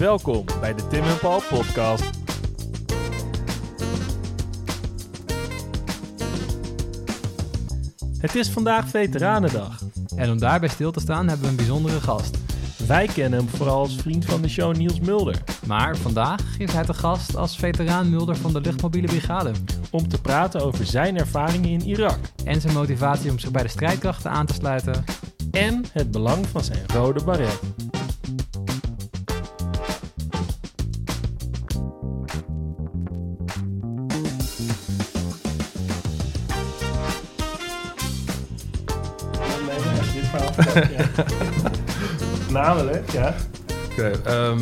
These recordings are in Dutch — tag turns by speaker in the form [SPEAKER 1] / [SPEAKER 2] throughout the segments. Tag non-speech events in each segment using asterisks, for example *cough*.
[SPEAKER 1] Welkom bij de Tim en Paul podcast. Het is vandaag Veteranendag.
[SPEAKER 2] En om daarbij stil te staan hebben we een bijzondere gast.
[SPEAKER 1] Wij kennen hem vooral als vriend van de show Niels Mulder.
[SPEAKER 2] Maar vandaag is hij te gast als veteraan Mulder van de luchtmobiele brigade.
[SPEAKER 1] Om te praten over zijn ervaringen in Irak.
[SPEAKER 2] En zijn motivatie om zich bij de strijdkrachten aan te sluiten.
[SPEAKER 1] En het belang van zijn rode baret. *laughs* Namelijk, ja.
[SPEAKER 3] Oké, ehm,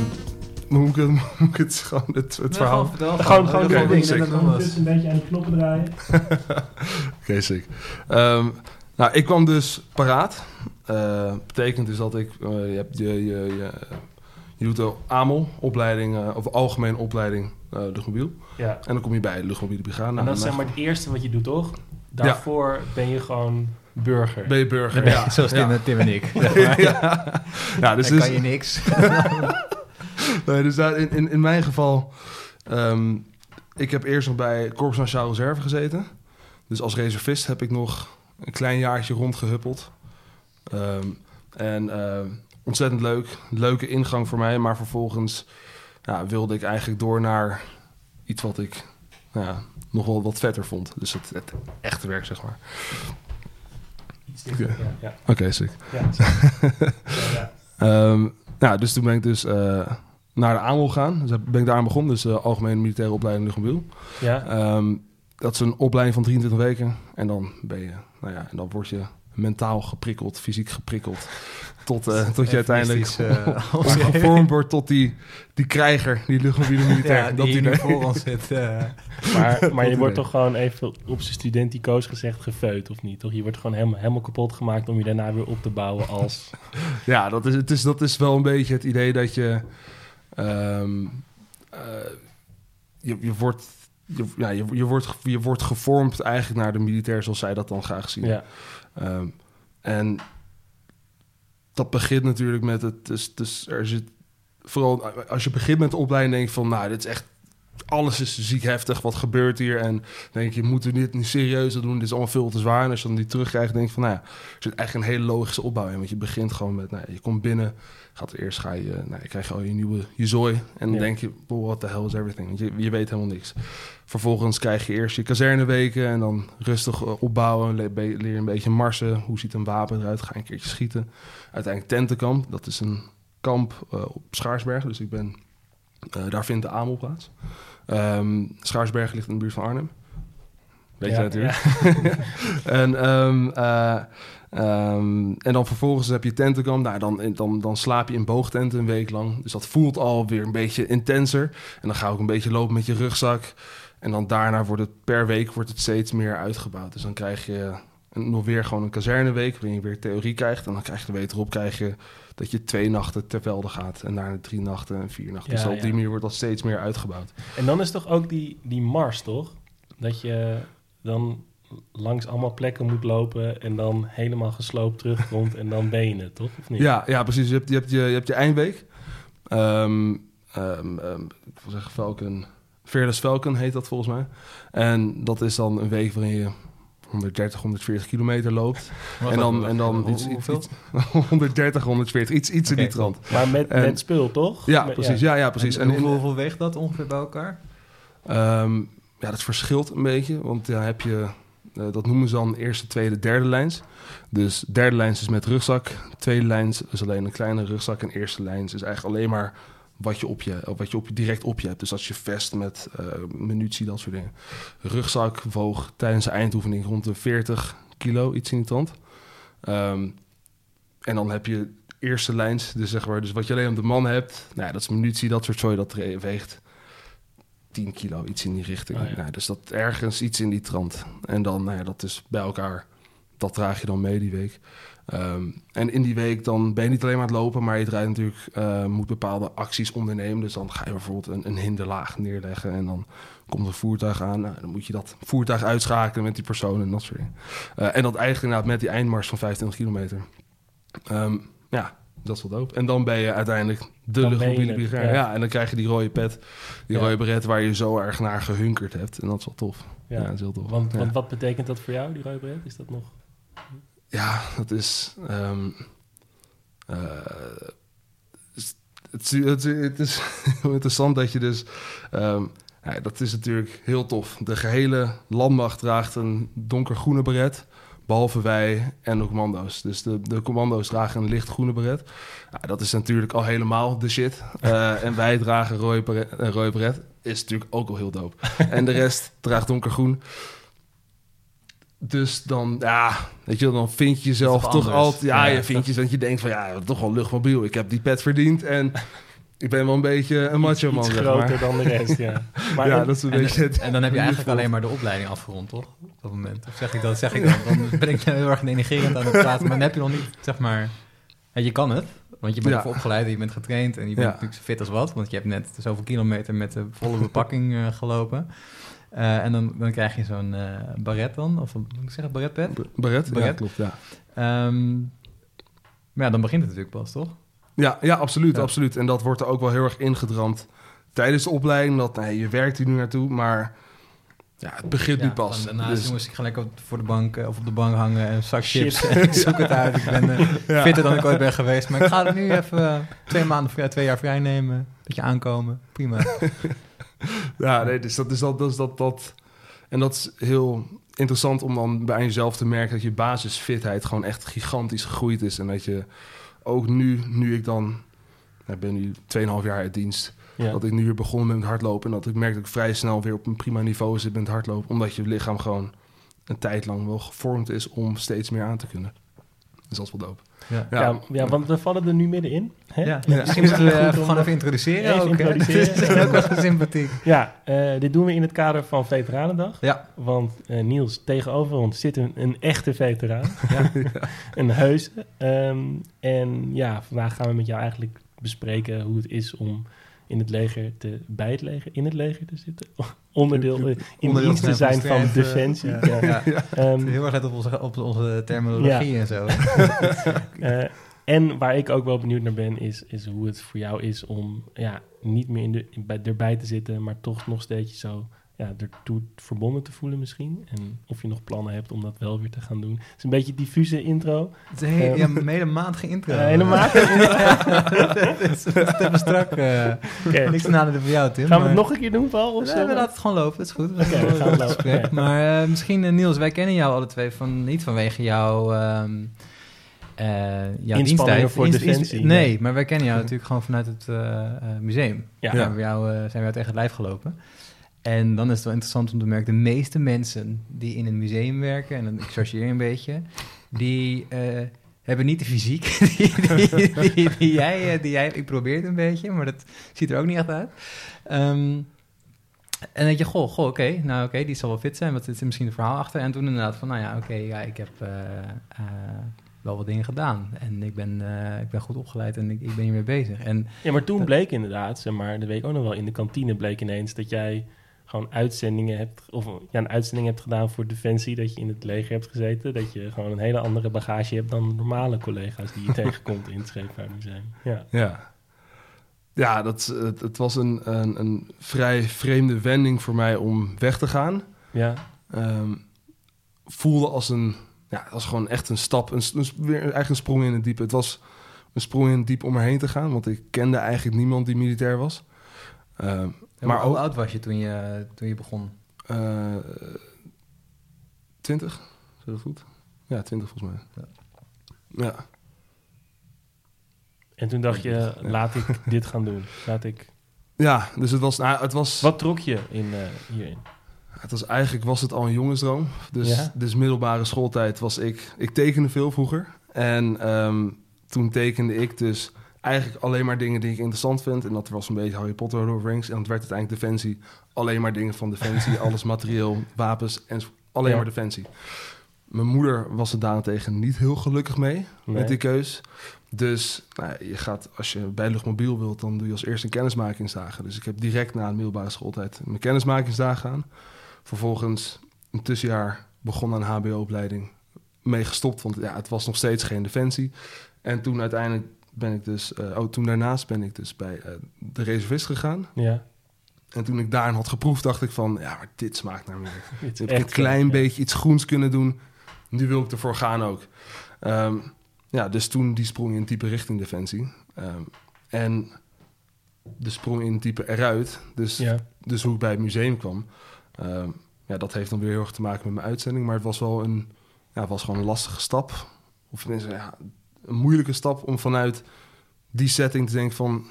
[SPEAKER 3] moet, ik het, *laughs* moet ik het gewoon het, het verhaal...
[SPEAKER 1] Gewoon, gewoon, gewoon dingen.
[SPEAKER 3] sick.
[SPEAKER 1] En dan ondertussen een beetje aan de knoppen draaien. *laughs*
[SPEAKER 3] Oké, sick. Ehm, nou, ik kwam dus paraat. Eh betekent dus dat ik... eh, je, hebt, je, je, je, je doet de AMOL-opleiding, eh, of algemene opleiding eh luchtmobiel.
[SPEAKER 1] Ja.
[SPEAKER 3] En dan kom je bij de luchtmobiele brigade.
[SPEAKER 1] En
[SPEAKER 3] Nou,
[SPEAKER 1] dat is
[SPEAKER 3] dan
[SPEAKER 1] zeg maar het eerste wat je doet, toch? Daarvoor ben je gewoon burger.
[SPEAKER 3] ben je burger.
[SPEAKER 2] Ja,
[SPEAKER 3] Ja, *laughs*
[SPEAKER 2] zoals Tim, en ik. *laughs*
[SPEAKER 3] ja. ja, dus,
[SPEAKER 2] Dan
[SPEAKER 3] dus,
[SPEAKER 2] kan je niks. *laughs*
[SPEAKER 3] Nee, dus daar, in, in, in mijn geval... ehm, ik heb eerst nog bij Korps Nationaal Reserve gezeten. Dus als reservist heb ik nog een klein jaartje rondgehuppeld. Ehm, en ehm, ontzettend leuk. Leuke ingang voor mij. Maar vervolgens ja, wilde ik eigenlijk door naar iets wat ik nou ja, nog wel wat vetter vond. Dus het, het echte werk, zeg maar. Oké.
[SPEAKER 1] ja. ja.
[SPEAKER 3] Oké, sick.
[SPEAKER 1] Ja, *laughs* ja, ja.
[SPEAKER 3] Ehm, nou, dus toen ben ik dus eh, naar de AMO gegaan. Dus ben ik daar aan begonnen. Dus de Algemene Militaire Opleiding Luchtmobiel.
[SPEAKER 1] Ja.
[SPEAKER 3] Ehm, dat is een opleiding van 23 weken. En dan ben je, nou ja, en dan word je mentaal geprikkeld, fysiek geprikkeld. Tot, eh, tot je uiteindelijk *laughs* gevormd wordt tot die, die krijger, die luchtmobiele *laughs* militair.
[SPEAKER 2] Ja,
[SPEAKER 3] dat
[SPEAKER 2] die
[SPEAKER 3] die
[SPEAKER 2] nu voor ons zit. eh. *laughs*
[SPEAKER 1] Maar, maar je wordt toch gewoon even op zijn studentico's gezegd gefeut, of niet? Toch? Je wordt gewoon helemaal, helemaal kapot gemaakt om je daarna weer op te bouwen als...
[SPEAKER 3] Ja, dat is, het is, dat is wel een beetje het idee dat je... ehm, eh, je, je wordt... Je, ja, je, je, wordt, je wordt gevormd eigenlijk naar de militair zoals zij dat dan graag zien.
[SPEAKER 1] Ja,
[SPEAKER 3] Ehm, en dat begint natuurlijk met het. Dus, dus er zit. Vooral als je begint met de opleiding, denk je van, nou, dit is echt. Alles is ziek heftig. Wat gebeurt hier? En denk je, moeten we dit nu serieus doen? Dit is allemaal veel te zwaar. En als je dan die terugkrijgt, denk je van, nou ja, er zit eigenlijk een hele logische opbouw in. Want je begint gewoon met, nou, je komt binnen, gaat eerst ga je, nou, je krijgt al je nieuwe, je zooi. En dan
[SPEAKER 1] Ja.
[SPEAKER 3] denk je, what the hell is everything? Want je, je weet helemaal niks. Vervolgens krijg je eerst je kazerneweken en dan rustig eh, opbouwen. Leer je een beetje marsen. Hoe ziet een wapen eruit? Ga een keertje schieten. Uiteindelijk tentenkamp. Dat is een kamp eh, op Schaarsberg. Dus ik ben, daar vindt de AMO plaats. Schaarsberg ligt in de buurt van Arnhem. Weet
[SPEAKER 1] Ja,
[SPEAKER 3] je natuurlijk. *laughs* en, ehm, eh, ehm, en dan vervolgens heb je tentenkamp. Nou, dan, dan, dan slaap je in boogtenten een week lang. Dus dat voelt alweer een beetje intenser. En dan ga ik een beetje lopen met je rugzak. En dan daarna wordt het per week wordt het steeds meer uitgebouwd. Dus dan krijg je een, nog weer gewoon een kazerneweek... waarin je weer theorie krijgt. En dan krijg je de week erop krijg je dat je twee nachten ter velde gaat. En daarna drie nachten en vier nachten.
[SPEAKER 1] Ja,
[SPEAKER 3] dus op
[SPEAKER 1] ja.
[SPEAKER 3] die manier wordt dat steeds meer uitgebouwd.
[SPEAKER 1] En dan is toch ook die, die mars, toch? Dat je dan langs allemaal plekken moet lopen en dan helemaal gesloopt terugkomt en dan ben je het, toch? Of niet?
[SPEAKER 3] Ja, ja, precies. Je hebt je, hebt je, je, hebt je eindweek. Ehm, ik wil zeggen Falcon... Fearless Falcon heet dat volgens mij. En dat is dan een week waarin je 130, 140 kilometer loopt. *laughs* en dan, en dan
[SPEAKER 2] Hoe-
[SPEAKER 3] iets, iets,
[SPEAKER 2] hoeveel?
[SPEAKER 3] iets- *laughs* 130, 140, iets, iets in die trant.
[SPEAKER 1] Maar met,
[SPEAKER 3] En-
[SPEAKER 1] met spul, toch?
[SPEAKER 3] Ja,
[SPEAKER 1] Met-
[SPEAKER 3] precies. Ja, ja, precies.
[SPEAKER 2] En,
[SPEAKER 3] En, in-
[SPEAKER 2] hoeveel, hoeveel weegt dat ongeveer bij elkaar?
[SPEAKER 3] Ehm, ja, dat verschilt een beetje. Want ja, heb je, eh, dat noemen ze dan eerste, tweede, derde lijns. Dus derde lijns is met rugzak. Tweede lijns is alleen een kleine rugzak. En eerste lijns is eigenlijk alleen maar wat je, op je, of wat je op, je- direct op je hebt. Dus als je vest met eh munitie, dat soort dingen. Rugzak woog tijdens de eindoefening rond de 40 kilo, iets in die trant. Ehm, en dan heb je eerste lijns, dus zeg maar, dus wat je alleen op de man hebt, nou ja, dat is munitie, dat soort zooi, dat weegt 10 kilo, iets in die richting.
[SPEAKER 1] Oh ja.
[SPEAKER 3] nou, dus dat ergens iets in die trant. En dan, nou ja, dat is bij elkaar, dat draag je dan mee die week. Ehm, en in die week dan ben je niet alleen maar aan het lopen, maar je draait natuurlijk, eh, moet bepaalde acties ondernemen. Dus dan ga je bijvoorbeeld een, een hinderlaag neerleggen en dan komt er een voertuig aan. Nou, dan moet je dat voertuig uitschakelen met die persoon en dat soort dingen. Eh, en dat eigenlijk inderdaad met die eindmars van 25 kilometer. Ehm, ja, dat is wel dope. En dan ben je uiteindelijk de luchtmobiele brigade.
[SPEAKER 1] ja.
[SPEAKER 3] Ja. en dan krijg je die rode pet, die
[SPEAKER 1] Ja.
[SPEAKER 3] rode beret waar je zo erg naar gehunkerd hebt. En dat is wel tof. Ja,
[SPEAKER 1] Ja.
[SPEAKER 3] dat is heel tof.
[SPEAKER 1] Want, want wat betekent dat voor jou, die rode beret? Is dat nog...
[SPEAKER 3] Ja, dat is. ehm, eh, het, is- het, is- het is *laughs* heel interessant dat je dus. ehm, ja, dat is natuurlijk heel tof. De gehele landmacht draagt een donkergroene beret. Behalve wij en de commando's. Dus de, de commando's dragen een lichtgroene beret. Ja, dat is natuurlijk al helemaal de shit. Eh, en wij dragen een rode beret, een rode beret. Is natuurlijk ook al heel dope. *laughs* en de rest draagt donkergroen. Dus dan, ja, weet je, dan vind je jezelf
[SPEAKER 2] toch anders.
[SPEAKER 3] altijd... Ja,
[SPEAKER 2] Ja,
[SPEAKER 3] je vindt je dat je denkt van, ja, toch wel luchtmobiel. Ik heb die pet verdiend en *laughs* ik ben wel een beetje een macho man,
[SPEAKER 1] Iets
[SPEAKER 3] zeg
[SPEAKER 1] groter
[SPEAKER 3] maar.
[SPEAKER 1] dan de rest, ja. *laughs* Maar
[SPEAKER 3] ja,
[SPEAKER 1] en-
[SPEAKER 3] dat is een
[SPEAKER 2] En,
[SPEAKER 3] beetje... het-
[SPEAKER 2] en dan heb je eigenlijk alleen maar de opleiding afgerond, toch? Op dat moment. Of zeg ik dat? Zeg ik dan? Dan ben ik heel erg denigrerend aan het praten. Maar dan heb je nog niet, zeg maar... Ja, je kan het, want je bent
[SPEAKER 3] Ja.
[SPEAKER 2] ervoor opgeleid en je bent getraind. En je bent natuurlijk zo fit als wat. Want je hebt net zoveel kilometer met de volle bepakking eh, gelopen. Eh, en dan, dan krijg je zo'n eh baret dan. Of moet ik zeggen, baretpet?
[SPEAKER 3] Beret? Ja,
[SPEAKER 2] Beret?
[SPEAKER 3] klopt, ja.
[SPEAKER 2] Ehm, maar ja, dan begint het natuurlijk pas, toch?
[SPEAKER 3] Ja, ja absoluut,
[SPEAKER 2] Ja.
[SPEAKER 3] absoluut. En dat wordt er ook wel heel erg ingedramd tijdens de opleiding. Dat, nee, je werkt hier nu naartoe, maar ja, het begint nu
[SPEAKER 2] Ja,
[SPEAKER 3] pas.
[SPEAKER 2] Daarnaast,
[SPEAKER 3] Dus-
[SPEAKER 2] jongens, ik ga lekker op- voor de bank eh, of op de bank hangen en een zak
[SPEAKER 1] Chips.
[SPEAKER 2] chips. *laughs* En ik zoek het uit. Ik ben *laughs*
[SPEAKER 3] Ja.
[SPEAKER 2] fitter dan ik ooit ben geweest. Maar ik ga er nu even twee maanden, twee jaar vrij nemen. Beetje aankomen. Prima. *laughs* *laughs*
[SPEAKER 3] Ja, nee, dus dat is dat, dat is dat, dat. En dat is heel interessant om dan bij jezelf te merken dat je basisfitheid gewoon echt gigantisch gegroeid is. En dat je ook nu, nu ik dan, nou, ik ben nu 2,5 jaar uit dienst,
[SPEAKER 1] ja.
[SPEAKER 3] dat ik nu weer begonnen ben met hardlopen. En dat ik merk dat ik vrij snel weer op een prima niveau zit met hardlopen. Omdat je lichaam gewoon een tijd lang wel gevormd is om steeds meer aan te kunnen. Dus dat is wel dope.
[SPEAKER 2] Ja.
[SPEAKER 1] Ja. Ja, want we vallen er nu middenin. Hè?
[SPEAKER 2] Ja,
[SPEAKER 3] Ja.
[SPEAKER 2] misschien moeten we
[SPEAKER 1] Goed
[SPEAKER 2] even
[SPEAKER 1] om-
[SPEAKER 2] gewoon even introduceren
[SPEAKER 1] Even
[SPEAKER 2] ook. hè?
[SPEAKER 1] introduceren. *laughs*
[SPEAKER 2] Dat is misschien ook wel sympathiek.
[SPEAKER 1] Ja, eh, dit doen we in het kader van Veteranendag.
[SPEAKER 2] Ja,
[SPEAKER 1] Want eh, Niels, tegenover ons zit een, een echte veteraan. *laughs*
[SPEAKER 2] ja.
[SPEAKER 1] een heuse. Ehm, en ja, vandaag gaan we met jou eigenlijk bespreken hoe het is om in het leger te, bij het leger, in het leger te zitten. *laughs* Onderdeel, in
[SPEAKER 2] Onderdeel
[SPEAKER 1] dienst te zijn van defensie.
[SPEAKER 2] ja.
[SPEAKER 1] Ja. *laughs*
[SPEAKER 2] Ja.
[SPEAKER 1] Ehm,
[SPEAKER 2] Heel erg let op onze, op onze terminologie en zo. *laughs*
[SPEAKER 1] Eh, en waar ik ook wel benieuwd naar ben, is, is hoe het voor jou is om ja, niet meer in de, in- bij, erbij te zitten, maar toch nog steeds zo ja, ertoe verbonden te voelen misschien. En of je nog plannen hebt om dat wel weer te gaan doen. Het is een beetje diffuse intro.
[SPEAKER 2] Het is een een hele maand geen intro.
[SPEAKER 1] Eh, hele maand *laughs*
[SPEAKER 2] Het is strak. eh, niks te nadelen voor jou, Tim.
[SPEAKER 1] Gaan we
[SPEAKER 2] maar-
[SPEAKER 1] het nog een keer doen, Paul? Of
[SPEAKER 2] Nee,
[SPEAKER 1] zo?
[SPEAKER 2] we laten het gewoon lopen, dat is goed.
[SPEAKER 1] We gaan lopen.
[SPEAKER 2] gesprek. Maar eh, misschien, eh, Niels, wij kennen jou alle twee van, niet vanwege jouw, eh jouw diensttijd.
[SPEAKER 1] voor
[SPEAKER 2] Inst-
[SPEAKER 1] defensie,
[SPEAKER 2] Nee, maar wij kennen jou natuurlijk gewoon vanuit het eh, eh, museum.
[SPEAKER 1] Ja.
[SPEAKER 2] Daar jou, eh, zijn we jou tegen het lijf gelopen. En dan is het wel interessant om te merken, de meeste mensen die in een museum werken, en dan, ik chargeer een beetje, die eh, hebben niet de fysiek *laughs* die, die, die, die jij, eh, die jij, ik probeer het een beetje, maar dat ziet er ook niet echt uit. Ehm, en dan denk je, goh, goh oké, nou oké, die zal wel fit zijn, wat is er misschien een verhaal achter? En toen inderdaad van, nou ja, oké, ja, ik heb eh, wel wat dingen gedaan. En ik ben, ik ben goed opgeleid en ik, ik ben hiermee bezig. En
[SPEAKER 1] Ja, maar toen bleek inderdaad, zeg maar, dat weet ik ook nog wel, in de kantine bleek ineens dat jij gewoon uitzendingen hebt, of ja, een uitzending hebt gedaan voor Defensie, dat je in het leger hebt gezeten, dat je gewoon een hele andere bagage hebt dan normale collega's die je *laughs* tegenkomt in het Scheepvaartmuseum. Ja.
[SPEAKER 3] Ja, ja dat, het, het was een, een, een vrij vreemde wending voor mij om weg te gaan.
[SPEAKER 1] Ja,
[SPEAKER 3] Ehm, voelde als een, ja, was gewoon echt een stap, een, een, weer eigenlijk een sprong in het diepe. Het was een sprong in het diepe om erheen te gaan, want ik kende eigenlijk niemand die militair was. Ehm,
[SPEAKER 2] maar hoe
[SPEAKER 3] ook
[SPEAKER 2] oud was je toen je, toen je begon?
[SPEAKER 3] eh 20, is dat goed? Ja, 20 volgens mij. Ja.
[SPEAKER 1] en toen dacht je, laat ik dit gaan doen. Laat ik...
[SPEAKER 3] Ja, dus het was, nou, het was,
[SPEAKER 1] Wat trok je in, eh, hierin?
[SPEAKER 3] het was eigenlijk was het al een jongensdroom. Dus,
[SPEAKER 1] Ja?
[SPEAKER 3] dus middelbare schooltijd was ik, ik tekende veel vroeger. En ehm, toen tekende ik dus eigenlijk alleen maar dingen die ik interessant vind. En dat was een beetje Harry Potter, Lord of Rings. En het werd uiteindelijk Defensie. Alleen maar dingen van Defensie, *laughs* alles materieel, wapens en alleen
[SPEAKER 1] Ja.
[SPEAKER 3] maar Defensie. Mijn moeder was er daarentegen niet heel gelukkig mee
[SPEAKER 1] Nee.
[SPEAKER 3] met die keus. Dus nou, je gaat, als je bij luchtmobiel wilt, dan doe je als eerste een kennismakingsdagen. Dus ik heb direct na de middelbare schooltijd mijn kennismakingsdagen gedaan. Vervolgens een tussenjaar begonnen aan een hbo-opleiding. Mee gestopt, want ja, het was nog steeds geen defensie. En toen uiteindelijk ben ik dus, eh, oh, toen daarnaast ben ik dus bij eh, de reservist gegaan.
[SPEAKER 1] Ja.
[SPEAKER 3] En toen ik daarin had geproefd, dacht ik van, ja, maar dit smaakt naar meer. *laughs* Heb ik een klein
[SPEAKER 1] ja.
[SPEAKER 3] beetje iets groens kunnen doen. Nu wil ik ervoor gaan ook. Ehm, ja, dus toen die sprong in type richting Defensie. Ehm, en de sprong in type eruit. Dus,
[SPEAKER 1] Ja.
[SPEAKER 3] dus hoe ik bij het museum kwam. ehm, ja, dat heeft dan weer heel erg te maken met mijn uitzending. Maar het was wel een, ja, het was gewoon een lastige stap. Of tenminste, ja, een moeilijke stap om vanuit die setting te denken van...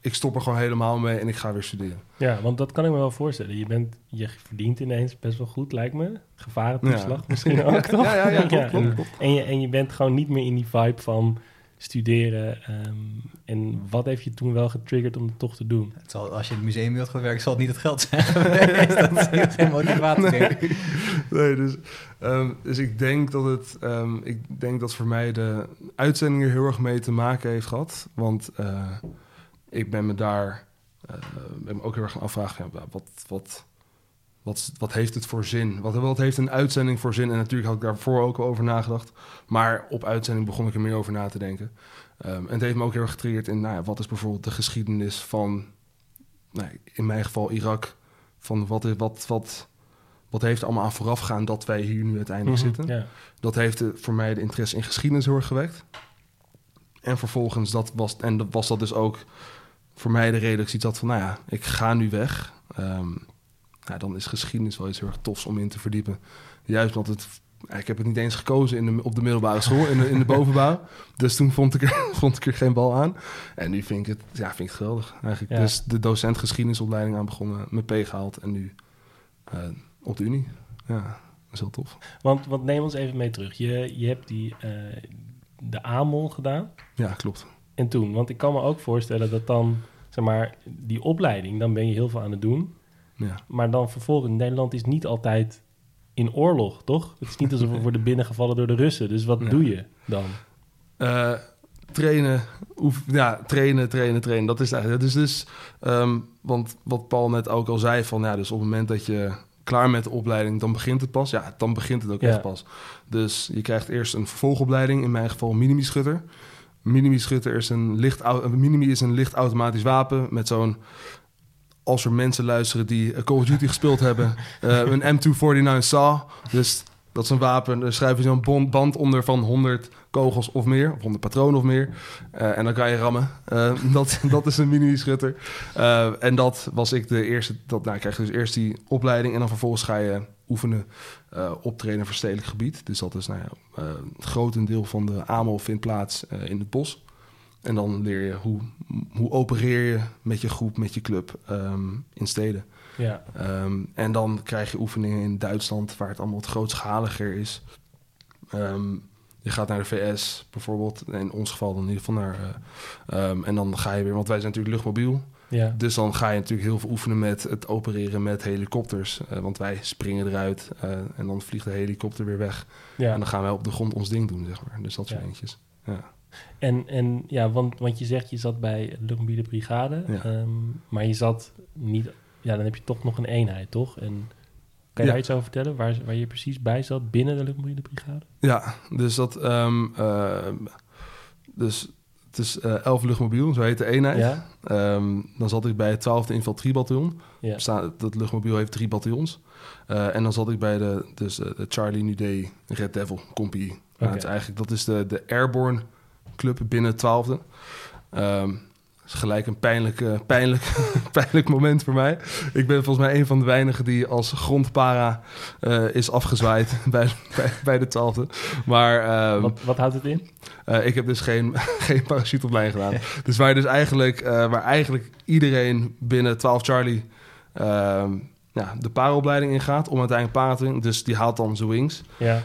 [SPEAKER 3] Ik stop er gewoon helemaal mee en ik ga weer studeren.
[SPEAKER 1] Ja, want dat kan ik me wel voorstellen. Je, bent, je verdient ineens best wel goed, lijkt me. Gevarentoeslag
[SPEAKER 3] Ja.
[SPEAKER 1] misschien *laughs* ook, toch?
[SPEAKER 3] Ja, ja, ja, klopt, klopt.
[SPEAKER 1] En, je, en je bent gewoon niet meer in die vibe van studeren. ehm, en wat heeft je toen wel getriggerd om het toch te doen?
[SPEAKER 2] Het zal, als je in het museum wilt gaan werken, zal het niet het geld zijn *laughs* geweest. dat is geen motivatie.
[SPEAKER 3] Nee, dus, ehm, dus ik denk dat het, ehm, ik denk dat voor mij de uitzending er heel erg mee te maken heeft gehad. Want eh, ik ben me daar, eh, ben me ook heel erg gaan afvragen, ja, wat, wat, wat, wat heeft het voor zin? Wat, wat heeft een uitzending voor zin? En natuurlijk had ik daarvoor ook al over nagedacht. Maar op uitzending begon ik er meer over na te denken. Ehm, en het heeft me ook heel erg getriggerd in, nou ja, wat is bijvoorbeeld de geschiedenis van, nou, in mijn geval Irak. Van wat, wat, wat, wat heeft er allemaal aan voorafgaan dat wij hier nu uiteindelijk
[SPEAKER 1] Mhm,
[SPEAKER 3] zitten. Dat heeft eh, voor mij de interesse in geschiedenis heel erg gewekt. En vervolgens dat was, en dat was dat dus ook voor mij de reden dat ik zoiets had van, nou ja, ik ga nu weg. Ehm, nou, dan is geschiedenis wel iets heel erg tofs om in te verdiepen. Juist omdat het, ja, ik heb het niet eens gekozen in de, op de middelbare school, in de, in de *laughs* bovenbouw. Dus toen vond ik, er, *laughs* vond ik er geen bal aan. En nu vind ik het, ja, vind ik het geweldig eigenlijk.
[SPEAKER 1] Ja.
[SPEAKER 3] Dus de docent geschiedenisopleiding aan begonnen, mijn P gehaald en nu eh, op de Unie. Ja, dat is heel tof.
[SPEAKER 1] Want, want neem ons even mee terug. Je, je hebt die, eh, de AMOL gedaan.
[SPEAKER 3] Ja, klopt.
[SPEAKER 1] En toen, want ik kan me ook voorstellen dat dan, zeg maar, die opleiding, dan ben je heel veel aan het doen.
[SPEAKER 3] Ja.
[SPEAKER 1] Maar dan vervolgens, Nederland is niet altijd in oorlog, toch? Het is niet alsof we *laughs* worden binnengevallen door de Russen. Dus wat
[SPEAKER 3] Ja.
[SPEAKER 1] doe je dan?
[SPEAKER 3] Eh, trainen, oef, ja, trainen, trainen, trainen. Dat is het eigenlijk. Dus, dus ehm, want wat Paul net ook al zei, van ja, dus op het moment dat je klaar met de opleiding, dan begint het pas. Ja, dan begint het ook
[SPEAKER 1] Ja.
[SPEAKER 3] echt pas. Dus je krijgt eerst een vervolgopleiding, in mijn geval minimi-schutter. Minimi-schutter is een licht, een minimi is een licht automatisch wapen met zo'n als er mensen luisteren die eh, Call of Duty gespeeld hebben, eh, *laughs* een M249 SAW. Dus dat is een wapen, daar schrijven ze een band onder van 100 kogels of meer, of 100 patronen of meer. Eh, en dan kan je rammen. Dat, *laughs* dat is een mini-schutter. En dat was ik de eerste. Dat, nou, je krijgt dus eerst die opleiding en dan vervolgens ga je oefenen, optreden in verstedelijk gebied. Dus dat is nou ja, het grotendeel van de AMO vindt plaats in het bos. En dan leer je hoe, hoe opereer je met je groep, met je club ehm, in steden.
[SPEAKER 1] Ja,
[SPEAKER 3] Ehm, en dan krijg je oefeningen in Duitsland, waar het allemaal wat grootschaliger is. Ehm, je gaat naar de VS bijvoorbeeld, in ons geval dan in ieder geval naar. eh, en dan ga je weer, want wij zijn natuurlijk luchtmobiel.
[SPEAKER 1] ja,
[SPEAKER 3] Dus dan ga je natuurlijk heel veel oefenen met het opereren met helikopters. Eh, want wij springen eruit eh, en dan vliegt de helikopter weer weg. En
[SPEAKER 1] ja.
[SPEAKER 3] dan gaan wij op de grond ons ding doen, zeg maar. Dus dat soort
[SPEAKER 1] Ja.
[SPEAKER 3] dingetjes. Ja.
[SPEAKER 1] En, en ja, want, want je zegt je zat bij Luchtmobiele Brigade,
[SPEAKER 3] Ja.
[SPEAKER 1] ehm, maar je zat niet... Ja, dan heb je toch nog een eenheid, toch? En kan je daar iets over vertellen, waar, waar je precies bij zat binnen de Luchtmobiele Brigade?
[SPEAKER 3] Ja, dus dat. ehm, ehm, dus het is eh 11 luchtmobiel, zo heet de eenheid.
[SPEAKER 1] Ja?
[SPEAKER 3] Ehm, dan zat ik bij het 12e infanteriebataljon.
[SPEAKER 1] Ja.
[SPEAKER 3] Dat luchtmobiel heeft drie bataljons. Eh, en dan zat ik bij de, dus, eh, de Charlie Nude Red Devil Compagnie. Nou,
[SPEAKER 1] Oké.
[SPEAKER 3] het is eigenlijk, dat is de, de Airborne Club binnen het 12e. Ehm, is gelijk een pijnlijk, eh, pijnlijk, *laughs* pijnlijk moment voor mij. Ik ben volgens mij een van de weinigen die als grondpara eh, is afgezwaaid *laughs* bij, bij, bij de 12e. Maar ehm,
[SPEAKER 1] Wat, wat houdt het in?
[SPEAKER 3] eh, ik heb dus geen, *laughs* geen parachuteopleiding gedaan. Dus waar dus eigenlijk, waar eigenlijk iedereen binnen 12 Charlie ehm, ja, de paraopleiding ingaat om uiteindelijk para te doen. Dus die haalt dan zijn wings.
[SPEAKER 1] Ja.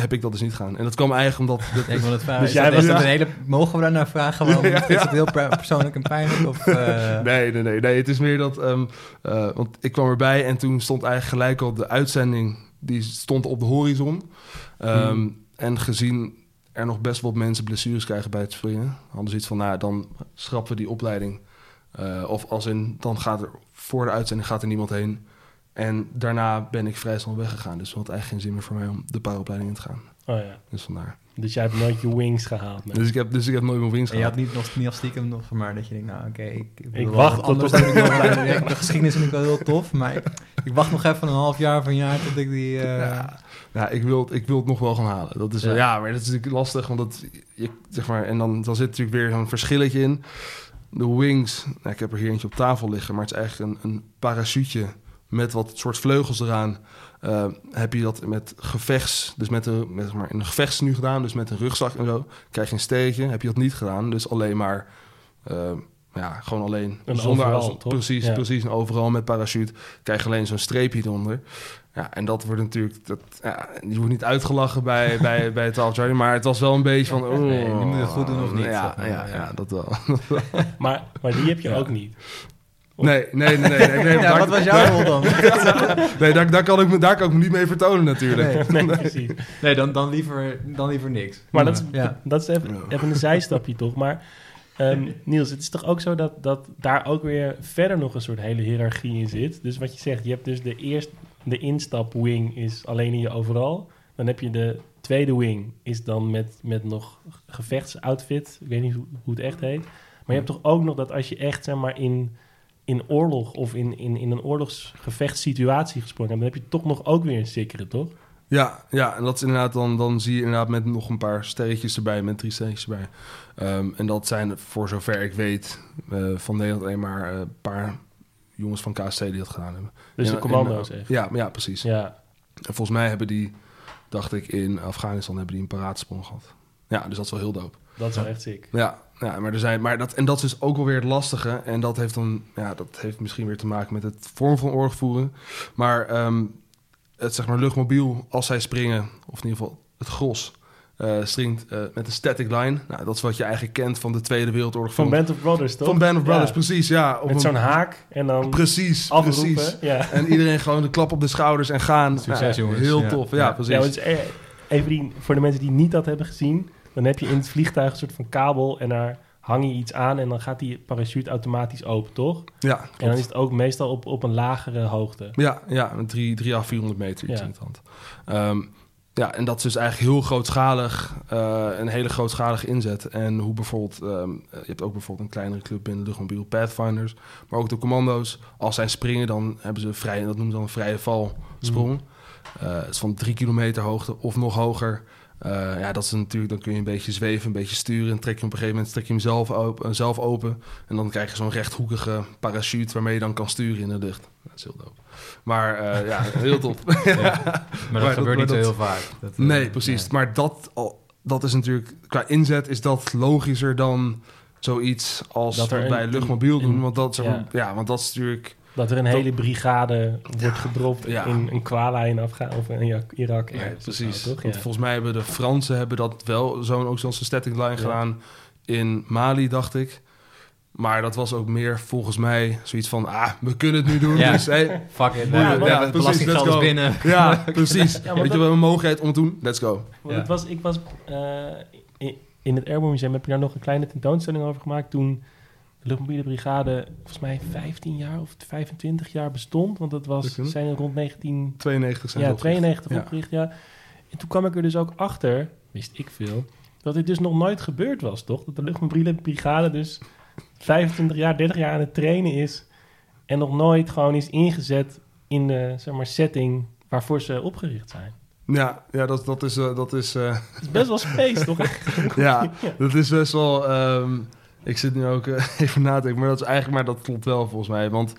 [SPEAKER 3] Heb ik dat dus niet gedaan. En dat kwam eigenlijk omdat... *laughs* Dat,
[SPEAKER 2] ik wil het vragen.
[SPEAKER 1] Dus jij was
[SPEAKER 2] is dat
[SPEAKER 1] daar-
[SPEAKER 2] een hele, mogen we daar naar vragen? Waarom *laughs*
[SPEAKER 3] Ja, ja.
[SPEAKER 2] is het heel per- persoonlijk en pijnlijk? Of, *laughs* eh,
[SPEAKER 3] Nee, nee, nee, nee. Het is meer dat... ehm, eh, want ik kwam erbij en toen stond eigenlijk gelijk al de uitzending... die stond op de horizon. Ehm,
[SPEAKER 1] Hmm.
[SPEAKER 3] En gezien er nog best wel wat mensen blessures krijgen bij het springen... hadden ze iets van, nou, dan schrappen we die opleiding. Eh, of als in, dan gaat er voor de uitzending gaat er niemand heen... En daarna ben ik vrij snel weggegaan. Dus het had eigenlijk geen zin meer voor mij om de pauwopleiding in te gaan.
[SPEAKER 1] Oh ja.
[SPEAKER 3] Dus vandaar.
[SPEAKER 1] Dus jij hebt nooit je wings gehaald. nee.
[SPEAKER 3] Dus ik heb, dus ik heb nooit mijn wings
[SPEAKER 2] En je had niet nog niet al stiekem nog maar dat je denkt, nou oké, ik, ik,
[SPEAKER 1] wacht tot
[SPEAKER 2] anders De geschiedenis vind ik wel heel tof, maar ik, ik wacht nog even een half jaar of een jaar tot ik die... eh,
[SPEAKER 3] Ja, ja ik, wil, het- ik wil het nog wel gaan halen. Dat is, ja, maar dat is natuurlijk lastig. Want dat, je, zeg maar, en dan, dan zit natuurlijk weer zo'n verschilletje in. De wings, nou, ik heb er hier eentje op tafel liggen, maar het is eigenlijk een, een parachute met wat soort vleugels eraan. Eh, heb je dat met gevechts, dus met, een, met zeg maar, een gevechts nu gedaan, dus met een rugzak en zo, krijg je een steegje. Heb je dat niet gedaan, dus alleen maar, eh, ja, gewoon alleen
[SPEAKER 1] Een
[SPEAKER 3] zonder
[SPEAKER 1] overal, toch?
[SPEAKER 3] precies,
[SPEAKER 1] Ja.
[SPEAKER 3] precies, en overal met parachute krijg je alleen zo'n streepje eronder. Ja, en dat wordt natuurlijk, dat, ja, die wordt niet uitgelachen bij, *laughs* bij, bij het afjarring, maar het was wel een beetje van, oh,
[SPEAKER 2] Nee, die moet je het goed doen of niet,
[SPEAKER 3] Ja, ja,
[SPEAKER 2] ja.
[SPEAKER 3] dat wel. *laughs*
[SPEAKER 1] Maar, maar die heb je ook niet.
[SPEAKER 3] Nee, nee, nee, nee. nee, *laughs* nee
[SPEAKER 2] ja,
[SPEAKER 3] daar,
[SPEAKER 2] wat was jouw rol dan? *laughs*
[SPEAKER 3] Nee, daar, daar, kan ik me, daar kan ik me niet mee vertonen natuurlijk.
[SPEAKER 2] Nee.
[SPEAKER 1] Nee, precies.
[SPEAKER 2] Nee, dan, dan, liever, dan liever niks.
[SPEAKER 1] Maar dat is,
[SPEAKER 2] Ja.
[SPEAKER 1] dat is even een zijstapje toch. Maar ehm, Niels, het is toch ook zo dat, dat daar ook weer verder nog een soort hele hiërarchie in zit. Dus wat je zegt, je hebt dus de eerste, de instapwing is alleen in je overal. Dan heb je de tweede wing, is dan met, met nog gevechtsoutfit. Ik weet niet hoe, hoe het echt heet. Maar je hebt toch ook nog dat als je echt zeg maar in, in oorlog of in, in, in een oorlogsgevechtssituatie gesprongen hebt, dan heb je toch nog ook weer een sikkeren, toch?
[SPEAKER 3] Ja, ja, en dat is inderdaad dan, dan zie je inderdaad met nog een paar sterretjes erbij, met drie sterretjes erbij. Ehm, en dat zijn voor zover ik weet eh, van Nederland alleen maar eh, een paar jongens van KSC die dat gedaan hebben.
[SPEAKER 1] Dus de commando's
[SPEAKER 3] in,
[SPEAKER 1] echt.
[SPEAKER 3] Ja, ja, precies.
[SPEAKER 1] Ja,
[SPEAKER 3] En volgens mij hebben die, dacht ik, in Afghanistan hebben die een paraatsprong gehad. Ja, dus dat is wel heel dope.
[SPEAKER 1] Dat is wel echt sick.
[SPEAKER 3] Ja, ja maar er zijn, maar dat, en dat is dus ook wel weer het lastige. En dat heeft dan, ja, dat heeft misschien weer te maken met het vorm van oorlog voeren. Maar ehm, het zeg maar luchtmobiel, als zij springen, of in ieder geval het gros, eh stringt eh, met een static line. Nou, dat is wat je eigenlijk kent van de Tweede Wereldoorlog.
[SPEAKER 1] Van Band of Brothers, toch?
[SPEAKER 3] van Band of Brothers,
[SPEAKER 1] Ja.
[SPEAKER 3] precies, ja. Op
[SPEAKER 1] Met
[SPEAKER 3] een-
[SPEAKER 1] zo'n haak en dan
[SPEAKER 3] Precies,
[SPEAKER 1] afroepen.
[SPEAKER 3] precies.
[SPEAKER 1] Ja.
[SPEAKER 3] En iedereen gewoon de klap op de schouders en gaan.
[SPEAKER 2] Succes,
[SPEAKER 3] Ja,
[SPEAKER 2] jongens.
[SPEAKER 3] Heel
[SPEAKER 2] Ja.
[SPEAKER 3] tof, ja,
[SPEAKER 2] Ja.
[SPEAKER 3] precies.
[SPEAKER 1] Ja, is, eh, even die, voor de mensen die niet dat hebben gezien, dan heb je in het vliegtuig een soort van kabel en daar hang je iets aan en dan gaat die parachute automatisch open, toch?
[SPEAKER 3] ja,
[SPEAKER 1] En dan is het ook meestal op, op een lagere hoogte.
[SPEAKER 3] Ja, ja, met drie, drie à 400 meter iets
[SPEAKER 1] Ja.
[SPEAKER 3] in het hand. Ehm, ja, en dat is dus eigenlijk heel grootschalig, eh, een hele grootschalige inzet. En hoe bijvoorbeeld, ehm, je hebt ook bijvoorbeeld een kleinere club binnen de luchtmobiel Pathfinders, maar ook de commando's. Als zij springen, dan hebben ze vrij, dat noemen ze dan een vrije valsprong. Eh, het is van drie kilometer hoogte of nog hoger. Eh, ja, dat is natuurlijk, dan kun je een beetje zweven, een beetje sturen. En trek je op een gegeven moment trek je hem zelf open, zelf open. En dan krijg je zo'n rechthoekige parachute waarmee je dan kan sturen in de lucht. Dat is heel dope. Maar eh, ja, *laughs* heel top.
[SPEAKER 2] Maar dat
[SPEAKER 3] Maar
[SPEAKER 2] gebeurt
[SPEAKER 3] dat-
[SPEAKER 2] niet zo heel vaak. Dat, eh,
[SPEAKER 3] nee, precies. Maar dat, dat is natuurlijk, qua inzet is dat logischer dan zoiets als
[SPEAKER 1] Dat
[SPEAKER 3] wat wij
[SPEAKER 1] een-
[SPEAKER 3] luchtmobiel doen. Want dat,
[SPEAKER 1] ja.
[SPEAKER 3] want dat is natuurlijk...
[SPEAKER 1] Dat er een hele brigade wordt gedropt
[SPEAKER 3] Ja.
[SPEAKER 1] in een Kuala in Afghanistan of in Irak.
[SPEAKER 3] Precies.
[SPEAKER 1] zo, toch?
[SPEAKER 3] Want
[SPEAKER 1] Ja.
[SPEAKER 3] volgens mij hebben de Fransen hebben dat wel zo'n ook zo'n static line
[SPEAKER 1] Ja.
[SPEAKER 3] gedaan in Mali, dacht ik. Maar dat was ook meer volgens mij zoiets van, ah, we kunnen het nu doen.
[SPEAKER 2] Ja.
[SPEAKER 3] Dus, hey, *laughs*
[SPEAKER 2] Fuck it.
[SPEAKER 1] Ja,
[SPEAKER 3] precies, let's go.
[SPEAKER 2] binnen.
[SPEAKER 3] ja, *laughs* *laughs* precies.
[SPEAKER 1] Ja,
[SPEAKER 3] Weet je, we hebben een mogelijkheid om het te doen. Let's go.
[SPEAKER 1] Want
[SPEAKER 2] Ja.
[SPEAKER 1] het was, ik was eh, in, in het Airborne Museum heb je daar nog een kleine tentoonstelling over gemaakt toen de luchtmobiele brigade volgens mij 15 jaar of 25 jaar bestond, want dat was zijn rond 19
[SPEAKER 3] 92 zijn
[SPEAKER 1] ja,
[SPEAKER 3] ze opgericht.
[SPEAKER 1] 92
[SPEAKER 3] Ja.
[SPEAKER 1] opgericht, ja. En toen kwam ik er dus ook achter, wist ik veel, dat dit dus nog nooit gebeurd was, toch? Dat de luchtmobiele brigade dus 25 jaar, 30 jaar aan het trainen is en nog nooit gewoon is ingezet in de zeg maar, setting waarvoor ze opgericht zijn.
[SPEAKER 3] Ja, ja dat, dat is... eh, dat is eh,
[SPEAKER 1] Het is best wel space, toch? *laughs*
[SPEAKER 3] ja, dat is best wel... ehm, ik zit nu ook eh, *laughs* even na te denken, maar dat is eigenlijk... Maar dat klopt wel volgens mij, want...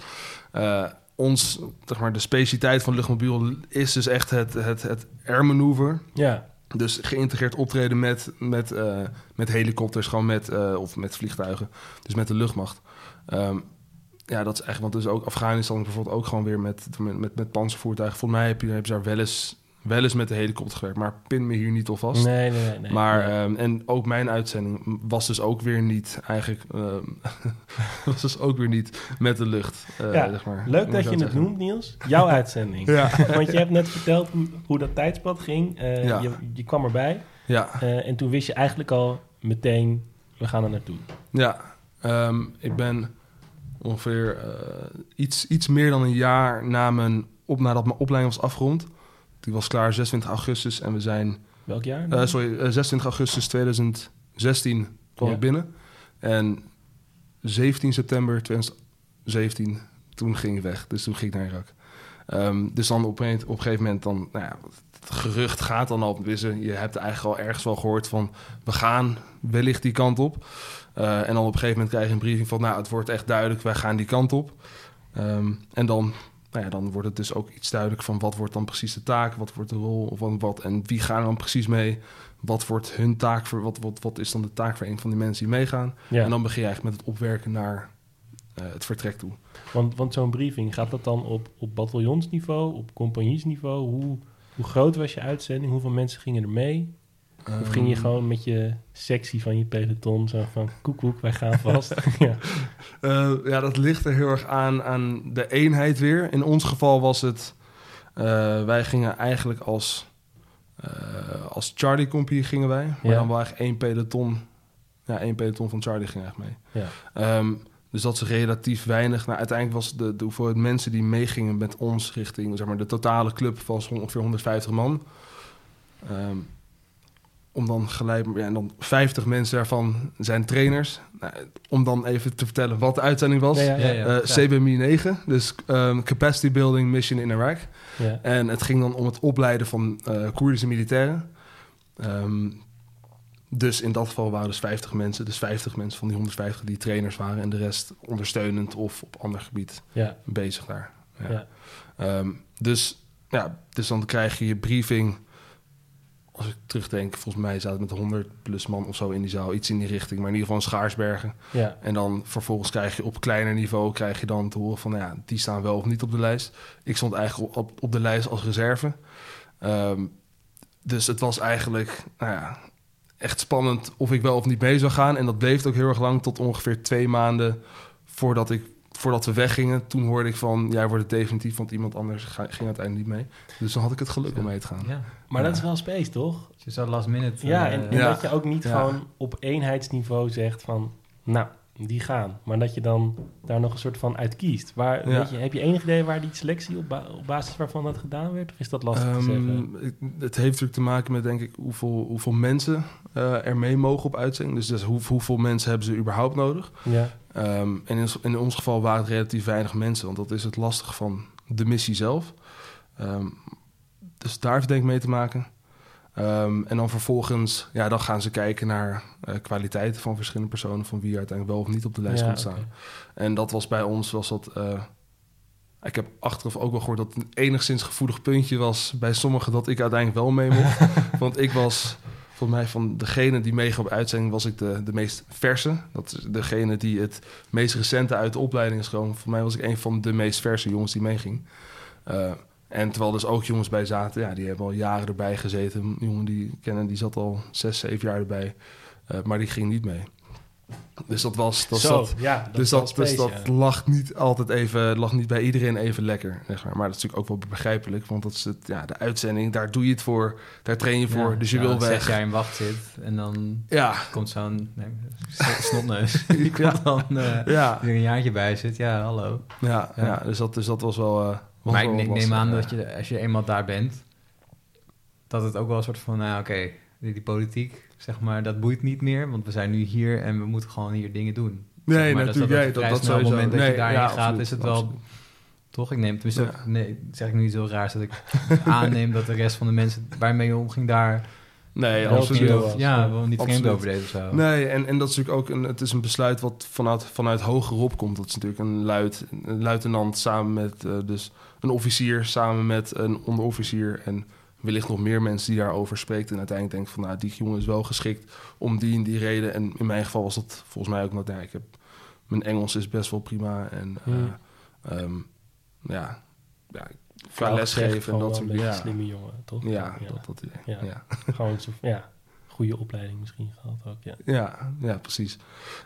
[SPEAKER 3] eh, ons, zeg maar, de specialiteit van luchtmobiel is dus echt het, het, het air maneuver.
[SPEAKER 1] Ja,
[SPEAKER 3] Dus geïntegreerd optreden met, met, eh, met helikopters, gewoon met, of met vliegtuigen. Dus met de luchtmacht. Ehm, ja, dat is echt, want dus ook Afghanistan bijvoorbeeld ook gewoon weer met, met, met, met panzervoertuigen. Volgens mij heb je, heb je daar wel eens, wel eens met de helikopter gewerkt, maar pin me hier niet op vast.
[SPEAKER 1] nee, nee, nee.
[SPEAKER 3] maar,
[SPEAKER 1] Nee.
[SPEAKER 3] ehm, en ook mijn uitzending was dus ook weer niet eigenlijk, ehm, *laughs* was dus ook weer niet met de lucht, eh,
[SPEAKER 1] Ja,
[SPEAKER 3] zeg maar.
[SPEAKER 1] Leuk dat je het noemt, Niels. Jouw *laughs* uitzending.
[SPEAKER 3] Ja,
[SPEAKER 1] Want je hebt net verteld hoe- dat tijdspad ging. Eh,
[SPEAKER 3] Ja.
[SPEAKER 1] je, je kwam erbij.
[SPEAKER 3] ja.
[SPEAKER 1] eh, en toen wist je eigenlijk al meteen, we gaan er naartoe.
[SPEAKER 3] Ja, ehm, ik ben ongeveer iets, iets meer dan een jaar na mijn op, nadat mijn opleiding was afgerond. Die was klaar 26 augustus en we zijn...
[SPEAKER 1] Welk jaar?
[SPEAKER 3] eh, sorry, eh, 26 augustus 2016 kwam
[SPEAKER 1] Ja.
[SPEAKER 3] ik binnen. En 17 september 2017, toen ging ik weg. Dus toen ging ik naar Irak. Ehm, dus dan op een, op een gegeven moment dan... Nou ja, het gerucht gaat dan al. wissen. Je hebt eigenlijk al ergens wel gehoord van... we gaan wellicht die kant op. Eh, en dan op een gegeven moment krijg je een briefing van... nou, het wordt echt duidelijk, wij gaan die kant op. Ehm, en dan, nou ja, dan wordt het dus ook iets duidelijk van... wat wordt dan precies de taak, wat wordt de rol of wat, en wie gaan er dan precies mee... Wat wordt hun taak voor? Wat, wat, wat is dan de taak voor een van die mensen die meegaan?
[SPEAKER 1] ja.
[SPEAKER 3] En dan begin je eigenlijk met het opwerken naar eh, het vertrek toe.
[SPEAKER 1] Want, want zo'n briefing, gaat dat dan op, op bataljonsniveau, op compagniesniveau? Hoe, hoe groot was je uitzending? Hoeveel mensen gingen er mee? Of ging je
[SPEAKER 3] Ehm,
[SPEAKER 1] gewoon met je sectie van je peloton zo van koekoek, wij gaan vast? *laughs* ja.
[SPEAKER 3] Eh, ja, dat ligt er heel erg aan, aan de eenheid weer. In ons geval was het... eh, wij gingen eigenlijk als... eh, als Charlie Compie gingen wij. Maar
[SPEAKER 1] Ja.
[SPEAKER 3] dan wel eigenlijk één peloton... Ja, één peloton van Charlie ging eigenlijk mee.
[SPEAKER 1] Ja.
[SPEAKER 3] Ehm, dus dat is relatief weinig. Nou, uiteindelijk was de, de hoeveelheid mensen die meegingen met ons richting... Zeg maar, de totale club was ongeveer 150 man. Ehm, om dan gelijk... Ja, en dan 50 mensen daarvan zijn trainers. Nou, om dan even te vertellen wat de uitzending was.
[SPEAKER 1] Ja, ja, ja.
[SPEAKER 3] Eh, CBMI 9, dus ehm, Capacity Building Mission in Iraq.
[SPEAKER 1] Ja.
[SPEAKER 3] En het ging dan om het opleiden van eh Koerdische militairen. Ehm, dus in dat geval waren dus 50 mensen. Dus 50 mensen van die 150 die trainers waren... en de rest ondersteunend of op ander gebied
[SPEAKER 1] ja,
[SPEAKER 3] bezig daar. Ja.
[SPEAKER 1] ja.
[SPEAKER 3] Ehm, dus, ja, dus dan krijg je je briefing... Als ik terugdenk, volgens mij zaten het met 100 plus man of zo in die zaal. Iets in die richting, maar in ieder geval in Schaarsbergen.
[SPEAKER 1] ja.
[SPEAKER 3] En dan vervolgens krijg je op kleiner niveau krijg je dan te horen van nou ja, die staan wel of niet op de lijst. Ik stond eigenlijk op, op de lijst als reserve. Ehm, dus het was eigenlijk nou ja, echt spannend of ik wel of niet mee zou gaan. En dat bleef ook heel erg lang tot ongeveer twee maanden voordat, ik, voordat we weggingen. Toen hoorde ik van jij wordt het definitief, want iemand anders ga- ging uiteindelijk niet mee. Dus dan had ik het geluk om mee te gaan.
[SPEAKER 2] Ja.
[SPEAKER 1] Maar dat is wel space, toch?
[SPEAKER 2] Dus je zou last minute...
[SPEAKER 1] Ja,
[SPEAKER 2] eh,
[SPEAKER 1] en, en
[SPEAKER 3] Ja.
[SPEAKER 1] dat je ook niet
[SPEAKER 3] Ja.
[SPEAKER 1] gewoon op eenheidsniveau zegt van... Nou, die gaan. Maar dat je dan daar nog een soort van uit kiest. Waar,
[SPEAKER 3] Ja.
[SPEAKER 1] weet je, heb je enig idee waar die selectie op, ba- op basis waarvan dat gedaan werd? Of is dat lastig te zeggen?
[SPEAKER 3] Ehm, het- het heeft natuurlijk te maken met, denk ik, hoeveel, hoeveel mensen eh, er mee mogen op uitzending. Dus, dus hoe, hoeveel mensen hebben ze überhaupt nodig?
[SPEAKER 1] Ja,
[SPEAKER 3] Ehm, en in, in ons geval waren het relatief weinig mensen, want dat is het lastige van de missie zelf. Ehm, dus daar heeft denk ik mee te maken. Ehm, en dan vervolgens, ja, dan gaan ze kijken naar eh, kwaliteiten van verschillende personen, van wie uiteindelijk wel of niet op de lijst
[SPEAKER 1] ja,
[SPEAKER 3] komt staan. En dat was bij ons, was dat... eh, ik heb achteraf ook wel gehoord dat het een enigszins gevoelig puntje was bij sommigen dat ik uiteindelijk wel mee mocht. *laughs* Want ik was, volgens mij van degene die meegaf op uitzending, was ik de, de meest verse. Dat is degene die het meest recente uit de opleiding is gekomen. Voor mij was ik een van de meest verse jongens die meeging. Eh, en terwijl dus ook jongens bij zaten, ja, die hebben al jaren erbij gezeten. Een jongen die ik kennen, die zat al zes, zeven jaar erbij. Eh, maar die ging niet mee. Dus dat was... Dat
[SPEAKER 1] Zo,
[SPEAKER 3] zat,
[SPEAKER 1] ja. Dat
[SPEAKER 3] dus dat, dus dat
[SPEAKER 1] ja.
[SPEAKER 3] lag niet altijd even, lag niet bij iedereen even lekker. Zeg maar. maar dat is natuurlijk ook wel begrijpelijk, want dat is het, ja, de uitzending, daar doe je het voor, daar train je voor,
[SPEAKER 2] ja,
[SPEAKER 3] dus je
[SPEAKER 2] ja,
[SPEAKER 3] wil
[SPEAKER 2] Zes
[SPEAKER 3] weg.
[SPEAKER 2] jaar in wacht zit en dan
[SPEAKER 3] Ja,
[SPEAKER 2] komt zo'n nee, snotneus. *laughs* *laughs* Die komt dan
[SPEAKER 3] ja,
[SPEAKER 2] die er een jaartje bij zit. Ja, hallo.
[SPEAKER 3] ja, ja. Dus, dat, dus dat was wel. eh,
[SPEAKER 2] maar ik ne- neem
[SPEAKER 3] lastig,
[SPEAKER 2] aan dat je, als je eenmaal daar bent, dat het ook wel een soort van, nou oké, die, die politiek, zeg maar, dat boeit niet meer, want we zijn nu hier en we moeten gewoon hier dingen doen.
[SPEAKER 3] Nee,
[SPEAKER 2] Zeg maar,
[SPEAKER 3] natuurlijk,
[SPEAKER 2] dat,
[SPEAKER 3] jij,
[SPEAKER 2] dat,
[SPEAKER 3] dat,
[SPEAKER 2] het moment dat je daarin
[SPEAKER 3] ja,
[SPEAKER 2] gaat,
[SPEAKER 3] absoluut,
[SPEAKER 2] is het wel...
[SPEAKER 3] absoluut.
[SPEAKER 2] Toch? Ik neem tenminste,
[SPEAKER 3] Ja.
[SPEAKER 2] nee, zeg ik nu niet zo raar, dat ik *laughs* aanneem dat de rest van de mensen waarmee je omging daar
[SPEAKER 3] Nee, absoluut.
[SPEAKER 2] ja,
[SPEAKER 1] ja.
[SPEAKER 2] wel niet vreemd over of zo.
[SPEAKER 3] Nee, en, en dat is natuurlijk ook een, het is een besluit wat vanuit, vanuit hogerop komt. Dat is natuurlijk een, luid, een luitenant samen met eh, dus een officier, samen met een onderofficier en wellicht nog meer mensen die daarover spreekt. En uiteindelijk denkt van, nou, die jongen is wel geschikt om die en die reden. En in mijn geval was dat volgens mij ook, omdat ja, ik heb, mijn Engels is best wel prima. En eh,
[SPEAKER 1] Hmm.
[SPEAKER 3] ehm, ja, ja, qua lesgeven en dat soort
[SPEAKER 1] beetje
[SPEAKER 3] ja.
[SPEAKER 1] slimme jongen, toch?
[SPEAKER 3] Ja, dat, dat.
[SPEAKER 1] Ja.
[SPEAKER 3] ja.
[SPEAKER 1] Gewoon zo, ja, goede opleiding misschien gehad ook, ja.
[SPEAKER 3] Ja, ja precies.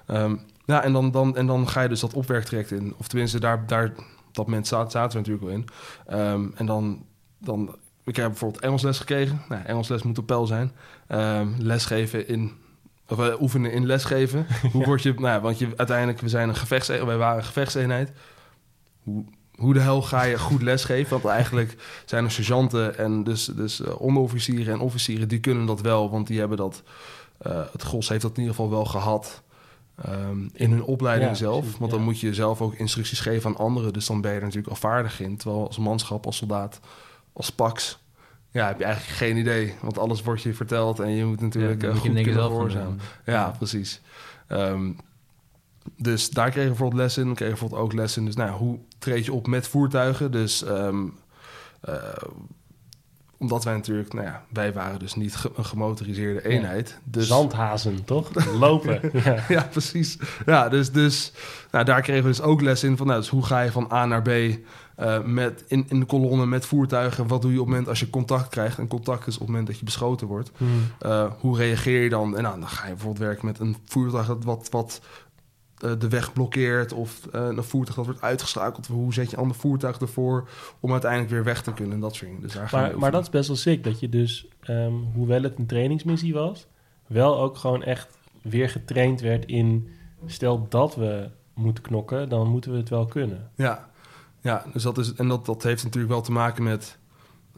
[SPEAKER 3] Ehm, ja, en dan, dan, en dan ga je dus dat opwerktraject in. Of tenminste, daar, daar dat moment zaten, we natuurlijk wel in. Ehm, en dan, dan... Ik heb bijvoorbeeld Engelsles gekregen. Nou, Engelsles moet op peil zijn. Ehm, lesgeven in... Of eh, oefenen in lesgeven. *laughs* Hoe word je... Nou, want je, uiteindelijk, we zijn een gevechtseenheid. Wij waren een gevechtseenheid. Hoe, hoe de hel ga je goed lesgeven? Want eigenlijk zijn er sergeanten en dus, dus uh, onderofficieren en officieren... die kunnen dat wel, want die hebben dat... Uh, het GOS heeft dat in ieder geval wel gehad... Um, in hun opleiding
[SPEAKER 1] Ja,
[SPEAKER 3] zelf.
[SPEAKER 1] precies,
[SPEAKER 3] want
[SPEAKER 1] ja.
[SPEAKER 3] dan moet je zelf ook instructies geven aan anderen. Dus dan ben je er natuurlijk al vaardig in. Terwijl als manschap, als soldaat, als pax... Ja, heb je eigenlijk geen idee. Want alles wordt je verteld en je moet natuurlijk
[SPEAKER 2] Ja,
[SPEAKER 3] eh,
[SPEAKER 2] je
[SPEAKER 3] goed kunnen gehoorzamen.
[SPEAKER 2] doen.
[SPEAKER 3] Ja, precies. Ehm, dus daar kregen we bijvoorbeeld les in. We kregen bijvoorbeeld ook les in. Dus nou, hoe treed je op met voertuigen? Dus ehm, eh, omdat wij natuurlijk, nou ja, wij waren dus niet ge- een gemotoriseerde eenheid. Dus
[SPEAKER 1] Zandhazen, toch? Lopen. *laughs* ja.
[SPEAKER 3] ja, precies. Ja, dus, dus nou, daar kregen we dus ook les in van, nou, dus hoe ga je van A naar B eh, met, in, in de kolonne met voertuigen? Wat doe je op het moment als je contact krijgt? En contact is op het moment dat je beschoten wordt.
[SPEAKER 1] Hmm.
[SPEAKER 3] Eh, hoe reageer je dan? En nou, dan ga je bijvoorbeeld werken met een voertuig dat wat, wat de weg blokkeert of eh, een voertuig dat wordt uitgeschakeld. Hoe zet je een ander voertuig ervoor om uiteindelijk weer weg te kunnen en dat soort dingen. Dus daar
[SPEAKER 1] Maar, maar dat is best wel sick, dat je dus, ehm, hoewel het een trainingsmissie was, wel ook gewoon echt weer getraind werd in, stel dat we moeten knokken, dan moeten we het wel kunnen.
[SPEAKER 3] Ja, ja dus dat is, en dat, dat heeft natuurlijk wel te maken met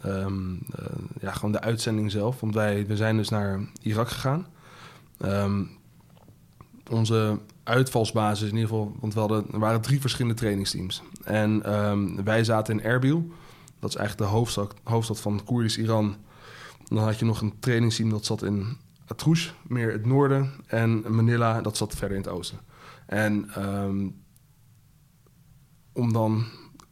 [SPEAKER 3] ehm, eh, ja, gewoon de uitzending zelf. Want wij we zijn dus naar Irak gegaan. Ehm, onze uitvalsbasis in ieder geval, want we hadden, er waren drie verschillende trainingsteams. En ehm, wij zaten in Erbil, dat is eigenlijk de hoofdstad, van Koerdisch Iran. Dan had je nog een trainingsteam dat zat in Atroush, meer het noorden. En Manila, dat zat verder in het oosten. En ehm, om dan een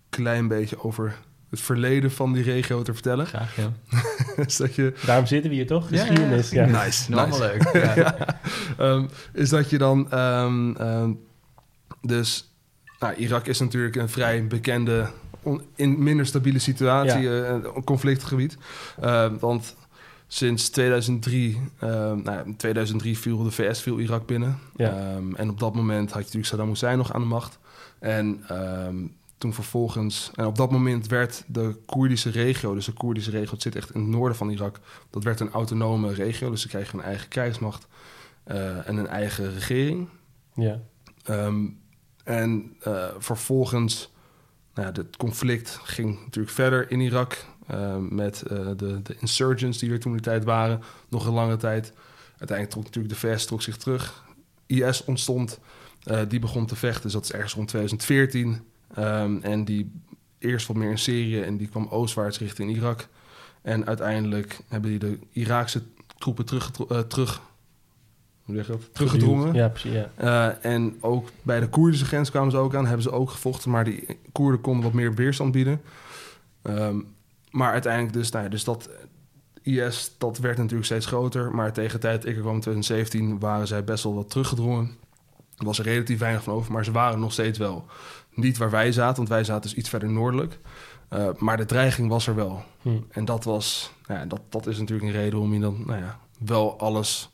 [SPEAKER 3] klein beetje over het verleden van die regio te vertellen.
[SPEAKER 2] Graag, ja. *laughs*
[SPEAKER 3] is dat je,
[SPEAKER 1] Daarom zitten we hier toch?
[SPEAKER 2] Ja,
[SPEAKER 1] Geschiedenis.
[SPEAKER 2] ja, *laughs*
[SPEAKER 1] Ja,
[SPEAKER 3] nice, nice.
[SPEAKER 2] allemaal leuk. Ja.
[SPEAKER 3] Ehm, is dat je dan... ehm, ehm, dus nou, Irak is natuurlijk een vrij bekende... on- in minder stabiele situatie, een conflictgebied. Want sinds 2003... ehm, nou, in 2003 viel de VS viel Irak binnen.
[SPEAKER 1] Ja.
[SPEAKER 3] En op dat moment had je natuurlijk Saddam Hussein nog aan de macht. En toen vervolgens... En op dat moment werd de Koerdische regio... Dus de Koerdische regio, het zit echt in het noorden van Irak... Dat werd een autonome regio. Dus ze kregen een eigen krijgsmacht eh, en een eigen regering.
[SPEAKER 1] ja.
[SPEAKER 3] Ehm, en eh, vervolgens, nou ja, het conflict ging natuurlijk verder in Irak eh, met de, de insurgents die er toen de tijd waren, nog een lange tijd. Uiteindelijk trok natuurlijk de VS trok zich terug. IS ontstond, die begon te vechten, dus dat is ergens rond 2014. Ehm, en die eerst wat meer in Syrië en die kwam oostwaarts richting Irak. En uiteindelijk hebben die de Iraakse troepen terug, terug, dat? teruggedrongen.
[SPEAKER 1] Ja, precies. Ja.
[SPEAKER 3] Eh, en ook bij de Koerdische grens kwamen ze ook aan, hebben ze ook gevochten, maar die Koerden konden wat meer weerstand bieden. Ehm, maar uiteindelijk dus, nou ja, dus dat IS, dat werd natuurlijk steeds groter, maar tegen de tijd ik er kwam in 2017 waren zij best wel wat teruggedrongen. Er was er relatief weinig van over, maar ze waren nog steeds wel niet waar wij zaten, want wij zaten dus iets verder noordelijk. Eh, maar de dreiging was er wel.
[SPEAKER 1] Hm.
[SPEAKER 3] En dat was, nou ja, dat, dat is natuurlijk een reden om je dan, nou ja, wel alles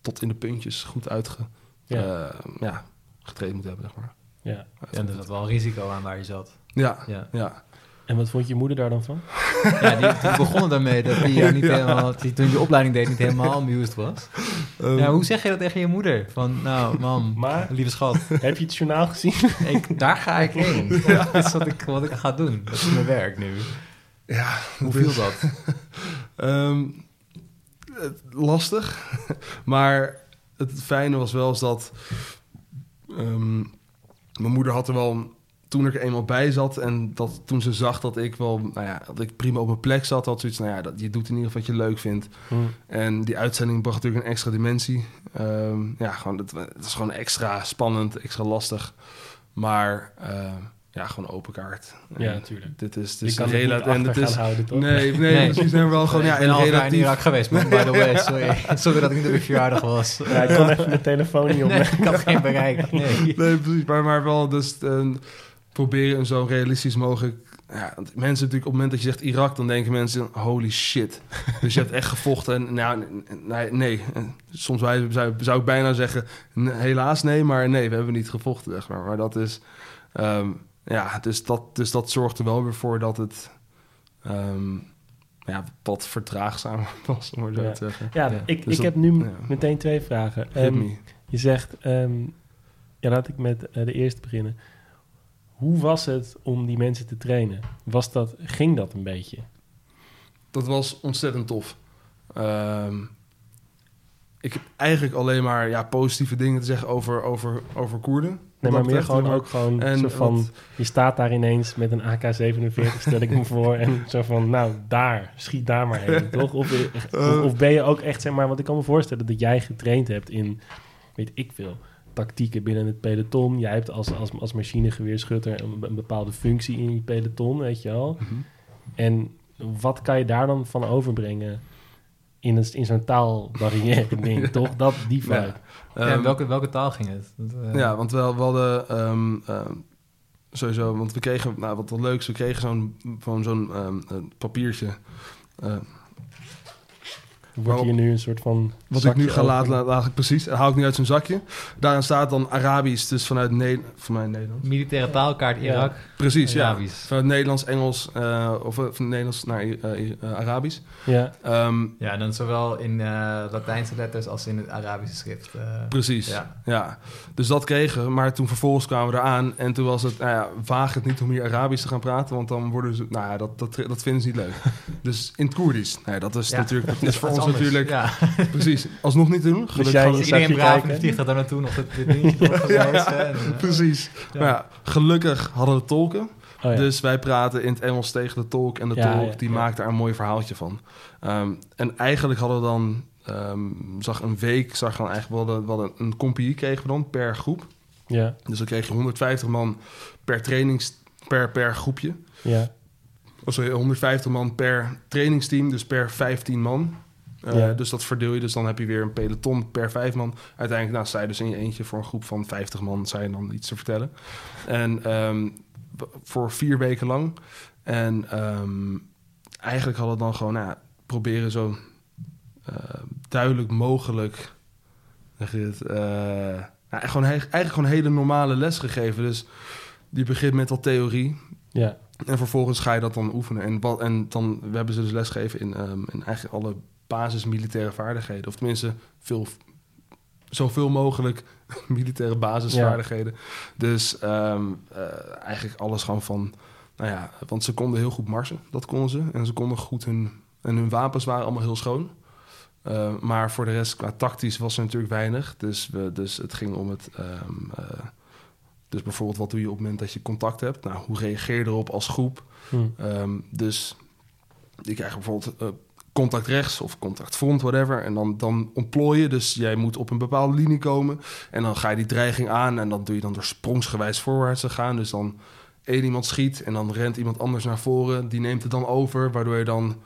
[SPEAKER 3] tot in de puntjes goed uitge,
[SPEAKER 1] Ja.
[SPEAKER 3] ja. ja, getraind moet hebben, zeg maar.
[SPEAKER 1] ja.
[SPEAKER 2] Ja, er zat wel een risico aan waar je zat.
[SPEAKER 3] Ja,
[SPEAKER 2] Ja,
[SPEAKER 3] ja.
[SPEAKER 1] En wat vond je moeder daar dan van? *laughs*
[SPEAKER 2] ja die, die begonnen daarmee dat die, jou niet helemaal, die toen je opleiding deed niet helemaal amused was.
[SPEAKER 3] Ehm,
[SPEAKER 2] Ja, hoe zeg je dat tegen je moeder? Van, nou, mam,
[SPEAKER 1] Maar-
[SPEAKER 2] lieve schat,
[SPEAKER 1] Heb je het journaal gezien? *laughs*
[SPEAKER 2] ik, daar ga ik *laughs* heen. Dat is wat ik, wat ik ga doen. Dat is mijn werk nu.
[SPEAKER 3] ja,
[SPEAKER 2] Hoe
[SPEAKER 3] dat
[SPEAKER 2] viel dat?
[SPEAKER 3] ehm, het- lastig. maar het fijne was wel eens dat... ehm, mijn moeder had er wel... Toen ik er eenmaal bij zat en dat toen ze zag dat ik wel... Nou ja, dat ik prima op mijn plek zat, had zoiets... Nou ja, dat, je doet in ieder geval wat je leuk vindt.
[SPEAKER 1] Hm.
[SPEAKER 3] En die uitzending bracht natuurlijk een extra dimensie. Ehm, ja, gewoon, het, het is gewoon extra spannend, extra lastig. Maar eh, ja, gewoon open kaart.
[SPEAKER 1] Ja, natuurlijk.
[SPEAKER 3] Dit is,
[SPEAKER 1] Je
[SPEAKER 3] dit is
[SPEAKER 1] kan
[SPEAKER 3] relatief... En het is,
[SPEAKER 1] gaan houden, toch?
[SPEAKER 3] nee, nee,
[SPEAKER 2] Nee.
[SPEAKER 3] precies. Nee, wel gewoon, ja, en
[SPEAKER 2] jaar in
[SPEAKER 3] relatief...
[SPEAKER 2] Irak geweest, man, by the way. *laughs* Sorry, sorry dat ik niet op je verjaardag was.
[SPEAKER 1] Ja, ik kon even mijn telefoon niet op.
[SPEAKER 2] Nee, ik had geen bereik. Nee.
[SPEAKER 3] Nee, precies. Maar, maar wel dus eh, proberen een zo realistisch mogelijk... Ja, want mensen natuurlijk op het moment dat je zegt Irak, dan denken mensen holy shit. *laughs* Dus je hebt echt gevochten. En nou, nee, soms zou, zou, zou ik bijna zeggen helaas nee, maar nee, we hebben niet gevochten. Zeg maar. maar dat is, ehm, ja, dus dat, dus dat zorgt er wel weer voor dat het ehm, ja, wat vertraagzamer *laughs* was, om maar zo
[SPEAKER 1] Ja.
[SPEAKER 3] te zeggen.
[SPEAKER 1] Ja,
[SPEAKER 2] Ja,
[SPEAKER 1] ik,
[SPEAKER 3] dus
[SPEAKER 1] ik
[SPEAKER 3] dat-
[SPEAKER 1] heb nu
[SPEAKER 3] ja.
[SPEAKER 1] meteen twee vragen. Ehm, je zegt, ja, laat ik met eh, de eerste beginnen. Hoe was het om die mensen te trainen? Was dat, ging dat een beetje?
[SPEAKER 3] Dat was ontzettend tof. Ehm, ik heb eigenlijk alleen maar ja, positieve dingen te zeggen over, over, over Koerden.
[SPEAKER 1] Nee, maar meer gewoon ook gewoon
[SPEAKER 3] en
[SPEAKER 1] zo van... Je staat daar ineens met een AK-47, stel ik me *laughs* voor. En zo van, nou, daar, schiet daar maar heen, *laughs* toch? Of, of, of ben je ook echt, zeg maar... Want ik kan me voorstellen dat jij getraind hebt in, weet ik veel... tactieken binnen het peloton. Jij hebt als, als, als machinegeweerschutter een, een bepaalde functie in je peloton, weet je wel.
[SPEAKER 3] Mhm.
[SPEAKER 1] En wat kan je daar dan van overbrengen in, een, in zo'n taalbarrière *laughs* ding, toch? Dat, die vibe.
[SPEAKER 3] Ja.
[SPEAKER 2] Ja,
[SPEAKER 3] Ehm,
[SPEAKER 2] welke, welke taal ging het? Dat, eh,
[SPEAKER 3] Ja, want we, we hadden ehm, ehm, sowieso, want we kregen, nou wat wel leuk is, we kregen zo'n van zo'n ehm, papiertje. eh,
[SPEAKER 1] Wordt hier nu een soort van.
[SPEAKER 3] wat ik nu ga laten, laat, laat ik precies, haal ik nu uit zo'n zakje. Daarin staat dan Arabisch, dus vanuit ne van mij Nederland.
[SPEAKER 2] Militaire taalkaart
[SPEAKER 1] Ja.
[SPEAKER 2] Irak.
[SPEAKER 3] Precies, ja.
[SPEAKER 2] Arabisch.
[SPEAKER 3] Vanuit Nederlands, Engels eh, of eh, van Nederlands naar eh, Arabisch.
[SPEAKER 1] Ja,
[SPEAKER 3] Ehm,
[SPEAKER 2] Ja, en dan zowel in eh, Latijnse letters als in het Arabische schrift. eh.
[SPEAKER 3] Precies,
[SPEAKER 2] Ja.
[SPEAKER 3] ja. Dus dat kregen we, maar toen vervolgens kwamen we eraan en toen was het, nou ja, waag het niet om hier Arabisch te gaan praten, want dan worden ze, nou ja, dat, dat, dat vinden ze niet leuk. *laughs* dus in het Koerdisch, nee, dat is
[SPEAKER 2] Ja.
[SPEAKER 3] natuurlijk, dat is *laughs* voor ons
[SPEAKER 2] anders.
[SPEAKER 3] natuurlijk,
[SPEAKER 2] Ja. *laughs*
[SPEAKER 3] precies, alsnog niet te doen. Gelukkig
[SPEAKER 1] jij-
[SPEAKER 3] hadden-
[SPEAKER 1] Zag
[SPEAKER 2] Iedereen braaf en vliegt daar naartoe nog dit dingetje *laughs* en, eh, *laughs*
[SPEAKER 3] precies.
[SPEAKER 2] Ja.
[SPEAKER 3] Maar ja, gelukkig hadden we tolken,
[SPEAKER 1] oh
[SPEAKER 3] dus wij praten in het Engels tegen de tolk en de tolk die maakt daar een mooi verhaaltje van. Ehm, en eigenlijk hadden we dan, ehm, zag een week, zag dan eigenlijk, we hadden, we hadden een compagnie kregen we dan per groep.
[SPEAKER 1] ja,
[SPEAKER 3] Dus dan kreeg je 150 man per trainings per, per groepje.
[SPEAKER 1] ja,
[SPEAKER 3] Of sorry, 150 man per trainingsteam, dus per 15 man. Eh,
[SPEAKER 1] Ja.
[SPEAKER 3] Dus dat verdeel je, dus dan heb je weer een peloton per 5 man. Uiteindelijk, nou, sta je dus in je eentje voor een groep van 50 man, je dan iets te vertellen. En ehm, voor vier weken lang. En ehm, eigenlijk hadden we dan gewoon, nou, ja, proberen zo eh, duidelijk mogelijk, eh, nou, gewoon, eigenlijk gewoon hele normale les gegeven. Dus die begint met wat theorie.
[SPEAKER 1] ja,
[SPEAKER 3] En vervolgens ga je dat dan oefenen. En, en dan we hebben ze dus lesgegeven in, ehm, in eigenlijk alle basis militaire vaardigheden. Of tenminste, veel, zoveel mogelijk *laughs* militaire basisvaardigheden. Dus ehm, eh, eigenlijk alles gewoon van... Nou ja, want ze konden heel goed marsen. Dat konden ze. En ze konden goed hun... En hun wapens waren allemaal heel schoon. Eh, maar voor de rest, qua tactisch, was er natuurlijk weinig. Dus, we, dus het ging om het... ehm, eh, dus bijvoorbeeld, wat doe je op het moment dat je contact hebt? Nou, hoe reageer je erop als groep?
[SPEAKER 1] hm,
[SPEAKER 3] Ehm, dus je krijgt bijvoorbeeld eh, contact rechts of contact front, whatever. En dan, dan ontplooi je. Dus jij moet op een bepaalde linie komen. En dan ga je die dreiging aan. En dan doe je dan door sprongsgewijs voorwaarts te gaan. Dus dan één iemand schiet en dan rent iemand anders naar voren. Die neemt het dan over, waardoor je dan,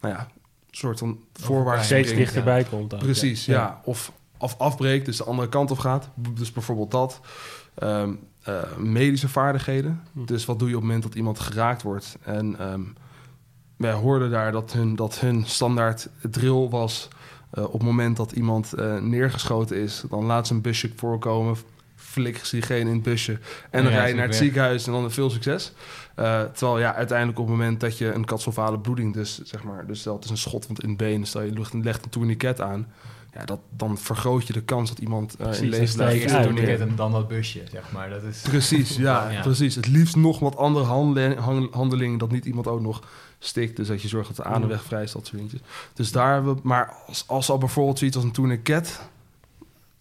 [SPEAKER 3] nou ja, een soort van voorwaarts
[SPEAKER 1] steeds
[SPEAKER 3] springt.
[SPEAKER 1] dichterbij komt. ook,
[SPEAKER 3] Precies,
[SPEAKER 1] ja.
[SPEAKER 3] ja. Of, of afbreekt, dus de andere kant op gaat. Dus bijvoorbeeld dat. Ehm, eh, medische vaardigheden.
[SPEAKER 1] Hm.
[SPEAKER 3] Dus wat doe je op het moment dat iemand geraakt wordt? En ehm, wij hoorden daar dat hun, dat hun standaard drill was... eh, op het moment dat iemand eh, neergeschoten is... dan laat ze een busje voorkomen... flikken ze diegene in het busje... en dan
[SPEAKER 2] Ja,
[SPEAKER 3] rij je naar het
[SPEAKER 2] weg.
[SPEAKER 3] ziekenhuis en dan veel succes. Eh, terwijl ja, uiteindelijk op het moment dat je een catastrofale bloeding... dus zeg maar, dus dat is een schotwond in het been... stel je legt een, legt een tourniquet aan... Ja, dat, dan vergroot je de kans dat iemand
[SPEAKER 1] Precies,
[SPEAKER 3] in
[SPEAKER 1] dan
[SPEAKER 3] leven blijft.
[SPEAKER 2] dan dat busje, zeg maar. Dat is...
[SPEAKER 3] Precies, ja, *laughs*
[SPEAKER 2] Ja.
[SPEAKER 3] precies. Het liefst nog wat andere handel- han- handelingen... dat niet iemand ook nog stikt. Dus dat je zorgt dat de ademweg vrij is, dat soort dingetjes. Dus daar hebben we... Maar als, als al bijvoorbeeld zoiets als een tourniquet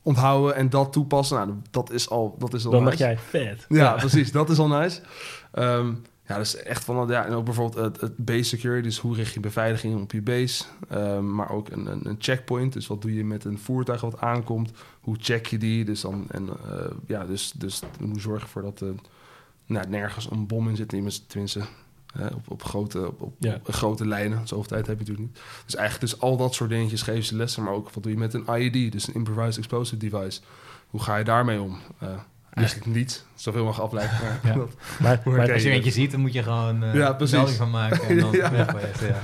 [SPEAKER 3] onthouden... en dat toepassen, nou, dat is al, dat is al
[SPEAKER 1] Dan
[SPEAKER 3] nice.
[SPEAKER 1] jij, vet.
[SPEAKER 3] Ja, precies. Dat is al *laughs* nice. Ehm, ja, is echt van... Ja, en ook bijvoorbeeld het, het base security. Dus hoe richt je beveiliging op je base. Ehm, maar ook een, een, een checkpoint. Dus wat doe je met een voertuig wat aankomt? Hoe check je die? Dus dan... En, eh, ja, dus, dus hoe zorg je ervoor dat er nou, nergens een bom in zit? Tenminste hè, op, op, grote, op, op,
[SPEAKER 1] Ja.
[SPEAKER 3] op grote lijnen. Zoveel tijd heb je natuurlijk niet. Dus eigenlijk dus al dat soort dingetjes geven ze lessen. Maar ook wat doe je met een IED? Dus een Improvised Explosive Device. Hoe ga je daarmee om? Eh, eigenlijk niet. Zoveel mag afleiden. Maar
[SPEAKER 2] Ja. *laughs*
[SPEAKER 3] dat,
[SPEAKER 1] Maar,
[SPEAKER 2] Als je
[SPEAKER 3] je
[SPEAKER 2] eentje ziet, dan moet je gewoon
[SPEAKER 3] Ja, precies.
[SPEAKER 2] melding van maken en dan *laughs*
[SPEAKER 3] Ja.
[SPEAKER 2] ja.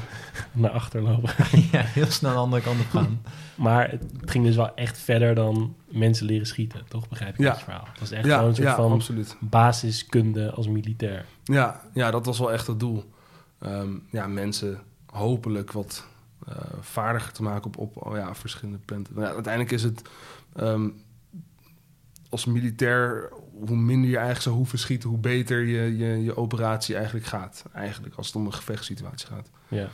[SPEAKER 1] Naar achter lopen. *laughs* *laughs*
[SPEAKER 2] ja, heel snel de andere kant op gaan.
[SPEAKER 1] Maar het ging dus wel echt verder dan mensen leren schieten, toch? Begrijp ik
[SPEAKER 3] Ja.
[SPEAKER 1] het verhaal. Het was echt
[SPEAKER 3] ja,
[SPEAKER 1] gewoon een soort
[SPEAKER 3] ja,
[SPEAKER 1] van
[SPEAKER 3] absoluut.
[SPEAKER 1] basiskunde als militair.
[SPEAKER 3] Ja, ja, dat was wel echt het doel. Ehm, ja, mensen hopelijk wat eh, vaardiger te maken op, op oh ja, verschillende punten. Maar uiteindelijk is het... ehm, als militair, hoe minder je eigenlijk zou hoeven schieten, hoe beter je, je, je operatie eigenlijk gaat. Eigenlijk, als het om een gevechtssituatie gaat.
[SPEAKER 1] Ja.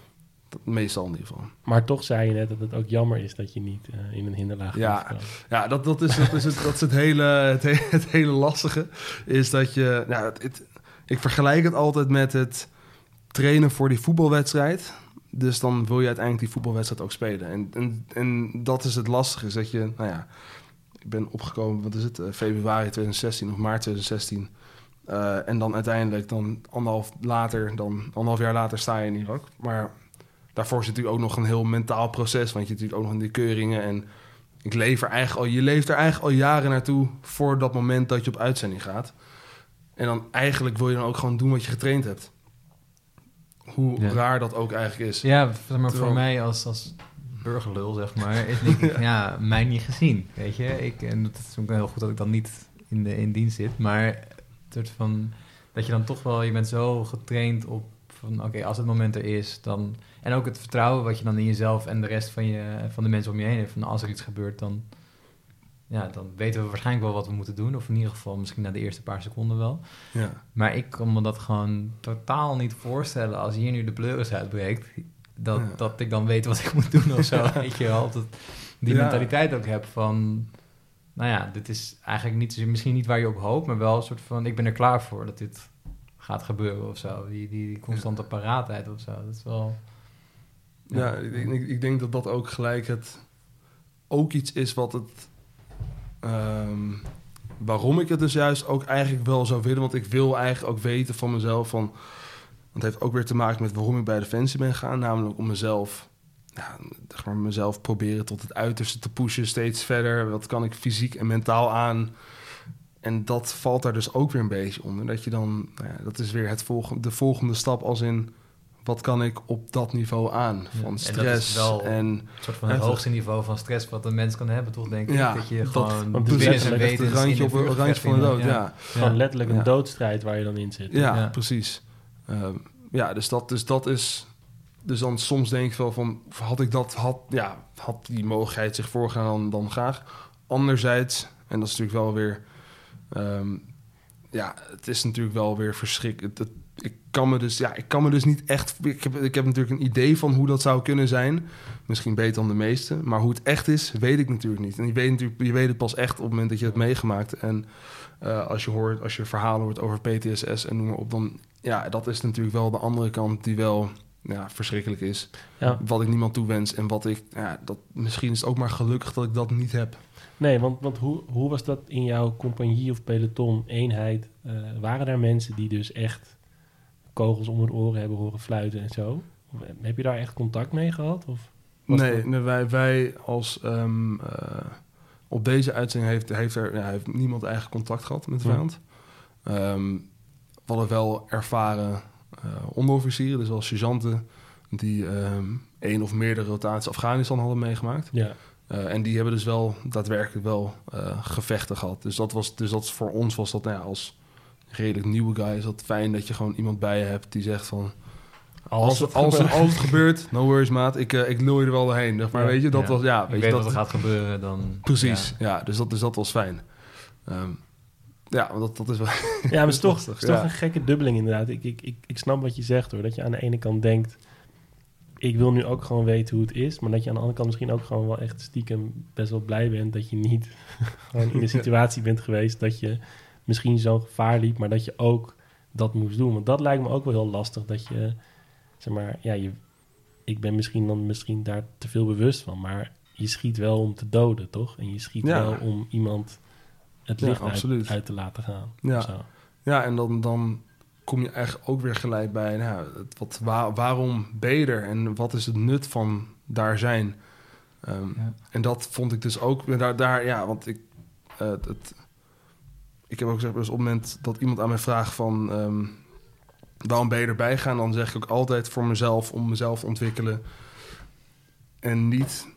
[SPEAKER 3] Dat, meestal in ieder geval.
[SPEAKER 1] Maar toch zei je net dat het ook jammer is dat je niet eh, in een hinderlaag
[SPEAKER 3] Ja. Ja, dat, dat, is, dat, is, het, dat is het, hele, het, he- *laughs* het hele lastige. Is dat je. Nou, het, het- ik vergelijk het altijd met het trainen voor die voetbalwedstrijd. Dus dan wil je uiteindelijk die voetbalwedstrijd ook spelen. En, en, en dat is het lastige. Is dat je. Nou ja, ik ben opgekomen, wat is het? eh, februari 2016 of maart 2016. Eh, en dan uiteindelijk, dan anderhalf, later, dan anderhalf jaar later sta je in Irak. Maar daarvoor zit natuurlijk ook nog een heel mentaal proces. Want je hebt natuurlijk ook nog in die keuringen. En ik leef er eigenlijk al, je leeft er eigenlijk al jaren naartoe voor dat moment dat je op uitzending gaat. En dan eigenlijk wil je dan ook gewoon doen wat je getraind hebt. Hoe
[SPEAKER 2] Ja.
[SPEAKER 3] raar dat ook eigenlijk is.
[SPEAKER 2] Ja, maar
[SPEAKER 3] Terwijl-
[SPEAKER 2] voor mij als, als burgerlul, zeg maar, is denk ik, *laughs* ja, mij niet gezien, weet je. Ik, en het is ook heel goed dat ik dan niet in, de, in dienst zit, maar het soort van, dat je dan toch wel, je bent zo getraind op van, oké, als het moment er is, dan... En ook het vertrouwen wat je dan in jezelf en de rest van, je, van de mensen om je heen heeft, van als er iets gebeurt, dan... Ja, dan weten we waarschijnlijk wel wat we moeten doen. Of in ieder geval misschien na de eerste paar seconden wel.
[SPEAKER 3] Ja.
[SPEAKER 2] Maar ik kan me dat gewoon totaal niet voorstellen als hier nu de pleuris uitbreekt. Dat,
[SPEAKER 3] Ja.
[SPEAKER 2] dat ik dan weet wat ik moet doen of zo. *laughs* Weet je wel. Dat die
[SPEAKER 3] Ja.
[SPEAKER 2] mentaliteit ook heb van... Nou ja, dit is eigenlijk niet, misschien niet waar je op hoopt, maar wel een soort van... Ik ben er klaar voor dat dit gaat gebeuren of zo. Die, die, die constante paraatheid of zo. Dat is wel...
[SPEAKER 3] Ja, ik, ik, ik denk dat dat ook gelijk het ook iets is wat het. ehm, waarom ik het dus juist ook eigenlijk wel zou willen. Want ik wil eigenlijk ook weten van mezelf. Van, want het heeft ook weer te maken met waarom ik bij Defensie ben gegaan. Namelijk om mezelf. Ja, zeg maar mezelf proberen tot het uiterste te pushen. Steeds verder. Wat kan ik fysiek en mentaal aan? En dat valt daar dus ook weer een beetje onder. Dat je dan. Nou ja, dat is weer het volgende, de volgende stap als in wat kan ik op dat niveau aan?
[SPEAKER 2] Ja, en
[SPEAKER 3] Van
[SPEAKER 2] dat is
[SPEAKER 3] stress
[SPEAKER 2] wel-
[SPEAKER 3] en...
[SPEAKER 2] Een soort van het
[SPEAKER 3] Ja,
[SPEAKER 2] hoogste niveau van stress wat een mens kan hebben, toch denk ik?
[SPEAKER 3] Ja,
[SPEAKER 2] dat je
[SPEAKER 3] dat-
[SPEAKER 2] gewoon willens en wetens
[SPEAKER 3] het randje op
[SPEAKER 2] een
[SPEAKER 3] randje van de dood,
[SPEAKER 2] in-
[SPEAKER 3] ja.
[SPEAKER 1] Gewoon letterlijk een
[SPEAKER 3] Ja.
[SPEAKER 1] doodstrijd waar je dan in zit.
[SPEAKER 3] Ja,
[SPEAKER 2] Ja.
[SPEAKER 3] precies. Ehm, ja, dus dat, dus dat is... Dus dan soms denk ik wel van... Had ik dat... Had, ja, had die mogelijkheid zich voorgedaan dan, dan graag. Anderzijds... En dat is natuurlijk wel weer... ehm, ja, het is natuurlijk wel weer verschrikkelijk. Ik kan me dus, ja, ik kan me dus niet echt. Ik heb, ik heb natuurlijk een idee van hoe dat zou kunnen zijn. Misschien beter dan de meeste. Maar hoe het echt is, weet ik natuurlijk niet. En je weet, natuurlijk, je weet het pas echt op het moment dat je het meegemaakt. En eh, als je hoort, als je verhalen hoort over PTSS en noem maar op, dan ja, dat is natuurlijk wel de andere kant die wel ja, verschrikkelijk is.
[SPEAKER 1] Ja.
[SPEAKER 3] Wat ik niemand toewens en wat ik, ja, dat misschien is het ook maar gelukkig dat ik dat niet heb.
[SPEAKER 1] Nee, want, want hoe, hoe was dat in jouw compagnie of peloton, eenheid? Eh, waren er mensen die dus echt kogels om hun oren hebben horen fluiten en zo? Of, eh, heb je daar echt contact mee gehad? Of
[SPEAKER 3] Nee,
[SPEAKER 1] dat-
[SPEAKER 3] nee, wij, wij als ehm, eh, op deze uitzending heeft, heeft er ja, heeft niemand eigenlijk contact gehad met de vijand. Ehm, we hadden wel ervaren onderofficieren, dus als sergeanten, die ehm één of meerdere rotaties Afghanistan hadden meegemaakt.
[SPEAKER 1] Ja,
[SPEAKER 3] Eh, en die hebben dus wel daadwerkelijk wel eh, gevechten gehad. Dus dat was, dus dat voor ons was dat nou ja, als redelijk nieuwe guy is dat fijn dat je gewoon iemand bij je hebt die zegt van als,
[SPEAKER 1] het
[SPEAKER 3] als,
[SPEAKER 1] gebeurt.
[SPEAKER 3] als het gebeurt, no worries maat, ik, eh, ik lul je er wel doorheen. Zeg maar
[SPEAKER 1] Ja.
[SPEAKER 3] weet je, dat
[SPEAKER 2] Ja.
[SPEAKER 3] was ja, weet
[SPEAKER 2] weet
[SPEAKER 3] je,
[SPEAKER 2] wat
[SPEAKER 3] dat
[SPEAKER 2] er gaat gebeuren, dan...
[SPEAKER 3] precies.
[SPEAKER 2] ja.
[SPEAKER 3] Ja, dus dat dus dat was fijn. Ehm, ja, maar dat, dat is wel.
[SPEAKER 1] Ja, maar het is *laughs* toch,
[SPEAKER 3] lastig,
[SPEAKER 1] is toch
[SPEAKER 3] ja.
[SPEAKER 1] een gekke dubbeling inderdaad. Ik, ik, ik, ik snap wat je zegt hoor. Dat je aan de ene kant denkt... ik wil nu ook gewoon weten hoe het is. Maar dat je aan de andere kant misschien ook gewoon wel echt stiekem best wel blij bent... dat je niet *laughs* gewoon in een *laughs* situatie bent geweest... dat je misschien zo'n gevaar liep... maar dat je ook dat moest doen. Want dat lijkt me ook wel heel lastig. Dat je, zeg maar, ja, je, ik ben misschien dan misschien daar te veel bewust van... maar je schiet wel om te doden, toch? En je schiet
[SPEAKER 3] Ja.
[SPEAKER 1] wel om iemand het
[SPEAKER 3] Ja,
[SPEAKER 1] licht uit, te laten gaan.
[SPEAKER 3] Ja. Ja, en dan, dan kom je eigenlijk ook weer gelijk bij, nou, wat, waar- waarom ben je er en wat is het nut van daar zijn? Ehm,
[SPEAKER 2] Ja.
[SPEAKER 3] En dat vond ik dus ook, daar, daar ja, want ik, eh, het, ik heb ook gezegd, dus op het moment dat iemand aan mij vraagt van, ehm, waarom ben je erbij gaan, dan zeg ik ook altijd voor mezelf, om mezelf te ontwikkelen. En niet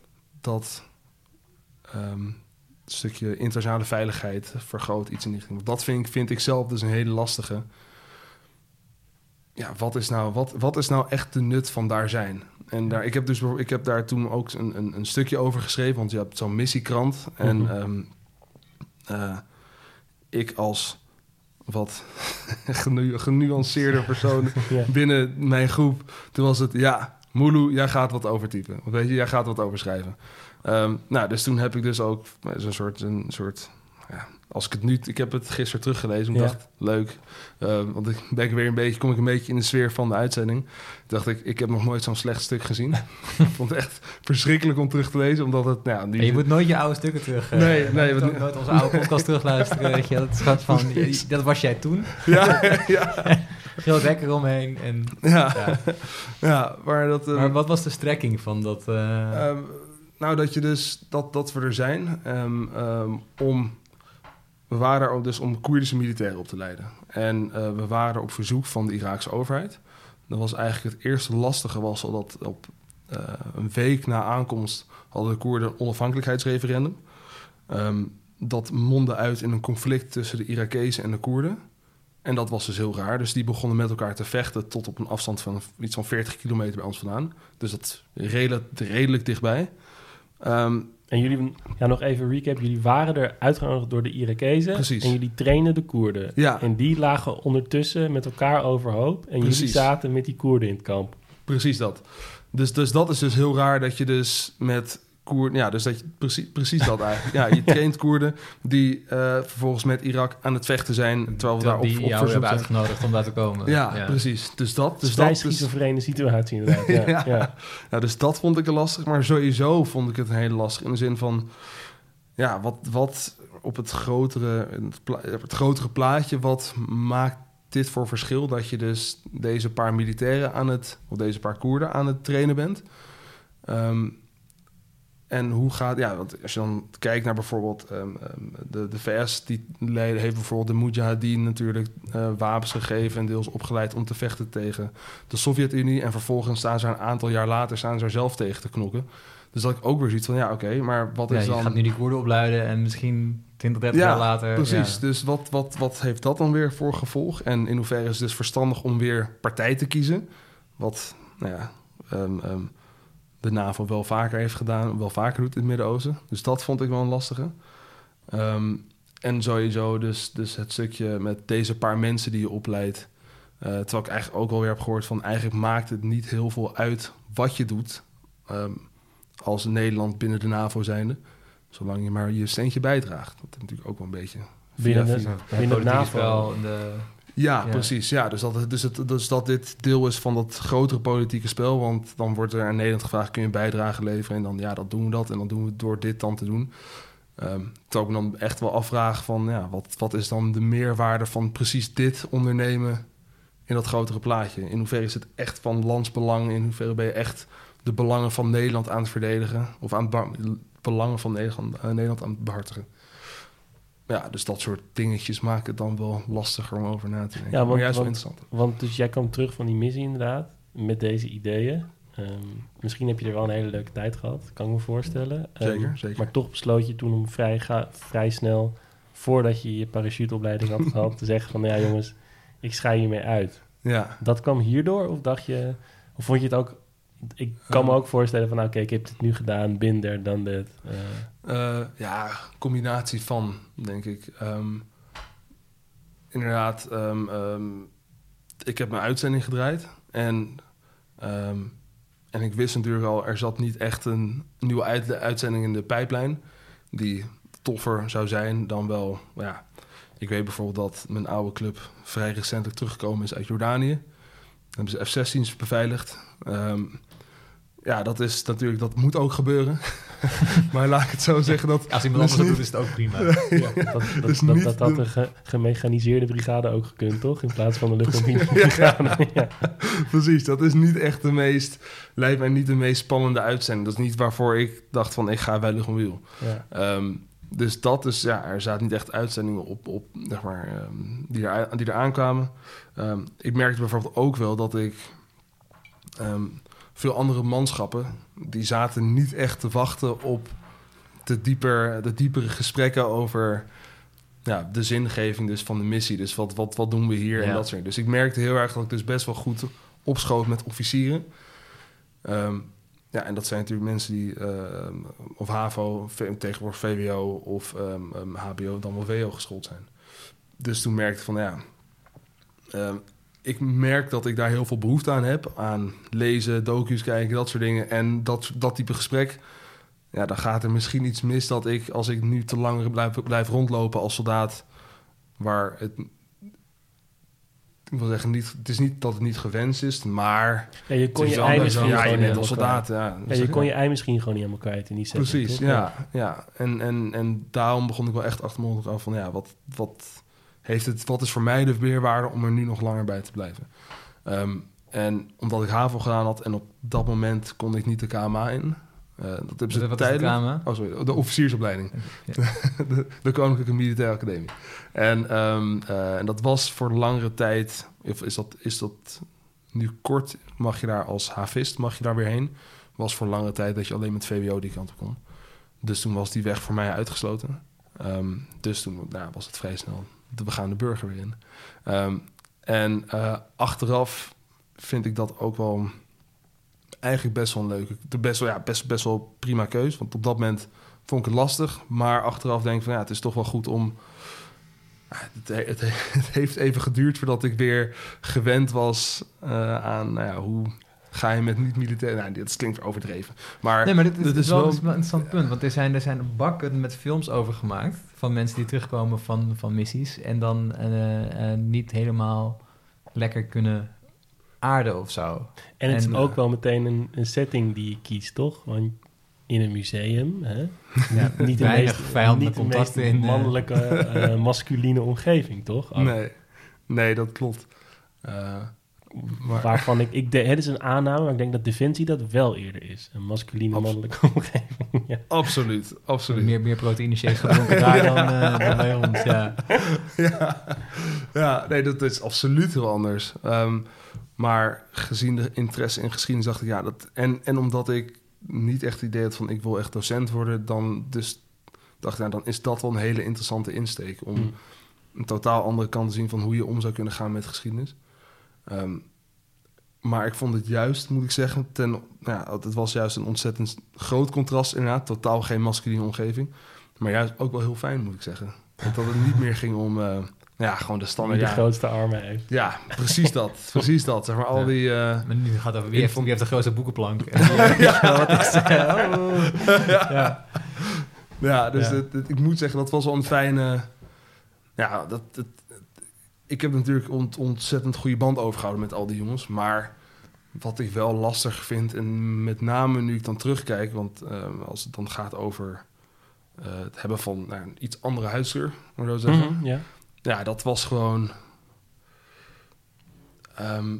[SPEAKER 3] dat ehm, stukje internationale veiligheid vergroot iets in die richting. Want dat vind ik, vind ik zelf dus een hele lastige. Ja, wat is nou, wat, wat is nou echt de nut van daar zijn? En daar, ik, heb dus, ik heb daar toen ook een, een, een stukje over geschreven, want je hebt zo'n missiekrant. En
[SPEAKER 1] Mhm.
[SPEAKER 3] ehm, eh, ik als wat *laughs* genu genuanceerder persoon *laughs*
[SPEAKER 1] Ja.
[SPEAKER 3] binnen mijn groep, toen was het ja, Moelu, jij gaat wat overtypen. Weet je, jij gaat wat overschrijven. Ehm, nou, dus toen heb ik dus ook zo'n soort, een soort ja, als ik het nu, ik heb het gisteren teruggelezen en
[SPEAKER 1] Ja.
[SPEAKER 3] dacht, leuk. Eh, want ik ben weer een beetje, kom ik een beetje in de sfeer van de uitzending. Dacht ik, ik heb nog nooit zo'n slecht stuk gezien. *laughs* ik vond het echt verschrikkelijk om terug te lezen, omdat het, nou, ja, die,
[SPEAKER 2] En je moet nooit je oude stukken terug... eh,
[SPEAKER 3] Nee, nee,
[SPEAKER 2] je moet nooit onze oude podcast terugluisteren. Weet je. Dat is gewoon van, *laughs* dat was jij toen.
[SPEAKER 3] ja, *laughs* ja,
[SPEAKER 2] Groot wekker omheen. En,
[SPEAKER 3] ja,
[SPEAKER 2] ja.
[SPEAKER 3] ja, maar dat. eh,
[SPEAKER 2] Maar wat was de strekking van dat... eh,
[SPEAKER 3] Ehm, nou, dat je dus dat, dat we er zijn ehm, ehm, om. We waren er dus om Koerdische militairen op te leiden. En eh, we waren op verzoek van de Iraakse overheid. Dat was eigenlijk het eerste lastige was al dat op eh, een week na aankomst hadden de Koerden een onafhankelijkheidsreferendum. Ehm, dat mondde uit in een conflict tussen de Irakezen en de Koerden. En dat was dus heel raar. Dus die begonnen met elkaar te vechten tot op een afstand van iets van 40 kilometer bij ons vandaan. Dus dat redelijk, redelijk dichtbij. Ehm,
[SPEAKER 1] En jullie, ja, nog even recap. Jullie waren er uitgenodigd door de Irakezen.
[SPEAKER 3] Precies.
[SPEAKER 1] En jullie trainen de Koerden.
[SPEAKER 3] Ja.
[SPEAKER 1] En die lagen ondertussen met elkaar overhoop. En jullie zaten met die Koerden in het kamp.
[SPEAKER 3] Precies dat. Dus, dus dat is dus heel raar dat je dus met Koerden... Ja, dus dat je precies, precies dat eigenlijk. Ja, je *laughs* traint Koerden die eh, vervolgens met Irak aan het vechten zijn... terwijl we daar op, op
[SPEAKER 2] jou
[SPEAKER 3] verzoek
[SPEAKER 2] hebben uitgenodigd om daar te komen.
[SPEAKER 3] Ja, precies. Dus dat...
[SPEAKER 1] Dus
[SPEAKER 3] Dus dat
[SPEAKER 1] schizofrene situatie inderdaad. *laughs* Ja,
[SPEAKER 3] Ja.
[SPEAKER 1] ja.
[SPEAKER 3] ja, dus dat vond ik er lastig. Maar sowieso vond ik het een hele lastig. In de zin van... Ja, wat, wat op het grotere, het, pla- op het grotere plaatje... wat maakt dit voor verschil? Dat je dus deze paar militairen aan het... of deze paar Koerden aan het trainen bent... Ehm, en hoe gaat, ja, want als je dan kijkt naar bijvoorbeeld ehm, ehm, de, de VS, die le- heeft bijvoorbeeld de Mujahideen natuurlijk eh, wapens gegeven en deels opgeleid om te vechten tegen de Sovjet-Unie. En vervolgens staan ze een aantal jaar later staan ze er zelf tegen te knokken. Dus dat ik ook weer zoiets van, ja, oké, maar wat
[SPEAKER 2] Ja,
[SPEAKER 3] is
[SPEAKER 2] je
[SPEAKER 3] dan...
[SPEAKER 2] gaat nu die Koerden opluiden en misschien 20, 30
[SPEAKER 3] Ja,
[SPEAKER 2] jaar later...
[SPEAKER 3] Precies,
[SPEAKER 2] ja.
[SPEAKER 3] dus wat, wat, wat heeft dat dan weer voor gevolg? En in hoeverre is het dus verstandig om weer partij te kiezen? Wat, nou ja, ehm, de NAVO wel vaker heeft gedaan, wel vaker doet in het Midden-Oosten. Dus dat vond ik wel een lastige. Ehm, en sowieso dus, dus het stukje met deze paar mensen die je opleidt. Eh, terwijl ik eigenlijk ook alweer heb gehoord van... eigenlijk maakt het niet heel veel uit wat je doet... ehm, als Nederland binnen de NAVO zijnde... zolang je maar je steentje bijdraagt. Dat is natuurlijk ook wel een beetje...
[SPEAKER 1] Binnen
[SPEAKER 3] via-
[SPEAKER 1] de-
[SPEAKER 3] via-
[SPEAKER 2] Ja,
[SPEAKER 1] binnen
[SPEAKER 2] politieke
[SPEAKER 1] NAVO.
[SPEAKER 2] de...
[SPEAKER 3] ja,
[SPEAKER 2] Ja.
[SPEAKER 3] precies. Ja, dus, dat, dus, het, dus dat dit deel is van dat grotere politieke spel. Want dan wordt er aan Nederland gevraagd: kun je een bijdrage leveren? En dan ja, dat doen we dat. En dan doen we het door dit dan te doen. Ehm terwijl ik me dan echt wel afvraag van ja, wat, wat is dan de meerwaarde van precies dit ondernemen in dat grotere plaatje? In hoeverre is het echt van landsbelang? In hoeverre ben je echt de belangen van Nederland aan het verdedigen? Of aan het belangen van Nederland, eh, Nederland aan het behartigen? Ja, dus dat soort dingetjes maken het dan wel lastiger om over na te denken.
[SPEAKER 1] Ja, want-
[SPEAKER 3] maar juist wel interessant.
[SPEAKER 1] Want dus jij kwam terug van die missie inderdaad, met deze ideeën. Ehm, misschien heb je er wel een hele leuke tijd gehad, kan ik me voorstellen. Ehm,
[SPEAKER 3] Zeker, zeker.
[SPEAKER 1] Maar toch besloot je toen om vrij, ga- vrij snel, voordat je je parachuteopleiding had gehad, te zeggen van, ja jongens, ik schei hiermee uit.
[SPEAKER 3] Ja,
[SPEAKER 1] Dat kwam hierdoor? Of dacht je, of vond je het ook... Ik kan me ook voorstellen van, nou, oké, ik heb dit nu gedaan, binder dan dit. Eh,
[SPEAKER 3] Eh, ja, combinatie van, denk ik. Ehm, inderdaad, ehm, ehm, ik heb mijn uitzending gedraaid. En, en ik wist natuurlijk al, er zat niet echt een nieuwe uit- uitzending in de pijplijn. Die toffer zou zijn dan wel, ja... Ik weet bijvoorbeeld dat mijn oude club vrij recentelijk teruggekomen is uit Jordanië. Dan hebben ze F-16's beveiligd. Ehm, ja, dat is natuurlijk, dat moet ook gebeuren. *laughs* maar laat ik het zo zeggen dat
[SPEAKER 2] Als iemand
[SPEAKER 3] Dus
[SPEAKER 2] anders doet, is het ook prima. *laughs*
[SPEAKER 1] ja, dat, dat,
[SPEAKER 3] Dus
[SPEAKER 1] dat, dat had
[SPEAKER 3] de-
[SPEAKER 1] de ge- gemechaniseerde brigade ook gekund, toch? In plaats van de luchtmobiele *laughs* ja.
[SPEAKER 3] Precies, dat is niet echt de meest, lijkt mij niet de meest spannende uitzending. Dat is niet waarvoor ik dacht van ik ga bij Luchtmobiel.
[SPEAKER 1] Ja.
[SPEAKER 3] Ehm dus dat is, ja, er zaten niet echt uitzendingen op, op zeg maar, ehm, die, er, die er aankwamen. Ehm, ik merkte bijvoorbeeld ook wel dat ik veel andere manschappen, die zaten niet echt te wachten op de, dieper, de diepere gesprekken over ja, de zingeving dus van de missie. Dus wat, wat, wat doen we hier en dat soort Dus ik merkte heel erg dat ik dus best wel goed opschoot met officieren. Ehm, ja, en dat zijn natuurlijk mensen die ehm, of HAVO, tegenwoordig VWO of ehm, ehm, HBO, dan wel WO geschoold zijn. dus toen merkte ik van ja, ik merk dat ik daar heel veel behoefte aan heb. Aan lezen, docu's kijken, dat soort dingen. En dat, dat type gesprek, ja, dan gaat er misschien iets mis dat ik, als ik nu te lang blijf, blijf rondlopen als soldaat, waar het ik wil zeggen, niet, het is niet dat het niet gewenst is, maar...
[SPEAKER 1] Ja, je kon je ei misschien
[SPEAKER 3] ja, je
[SPEAKER 1] niet
[SPEAKER 3] bent als soldaat, ja.
[SPEAKER 1] Ja, je kon je ei misschien gewoon niet helemaal kwijt in die setting.
[SPEAKER 3] Precies, ja. ja. En, en, en daarom begon ik wel echt achter me af van... ja, wat, wat, heeft het, wat is voor mij de weerwaarde om er nu nog langer bij te blijven? Ehm, en omdat ik HAVO gedaan had en op dat moment kon ik niet de KMA in... eh, dat hebben ze
[SPEAKER 2] Wat is de KMA?
[SPEAKER 3] Oh, sorry. De officiersopleiding. *laughs* de, de Koninklijke Militaire Academie. En, ehm, eh, en dat was voor langere tijd... Of is dat, is dat nu kort? Mag je daar als havist mag je daar weer heen? Was voor langere tijd dat je alleen met VWO die kant op kon. Dus toen was die weg voor mij uitgesloten. Ehm, dus toen nou, was het vrij snel... We gaan de burger weer in. Ehm, en eh, achteraf vind ik dat ook wel eigenlijk best wel een leuke, best wel, ja, best, best wel prima keus. Want op dat moment vond ik het lastig. Maar achteraf denk ik van ja, het is toch wel goed om. Ah, Het, he- het, he- *laughs* het heeft even geduurd voordat ik weer gewend was eh, aan nou ja, hoe ga je met niet-militair. Nou, dit klinkt overdreven. Maar,
[SPEAKER 2] Nee, maar dit is,
[SPEAKER 3] dit
[SPEAKER 2] wel,
[SPEAKER 3] wel-
[SPEAKER 2] een interessant punt. Want er zijn, er zijn bakken met films over gemaakt. Van mensen die terugkomen van, van missies. En dan eh, eh, niet helemaal lekker kunnen aarden of zo.
[SPEAKER 1] En het
[SPEAKER 2] En,
[SPEAKER 1] is
[SPEAKER 2] eh,
[SPEAKER 1] ook wel meteen een, een setting die je kiest, toch? Want in een museum, hè?
[SPEAKER 2] Ja,
[SPEAKER 1] niet de
[SPEAKER 2] weinig
[SPEAKER 1] meest,
[SPEAKER 2] vijandelijke contacten in. eh,
[SPEAKER 1] mannelijke, eh, *laughs* masculine omgeving, toch?
[SPEAKER 3] Nee, nee, dat klopt. Eh, maar-
[SPEAKER 1] Waarvan ik, ik de, het is een aanname, maar ik denk dat Defensie dat wel eerder is. Een masculine
[SPEAKER 3] Abs-
[SPEAKER 1] mannelijke *laughs* omgeving. ja.
[SPEAKER 3] absoluut, absoluut.
[SPEAKER 2] meer, meer proteïne shakes gedronken daar dan, eh, dan bij ons. Ja. *laughs*
[SPEAKER 3] ja. ja, nee, dat is absoluut heel anders. Ehm, maar gezien de interesse in geschiedenis dacht ik, ja, dat... En, en omdat ik niet echt het idee had van, ik wil echt docent worden... dan dus dacht ik, nou, dan is dat wel een hele interessante insteek... om
[SPEAKER 1] Mm.
[SPEAKER 3] een totaal andere kant te zien van hoe je om zou kunnen gaan met geschiedenis. Ehm, maar ik vond het juist, moet ik zeggen, ten, nou ja, het was juist een ontzettend groot contrast inderdaad. Totaal geen masculine omgeving. Maar juist ook wel heel fijn, moet ik zeggen. Want dat het niet meer ging om, eh, ja, gewoon de
[SPEAKER 1] Wie
[SPEAKER 3] standaard.
[SPEAKER 1] de
[SPEAKER 3] Ja,
[SPEAKER 1] grootste armen heeft.
[SPEAKER 3] ja, precies dat. *laughs* precies dat. Zeg maar al
[SPEAKER 2] Ja.
[SPEAKER 3] die... eh,
[SPEAKER 2] Maar nu gaat het over wie
[SPEAKER 3] Ik
[SPEAKER 2] heeft, wie heeft de grootste boekenplank. *laughs* *laughs* Oh. ja.
[SPEAKER 3] Ja, dus
[SPEAKER 2] Ja.
[SPEAKER 3] Het, het- ik moet zeggen, dat was wel een fijne... Ja, dat, het- ik heb natuurlijk ont, ontzettend goede band overgehouden met al die jongens. Maar wat ik wel lastig vind, en met name nu ik dan terugkijk... want eh, als het dan gaat over eh, het hebben van nou, een iets andere huidskleur, moet ik zo zeggen...
[SPEAKER 1] Mhm, ja.
[SPEAKER 3] Ja, dat was gewoon... ehm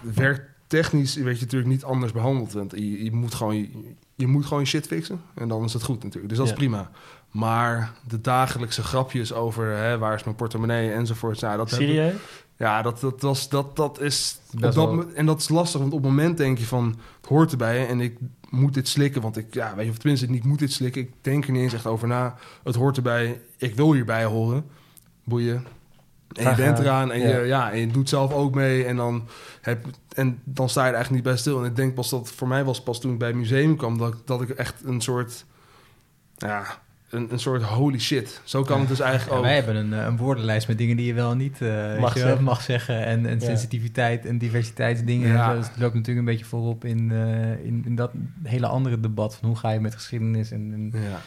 [SPEAKER 3] werktechnisch werd je natuurlijk niet anders behandeld. Want je, je, moet gewoon, je, je moet gewoon shit fixen. En dan is het goed natuurlijk. Dus dat is prima. Maar de dagelijkse grapjes over hè, waar is mijn portemonnee enzovoort. Nou, dat
[SPEAKER 1] Serieus?
[SPEAKER 3] ja, dat, dat, was, dat, dat is... Dat,
[SPEAKER 2] wel-
[SPEAKER 3] en dat is lastig, want op het moment denk je van... het hoort erbij en ik moet dit slikken. Want ik, ja, weet je, of tenminste, ik moet dit slikken. Ik denk er niet eens echt over na. Het hoort erbij. Ik wil hierbij horen. Boeien. En je bent eraan en,
[SPEAKER 1] ja.
[SPEAKER 3] Je, ja, en je doet zelf ook mee. En dan, heb, en dan sta je er eigenlijk niet bij stil. En ik denk pas dat voor mij was pas toen ik bij het museum kwam... dat, dat ik echt een soort... Ja, een, een soort holy shit. Zo kan het dus eigenlijk
[SPEAKER 2] Ja,
[SPEAKER 3] ook.
[SPEAKER 2] wij hebben een, eh, een woordenlijst met dingen die je wel niet eh,
[SPEAKER 1] Mag
[SPEAKER 2] je wel,
[SPEAKER 1] zeggen.
[SPEAKER 2] mag zeggen. En, en
[SPEAKER 1] Ja.
[SPEAKER 2] sensitiviteit en diversiteitsdingen.
[SPEAKER 3] Ja.
[SPEAKER 2] En zo. Dus het loopt natuurlijk een beetje voorop in, eh, in, in dat hele andere debat. Van hoe ga je met geschiedenis en, en
[SPEAKER 3] Ja.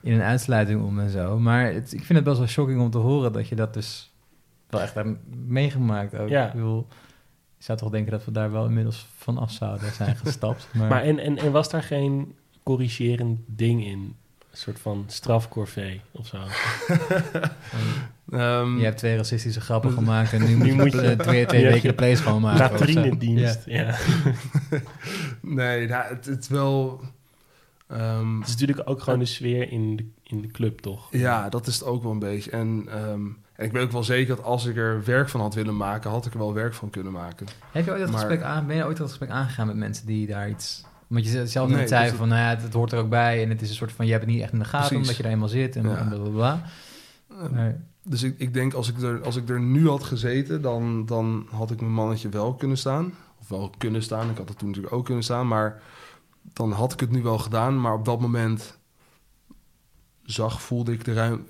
[SPEAKER 2] in een uitsluiting om en zo. Maar het, ik vind het best wel shocking om te horen dat je dat dus wel echt hebt meegemaakt ook.
[SPEAKER 1] Ja.
[SPEAKER 2] Ik bedoel, je zou toch denken dat we daar wel inmiddels van af zouden zijn gestapt. *laughs* Maar,
[SPEAKER 1] Maar en, en, en was daar geen corrigerend ding in? Een soort van strafcorvée of zo? *laughs*
[SPEAKER 3] Ehm,
[SPEAKER 2] je hebt twee racistische grappen *laughs* gemaakt en nu,
[SPEAKER 1] Nu
[SPEAKER 2] moet je
[SPEAKER 1] je-
[SPEAKER 2] twee, twee
[SPEAKER 1] Ja,
[SPEAKER 2] weken de of zo.
[SPEAKER 1] Latrinedienst, ja. *laughs*
[SPEAKER 3] Nee, nou, het, het wel... ehm,
[SPEAKER 1] Het is natuurlijk ook gewoon de sfeer in de, in de club, toch?
[SPEAKER 3] ja, dat is het ook wel een beetje. En, ehm, en ik weet ook wel zeker dat als ik er werk van had willen maken... had ik er wel werk van kunnen maken.
[SPEAKER 2] Heb je ooit dat
[SPEAKER 3] Maar-
[SPEAKER 2] gesprek aan, ben je ooit dat gesprek aangegaan met mensen die daar iets... Want je zelf
[SPEAKER 3] Nee,
[SPEAKER 2] net zei
[SPEAKER 3] dus
[SPEAKER 2] van, nou ja, het, het hoort er ook bij en het is een soort van, je hebt het niet echt in de gaten
[SPEAKER 3] Precies.
[SPEAKER 2] omdat je er eenmaal zit en,
[SPEAKER 3] Ja.
[SPEAKER 2] bla bla bla. Maar-
[SPEAKER 3] Dus ik, ik denk als ik, er, als ik er nu had gezeten... Dan, dan had ik mijn mannetje wel kunnen staan. Of wel kunnen staan. Ik had het toen natuurlijk ook kunnen staan. Maar dan had ik het nu wel gedaan. Maar op dat moment... zag, voelde ik de, ruim,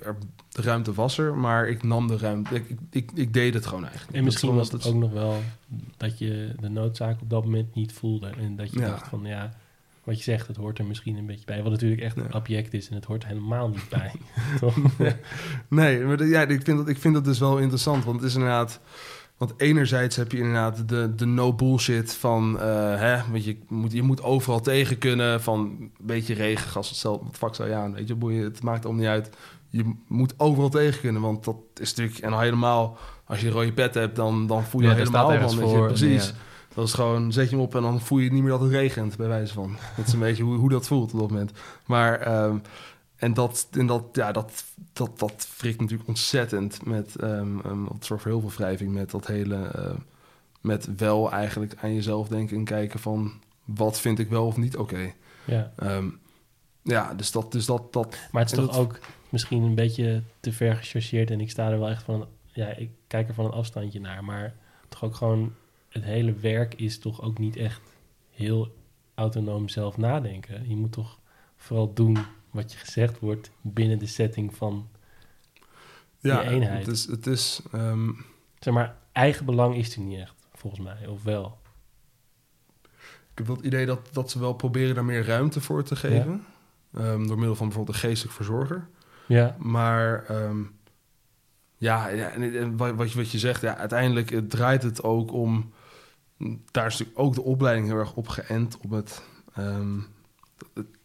[SPEAKER 3] de ruimte was er, maar ik nam de ruimte. Ik, ik, ik, deed het gewoon eigenlijk.
[SPEAKER 1] En misschien was het ook nog wel dat je de noodzaak op dat moment niet voelde. En dat je
[SPEAKER 3] Ja.
[SPEAKER 1] dacht van ja, wat je zegt, het hoort er misschien een beetje bij. Wat natuurlijk echt
[SPEAKER 3] Ja.
[SPEAKER 1] object is en het hoort helemaal niet bij. *laughs* Toch?
[SPEAKER 3] Nee, maar ja, ik, vind dat, ik vind dat dus wel interessant. Want het is inderdaad. Want enerzijds heb je inderdaad de, de no bullshit van. eh, hè, want je moet, je moet overal tegen kunnen. Van een beetje regen, gas, hetzelfde. Wat fuck zou je aan? Weet je, boeien, het maakt allemaal niet uit. Je moet overal tegen kunnen. Want dat is natuurlijk. En al helemaal. Als je een rode pet hebt, dan, dan voel je
[SPEAKER 2] Ja,
[SPEAKER 3] helemaal van. je, precies.
[SPEAKER 2] Ja.
[SPEAKER 3] Dat is gewoon, zet je hem op en dan voel je niet meer dat het regent, bij wijze van. Dat is een *laughs* beetje hoe, hoe dat voelt op dat moment. Maar, ehm, en dat, en dat, ja, dat, dat, dat frikt natuurlijk ontzettend met, um, dat zorgt voor heel veel wrijving met dat hele, eh, met wel eigenlijk aan jezelf denken en kijken van, wat vind ik wel of niet oké.
[SPEAKER 1] ja.
[SPEAKER 3] Ehm, ja, dus dat, dus dat, dat,
[SPEAKER 1] Maar het is toch
[SPEAKER 3] dat-
[SPEAKER 1] ook misschien een beetje te ver gechargeerd. En ik sta er wel echt van... Ja, ik kijk er van een afstandje naar. Maar toch ook gewoon... Het hele werk is toch ook niet echt heel autonoom zelf nadenken. Je moet toch vooral doen wat je gezegd wordt... binnen de setting van...
[SPEAKER 3] ja,
[SPEAKER 1] Die eenheid.
[SPEAKER 3] het is, het is ehm,
[SPEAKER 1] Zeg maar, eigen belang is er niet echt, volgens mij. Of wel?
[SPEAKER 3] Ik heb wel het idee dat, dat ze wel proberen daar meer ruimte voor te geven. Ehm, door middel van bijvoorbeeld een geestelijk verzorger.
[SPEAKER 1] Ja,
[SPEAKER 3] Maar ehm, ja, ja en, wat, wat je, wat je zegt, ja, uiteindelijk het draait het ook om... Daar is natuurlijk ook de opleiding heel erg op geënt op het... het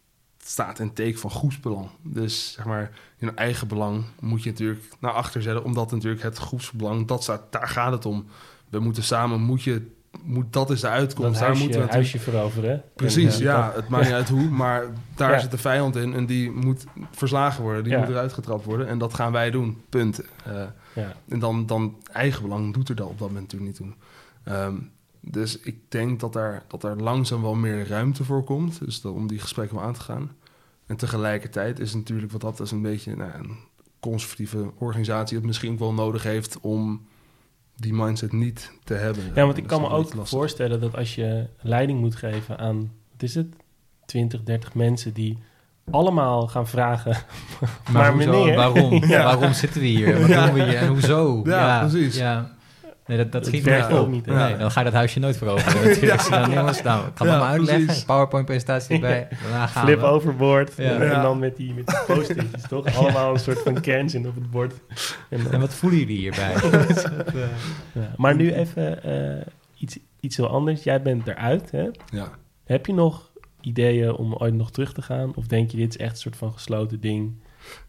[SPEAKER 3] staat in teken van groepsbelang. Dus zeg maar, in een eigen belang moet je natuurlijk naar achter zetten... omdat natuurlijk het groepsbelang, dat staat, daar gaat het om. We moeten samen, moet je... Moet, dat is de uitkomst. daar
[SPEAKER 1] huisje,
[SPEAKER 3] moeten we natuurlijk
[SPEAKER 1] huisje veroveren.
[SPEAKER 3] Precies,
[SPEAKER 1] En,
[SPEAKER 3] ja. Het maakt niet uit hoe, maar daar
[SPEAKER 1] Ja.
[SPEAKER 3] zit de vijand in en die moet verslagen worden. Die
[SPEAKER 1] Ja.
[SPEAKER 3] moet eruit getrapt worden en dat gaan wij doen. Punt. Eh,
[SPEAKER 1] Ja,
[SPEAKER 3] en dan, dan eigen belang doet er dat op dat moment natuurlijk niet toe. Ehm, dus ik denk dat daar, dat daar langzaam wel meer ruimte voor komt. Dus dat, om die gesprekken wel aan te gaan. En tegelijkertijd is het natuurlijk wat dat is een beetje nou, een conservatieve organisatie... het misschien ook wel nodig heeft om die mindset niet te hebben.
[SPEAKER 1] ja want ik kan me ook
[SPEAKER 3] lastig.
[SPEAKER 1] voorstellen dat als je leiding moet geven aan... Wat is het? 20, 30 mensen die allemaal gaan vragen...
[SPEAKER 2] Maar, *laughs*
[SPEAKER 1] Maar
[SPEAKER 2] hoezo,
[SPEAKER 1] meneer-
[SPEAKER 2] waarom? *laughs*
[SPEAKER 1] Ja.
[SPEAKER 2] Waarom zitten we hier? Wat
[SPEAKER 3] Ja.
[SPEAKER 2] doen we hier? En hoezo?
[SPEAKER 3] Ja, precies.
[SPEAKER 2] Ja. Nee, dat, dat
[SPEAKER 1] Dat
[SPEAKER 2] schiet
[SPEAKER 1] ook
[SPEAKER 2] op.
[SPEAKER 1] niet?
[SPEAKER 2] Nee, dan ga je dat huisje nooit veroveren. Natuurlijk.
[SPEAKER 3] Ja.
[SPEAKER 2] Dan, jongens, nou, ik
[SPEAKER 3] Ja,
[SPEAKER 2] het maar uitleggen.
[SPEAKER 3] precies.
[SPEAKER 2] PowerPoint-presentatie erbij. *laughs* Daarna gaan
[SPEAKER 1] Flip
[SPEAKER 2] we.
[SPEAKER 1] overboard.
[SPEAKER 2] Ja.
[SPEAKER 1] En
[SPEAKER 3] Ja.
[SPEAKER 1] dan met die, met die post-itjes, toch? *laughs* Allemaal een soort van kernzin op het bord. En, dan-
[SPEAKER 2] En wat voelen jullie hierbij? *laughs*
[SPEAKER 1] ja. Maar nu even eh, iets, iets heel anders. Jij bent eruit, hè?
[SPEAKER 3] Ja.
[SPEAKER 1] Heb je nog ideeën om ooit nog terug te gaan? Of denk je, dit is echt een soort van gesloten ding?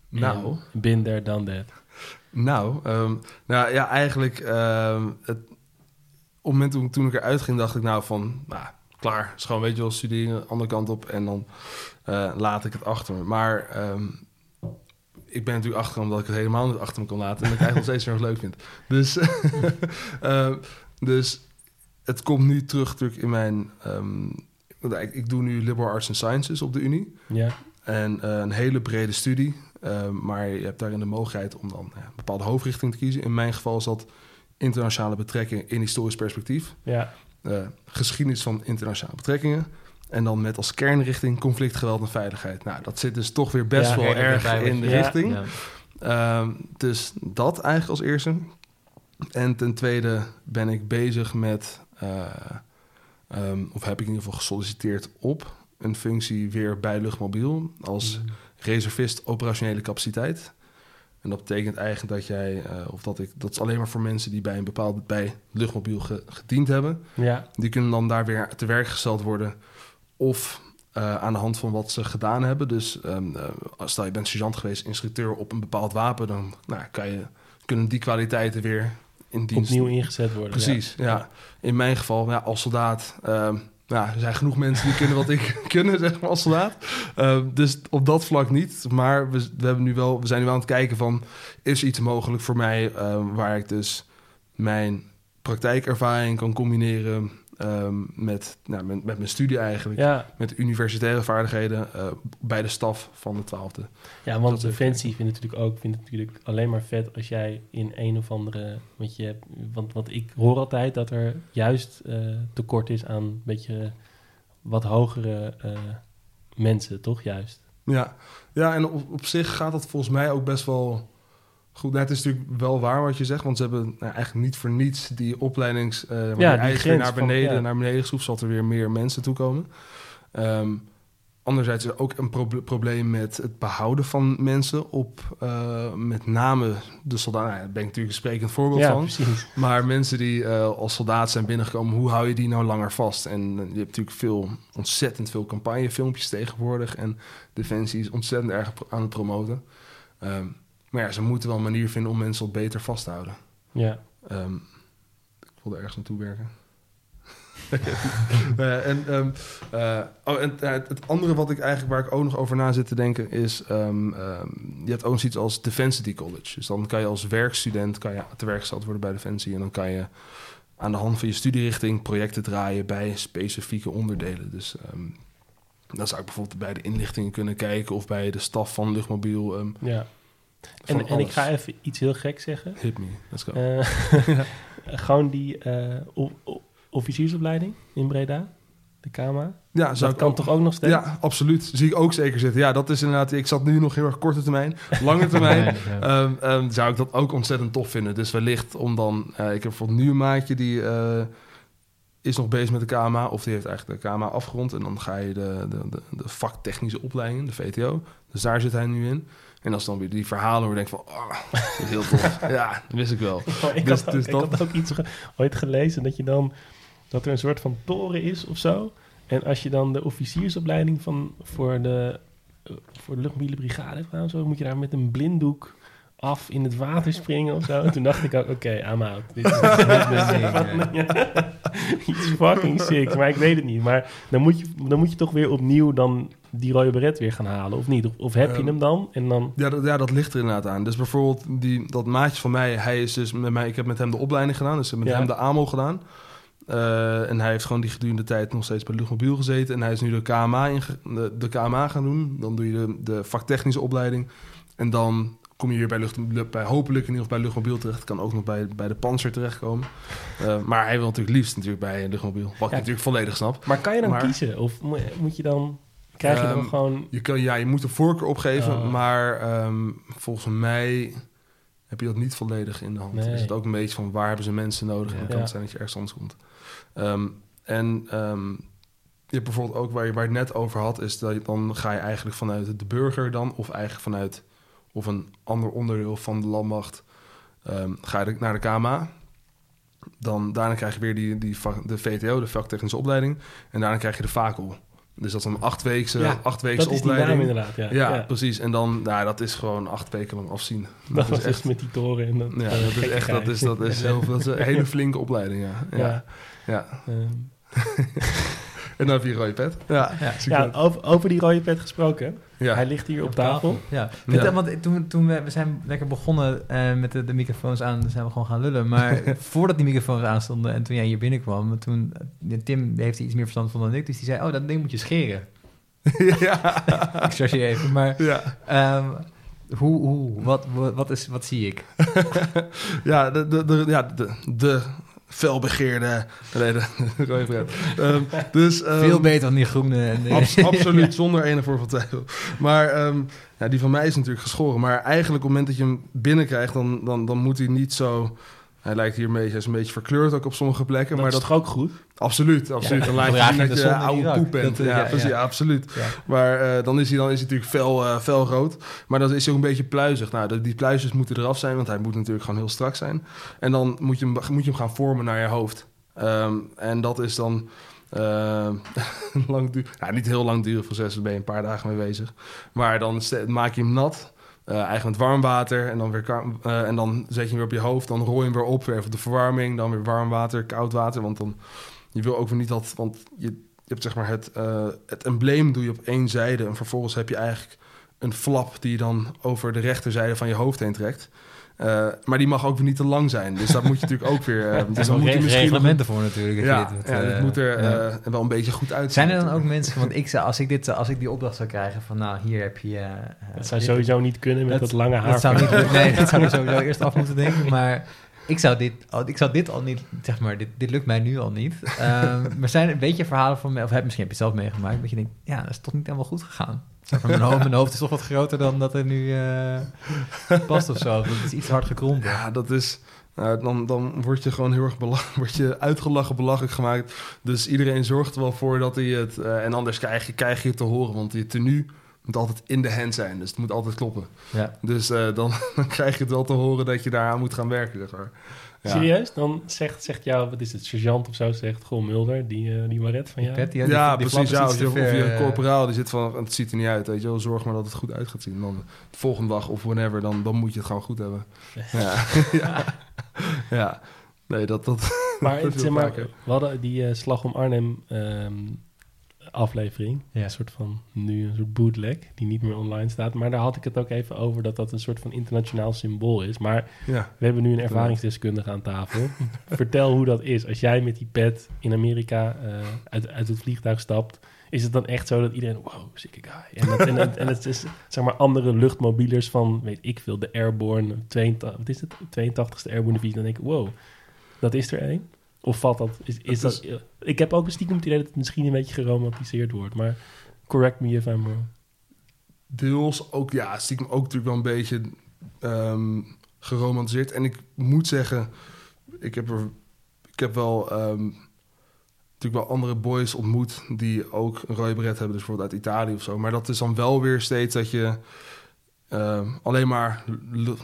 [SPEAKER 3] Nou,
[SPEAKER 1] there, done that.
[SPEAKER 3] Nou, ehm, nou ja, eigenlijk ehm, het, op het moment toen, toen ik eruit ging, dacht ik nou van, nou, klaar. is gewoon, weet je wel, studeren, andere kant op en dan eh, laat ik het achter me. Maar ehm, ik ben natuurlijk achtergekomen dat ik het helemaal niet achter me kon laten en dat ik eigenlijk *laughs* nog steeds heel erg leuk vind. Dus, *laughs* dus het komt nu terug natuurlijk in mijn... ik, ik doe nu liberal arts and sciences op de Unie.
[SPEAKER 1] Ja,
[SPEAKER 3] En eh, een hele brede studie. Eh, maar je hebt daarin de mogelijkheid om dan ja, een bepaalde hoofdrichting te kiezen. In mijn geval is dat internationale betrekkingen in historisch perspectief.
[SPEAKER 1] ja,
[SPEAKER 3] eh, geschiedenis van internationale betrekkingen. En dan met als kernrichting conflict, geweld en veiligheid. Nou, dat zit dus toch weer best
[SPEAKER 1] Ja,
[SPEAKER 3] wel erg in de
[SPEAKER 1] Ja.
[SPEAKER 3] richting. Ehm, dus dat eigenlijk als eerste. En ten tweede ben ik bezig met, eh, ehm, of heb ik in ieder geval gesolliciteerd op een functie weer bij Luchtmobiel als reservist operationele capaciteit. En dat betekent eigenlijk dat jij, eh, of dat ik, dat is alleen maar voor mensen die bij een bepaalde bij Luchtmobiel ge- gediend hebben.
[SPEAKER 1] ja,
[SPEAKER 3] Die kunnen dan daar weer te werk gesteld worden. Of eh, aan de hand van wat ze gedaan hebben. Dus eh, als stel je bent sergeant geweest, instructeur op een bepaald wapen, dan nou, kan je, kunnen die kwaliteiten weer in dienst.
[SPEAKER 1] opnieuw ingezet worden.
[SPEAKER 3] Precies, ja. In mijn geval, ja, als soldaat. ehm, nou, er zijn genoeg mensen die kunnen wat ik *laughs* kunnen, zeg maar, als soldaat. Ehm, dus op dat vlak niet. Maar we, we, hebben nu wel, we zijn nu aan het kijken van... is iets mogelijk voor mij ehm, waar ik dus mijn praktijkervaring kan combineren... ehm, met, nou, met, met mijn studie eigenlijk.
[SPEAKER 1] Ja,
[SPEAKER 3] Met universitaire vaardigheden eh, bij de staf van de twaalfde.
[SPEAKER 1] ja want
[SPEAKER 3] is
[SPEAKER 1] Defensie vindt natuurlijk ook vindt het natuurlijk alleen maar vet als jij in een of andere. Want, je hebt, want, want ik hoor altijd dat er juist eh, tekort is aan een beetje wat hogere eh, mensen, toch? Juist.
[SPEAKER 3] Ja, ja en op, op zich gaat dat volgens mij ook best wel goed. Nou, het is natuurlijk wel waar wat je zegt, want ze hebben nou, eigenlijk niet voor niets die opleidings... eh
[SPEAKER 1] Ja, die
[SPEAKER 3] weer naar
[SPEAKER 1] van-
[SPEAKER 3] beneden,
[SPEAKER 1] ja.
[SPEAKER 3] naar beneden geschroefd, zodat er weer meer mensen toekomen. Ehm anderzijds is er ook een proble- probleem met het behouden van mensen op uh, met name de soldaten. Nou, daar ben ik natuurlijk een sprekend voorbeeld
[SPEAKER 1] Ja,
[SPEAKER 3] van.
[SPEAKER 1] precies.
[SPEAKER 3] Maar mensen die uh, als soldaat zijn binnengekomen, hoe hou je die nou langer vast? En uh, je hebt natuurlijk veel, ontzettend veel campagnefilmpjes tegenwoordig. En Defensie is ontzettend erg aan het promoten. Um, maar ja, ze moeten wel een manier vinden om mensen wat beter vast te houden.
[SPEAKER 1] Ja.
[SPEAKER 3] Um, ik wilde ergens naartoe werken. uh, *laughs* en, um, uh, oh, en uh, het andere wat ik eigenlijk waar ik ook nog over na zit te denken is, um, je hebt ook iets als Defensity College. Dus dan kan je als werkstudent kan je te werk gesteld worden bij Defensie en dan kan je aan de hand van je studierichting projecten draaien bij specifieke onderdelen. Dus um, dan zou ik bijvoorbeeld bij de inlichtingen kunnen kijken of bij de staf van luchtmobiel. Um,
[SPEAKER 1] ja. En, en ik ga even iets heel gek zeggen.
[SPEAKER 3] Hit me, let's go.
[SPEAKER 1] Uh, *laughs* gewoon die uh, officiersopleiding in Breda, de KMA.
[SPEAKER 3] Ja, zou
[SPEAKER 1] dat kan
[SPEAKER 3] ook,
[SPEAKER 1] toch ook nog steeds?
[SPEAKER 3] Ja, absoluut. Zie ik ook zeker zitten. Ja, dat is inderdaad. Ik zat nu nog heel erg korte termijn. *laughs* Lange termijn ja. um, um, zou ik dat ook ontzettend tof vinden. Dus wellicht om dan. Uh, ik heb bijvoorbeeld nu een maatje die uh, is nog bezig met de KMA, of die heeft eigenlijk de KMA afgerond. En dan ga je de, de, de, de vaktechnische opleiding, de VTO. Dus daar zit hij nu in. En als dan weer die verhalen hoor, denk van, oh, dat is *laughs* heel tof. *laughs* ja, dat wist ik wel.
[SPEAKER 1] Oh, ik,
[SPEAKER 3] dus,
[SPEAKER 1] had ook,
[SPEAKER 3] dus
[SPEAKER 1] ik
[SPEAKER 3] dat...
[SPEAKER 1] had ook iets ge ooit gelezen dat je dan dat er een soort van toren is of zo. En als je dan de officiersopleiding van voor de, voor de luchtmobiele brigade gedaan, zo, moet je daar met een blinddoek af in het water springen of zo. En toen dacht ik ook, oké, okay, I'm out. Dit is, *laughs* *laughs* iets fucking sick, maar ik weet het niet. Maar dan moet je, dan moet je toch weer opnieuw dan die rode beret weer gaan halen, of niet? Of, of heb je um, hem dan? En dan...
[SPEAKER 3] Ja, dat, ja, dat ligt er inderdaad aan. Dus bijvoorbeeld die, dat maatje van mij, hij is dus met mij, ik heb met hem de opleiding gedaan, dus met ja. hem de AMO gedaan. Uh, en hij heeft gewoon die gedurende tijd nog steeds bij Luchtmobiel gezeten. En hij is nu de KMA, in, de, de KMA gaan doen. Dan doe je de, de vaktechnische opleiding. En dan kom je hier bij, lucht, bij hopelijk in ieder geval bij Luchtmobiel terecht. Kan ook nog bij, bij de Panzer terechtkomen. Uh, maar hij wil natuurlijk liefst natuurlijk bij Luchtmobiel. Wat ja. ik natuurlijk volledig snap.
[SPEAKER 1] Maar kan je dan maar, kiezen? Of moet je dan... Krijg je dan
[SPEAKER 3] um,
[SPEAKER 1] gewoon...
[SPEAKER 3] Je kan, ja, je moet een voorkeur opgeven. Oh. Maar um, volgens mij heb je dat niet volledig in de hand. Nee. Is het ook een beetje van waar hebben ze mensen nodig? Ja. En dan kan het zijn dat je ergens anders komt. Um, en je hebt bijvoorbeeld ook waar je, waar je het net over had, is dat je, dan ga je eigenlijk vanuit de burger dan, of eigenlijk vanuit of een ander onderdeel van de landmacht, um, ga je naar de KMA. Dan, daarna krijg je weer die, die, de VTO, de vaktechnische opleiding. En daarna krijg je de vakel. Dus dat is een achtweekse,
[SPEAKER 1] ja,
[SPEAKER 3] achtweekse
[SPEAKER 1] dat is
[SPEAKER 3] opleiding.
[SPEAKER 1] Die naam inderdaad, ja.
[SPEAKER 3] Ja,
[SPEAKER 1] ja.
[SPEAKER 3] precies. En dan, nou, dat is gewoon acht weken lang afzien.
[SPEAKER 1] Dat, dat was is echt met die toren. En dat,
[SPEAKER 3] ja, dat is echt, dat is, dat is heel veel, dat is een *laughs* hele flinke opleiding, ja. ja. ja. ja. Um. *laughs* en dan heb je een rode pet.
[SPEAKER 1] Ja, ja. ja over, over die rode pet gesproken. Ja. Hij ligt hier op, op tafel. tafel.
[SPEAKER 2] Ja. ja. Want toen, toen we, we zijn lekker begonnen uh, met de, de, microfoons aan, zijn we gewoon gaan lullen. Maar *laughs* voordat die microfoons aanstonden en toen jij hier binnenkwam, toen Tim heeft iets meer verstand van dan ik, dus die zei: Oh, dat ding moet je scheren. *laughs*
[SPEAKER 3] ja. *laughs*
[SPEAKER 2] ik chargeer even, maar.
[SPEAKER 3] Ja.
[SPEAKER 2] Um, hoe, hoe, wat, wat, is, wat zie ik?
[SPEAKER 3] ja, de, de, de, ja, de, de felbegeerde. De um, *laughs* *laughs* dus, um,
[SPEAKER 2] Veel beter dan die groene. En
[SPEAKER 3] abs, absoluut, *laughs* zonder ene vorm van twijfel. Maar um, ja, die van mij is natuurlijk geschoren. Maar eigenlijk op het moment dat je hem binnenkrijgt, dan, dan, dan moet hij niet zo. Hij lijkt hier een beetje, hij is een beetje verkleurd ook op sommige plekken.
[SPEAKER 1] Dat
[SPEAKER 3] maar
[SPEAKER 1] is
[SPEAKER 3] dat
[SPEAKER 1] toch ook goed?
[SPEAKER 3] Absoluut, absoluut.
[SPEAKER 2] Ja,
[SPEAKER 3] dan lijkt hij dat je oude poep bent.
[SPEAKER 2] Dat,
[SPEAKER 3] ja,
[SPEAKER 2] ja,
[SPEAKER 3] precies,
[SPEAKER 2] ja.
[SPEAKER 3] absoluut. Maar uh, dan is hij, dan is hij natuurlijk fel, uh, fel rood. Maar dan is hij ook een beetje pluizig. Nou, die pluisjes moeten eraf zijn, want hij moet natuurlijk gewoon heel strak zijn. En dan moet je hem, moet je hem gaan vormen naar je hoofd. Um, en dat is dan... Uh, *laughs* lang duur, ja, niet heel lang duren proces, daar ben je een paar dagen mee bezig. Maar dan maak je hem nat. Uh, eigenlijk met warm water en dan, weer uh, en dan zet je hem weer op je hoofd. Dan rol je hem weer op, weer even de verwarming. Dan weer warm water, koud water. Want dan, je wil ook weer niet dat... Want je, hebt zeg maar het, uh, het embleem doe je op één zijde. En vervolgens heb je eigenlijk een flap die je dan over de rechterzijde van je hoofd heen trekt. Uh, maar die mag ook weer niet te lang zijn. Dus dat moet je natuurlijk ook weer... *laughs* Uh,
[SPEAKER 2] er dus dan moet je misschien reglementen voor natuurlijk.
[SPEAKER 3] Ja, het moet er ja. wel een beetje goed uitzien.
[SPEAKER 2] Zijn er dan ook mensen... Want ik zou, als ik, dit, als ik die opdracht zou krijgen van... Nou, hier heb je... Uh,
[SPEAKER 1] dat zou sowieso niet kunnen met dat, dat lange haar.
[SPEAKER 2] Dat zou niet, nee, dat zou ik sowieso eerst af moeten denken. Maar ik zou dit, ik zou dit al niet... Zeg maar, dit, dit lukt mij nu al niet. Um, maar zijn een beetje verhalen van mij... Of heb, misschien heb je het zelf meegemaakt. Dat je denkt, ja, dat is toch niet helemaal goed gegaan. Mijn, hoofd, *laughs* mijn hoofd is toch wat groter dan dat er nu eh, past of zo. Dat is iets hard gekrompen.
[SPEAKER 3] Ja, dat is... Nou, dan, dan word je gewoon heel erg belach, *laughs* word je uitgelachen, belachelijk gemaakt. Dus iedereen zorgt er wel voor dat hij het... eh, en anders krijg je, krijg je het te horen, want je tenue moet altijd in de hand zijn. Dus het moet altijd kloppen.
[SPEAKER 2] Ja.
[SPEAKER 3] Dus eh, dan, *laughs* dan krijg je het wel te horen dat je daaraan moet gaan werken, zeg maar. Ja.
[SPEAKER 1] Serieus? Dan zegt, zegt jou, wat is het, sergeant of zo, zegt Goh Mulder, die, eh, die Maret van jou.
[SPEAKER 2] Pet, die, die-
[SPEAKER 3] Ja,
[SPEAKER 2] die
[SPEAKER 3] precies. Ja, of je, of je
[SPEAKER 2] ver, eh,
[SPEAKER 3] corporaal die zit van, het ziet er niet uit, weet je wel. Zorg maar dat het goed uit gaat zien. Dan de volgende dag of whenever, dan, dan moet je het gewoon goed hebben. *laughs* Ja, *laughs* ja. ja. Nee, dat... dat *laughs*
[SPEAKER 1] Maar,
[SPEAKER 3] dat
[SPEAKER 1] zeg we hadden die eh, Slag om Arnhem ehm, aflevering.
[SPEAKER 2] Ja.
[SPEAKER 1] Een soort van, nu een soort bootleg, die niet meer online staat. Maar daar had ik het ook even over dat dat een soort van internationaal symbool is. Maar
[SPEAKER 3] Ja.
[SPEAKER 1] we hebben nu een ervaringsdeskundige aan tafel. *laughs* Vertel hoe dat is. Als jij met die pet in Amerika eh, uit, uit het vliegtuig stapt... Is het dan echt zo dat iedereen, wow, sikke guy. En, dat, en, het- en het is, zeg maar, andere luchtmobielers van, weet ik veel, de Airborne 82, wat is het, 82ste Airborne Divisie. Dan denk ik, wow, dat is er één. Of valt dat, is, is dat, ik heb ook een stiekem het idee dat het misschien een beetje geromantiseerd wordt. Maar correct me if I'm wrong.
[SPEAKER 3] deels ook, ja, stiekem ook natuurlijk wel een beetje ehm, geromantiseerd. En ik moet zeggen, ik heb, er, ik heb wel ehm, natuurlijk wel andere boys ontmoet die ook een rode beret hebben, dus bijvoorbeeld uit Italië of zo. Maar dat is dan wel weer steeds dat je ehm, alleen maar,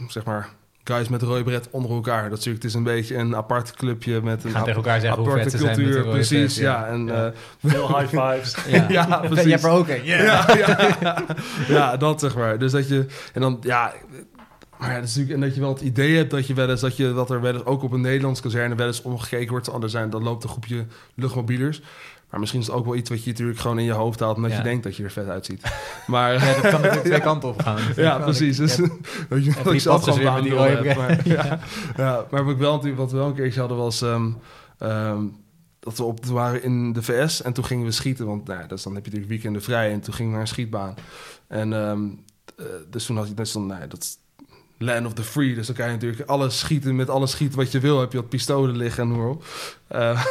[SPEAKER 3] zeg maar, guys met rode bret onder elkaar. Dat is natuurlijk, het is een beetje een apart clubje met een
[SPEAKER 2] gaan tegen elkaar zeggen hoe
[SPEAKER 3] aparte
[SPEAKER 2] vet ze zijn met
[SPEAKER 3] cultuur. precies,
[SPEAKER 2] pet,
[SPEAKER 3] ja. En,
[SPEAKER 2] Ja.
[SPEAKER 3] eh,
[SPEAKER 1] Veel high fives. *laughs*
[SPEAKER 2] Ja,
[SPEAKER 3] Ja, precies.
[SPEAKER 2] Je hebt er ook een. Ja.
[SPEAKER 3] ja, *laughs* ja, ja, dat zeg maar. Dus dat je... En dan, ja... Maar ja, dat is natuurlijk... En dat je wel het idee hebt dat je wel eens... Dat, je, dat er wel eens ook op een Nederlands kazerne wel eens omgekeken wordt. Anders zijn, dan loopt een groepje luchtmobielers. Maar misschien is het ook wel iets wat je natuurlijk gewoon in je hoofd haalt... omdat
[SPEAKER 2] Ja.
[SPEAKER 3] je denkt dat je er vet uitziet. *laughs* Maar...
[SPEAKER 2] Ja, dat kan natuurlijk twee *laughs* kanten op gaan.
[SPEAKER 3] Ja, precies. Dus, *laughs* weet je, dat ik zelf gewoon
[SPEAKER 2] die bril.
[SPEAKER 3] Maar, ja, ja, maar wat, ik wel, natuurlijk- wat we wel een keertje hadden was... ehm, ehm, dat we op waren in de VS en toen gingen we schieten. Want nou, dus dan heb je natuurlijk weekenden vrij. En toen gingen we naar een schietbaan. En ehm, eh, dus toen had je net zo'n... Nou, dat land of the free. Dus dan kan je natuurlijk alles schieten met alles schieten wat je wil. Heb je wat pistolen liggen en maar op. Eh,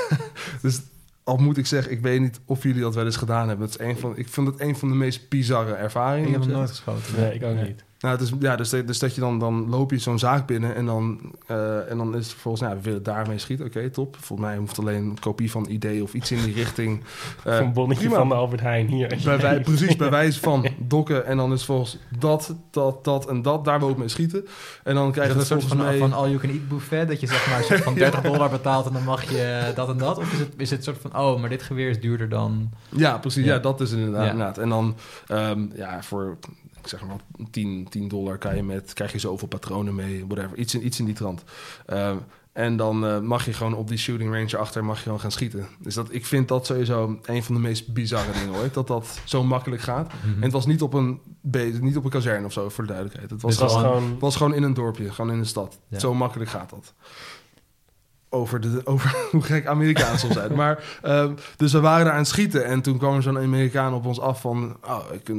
[SPEAKER 3] dus al moet ik zeggen, ik weet niet of jullie dat wel eens gedaan hebben. Het is een van, ik vind het een van de meest bizarre ervaringen.
[SPEAKER 2] Ik heb nooit geschoten.
[SPEAKER 1] Nee, ik ook niet.
[SPEAKER 3] Nou, het is, ja, dus, dus dat je dan, dan loop je zo'n zaak binnen en dan, eh, en dan is het volgens, nou, we willen daarmee schieten. Oké, top. Volgens mij hoeft alleen een kopie van ID of iets in die richting. *laughs* eh,
[SPEAKER 1] Van Bonnetje
[SPEAKER 3] prima.
[SPEAKER 1] van de Albert Heijn hier.
[SPEAKER 3] Bij, *laughs* precies, bij wijze van dokken. En dan is volgens dat, dat, dat en dat. Daar wil ik mee schieten. En dan krijg je
[SPEAKER 2] dat soort
[SPEAKER 3] volgens
[SPEAKER 2] van,
[SPEAKER 3] mij...
[SPEAKER 2] van all-you-can-eat buffet? Dat je zeg maar een soort van *laughs* 30 dollar betaalt en dan mag je dat en dat? Of is het, is het soort van, oh, maar dit geweer is duurder dan...
[SPEAKER 3] Ja, precies. Ja,
[SPEAKER 2] Ja.
[SPEAKER 3] dat is inderdaad.
[SPEAKER 2] Ja.
[SPEAKER 3] inderdaad. En dan, ehm, ja, voor, ik zeg maar, 10, 10 dollar kan je met, krijg je zoveel patronen mee, whatever. Iets in, iets in die trant. Ehm, en dan eh, mag je gewoon op die shooting range achter mag je gewoon gaan schieten. Dus dat, ik vind dat sowieso een van de meest bizarre dingen ooit. Dat dat zo makkelijk gaat. En het was niet op een, niet op een kazerne of zo, voor de duidelijkheid. Het was,
[SPEAKER 1] Dus het was
[SPEAKER 3] gewoon,
[SPEAKER 1] gewoon...
[SPEAKER 3] was gewoon in een dorpje, gewoon in een stad.
[SPEAKER 2] Ja.
[SPEAKER 3] Zo makkelijk gaat dat. Over, de, over *laughs* hoe gek Amerikaans soms zijn. Maar, ehm, dus we waren daar aan het schieten. En toen kwam er zo'n Amerikaan op ons af van... Oh, ik,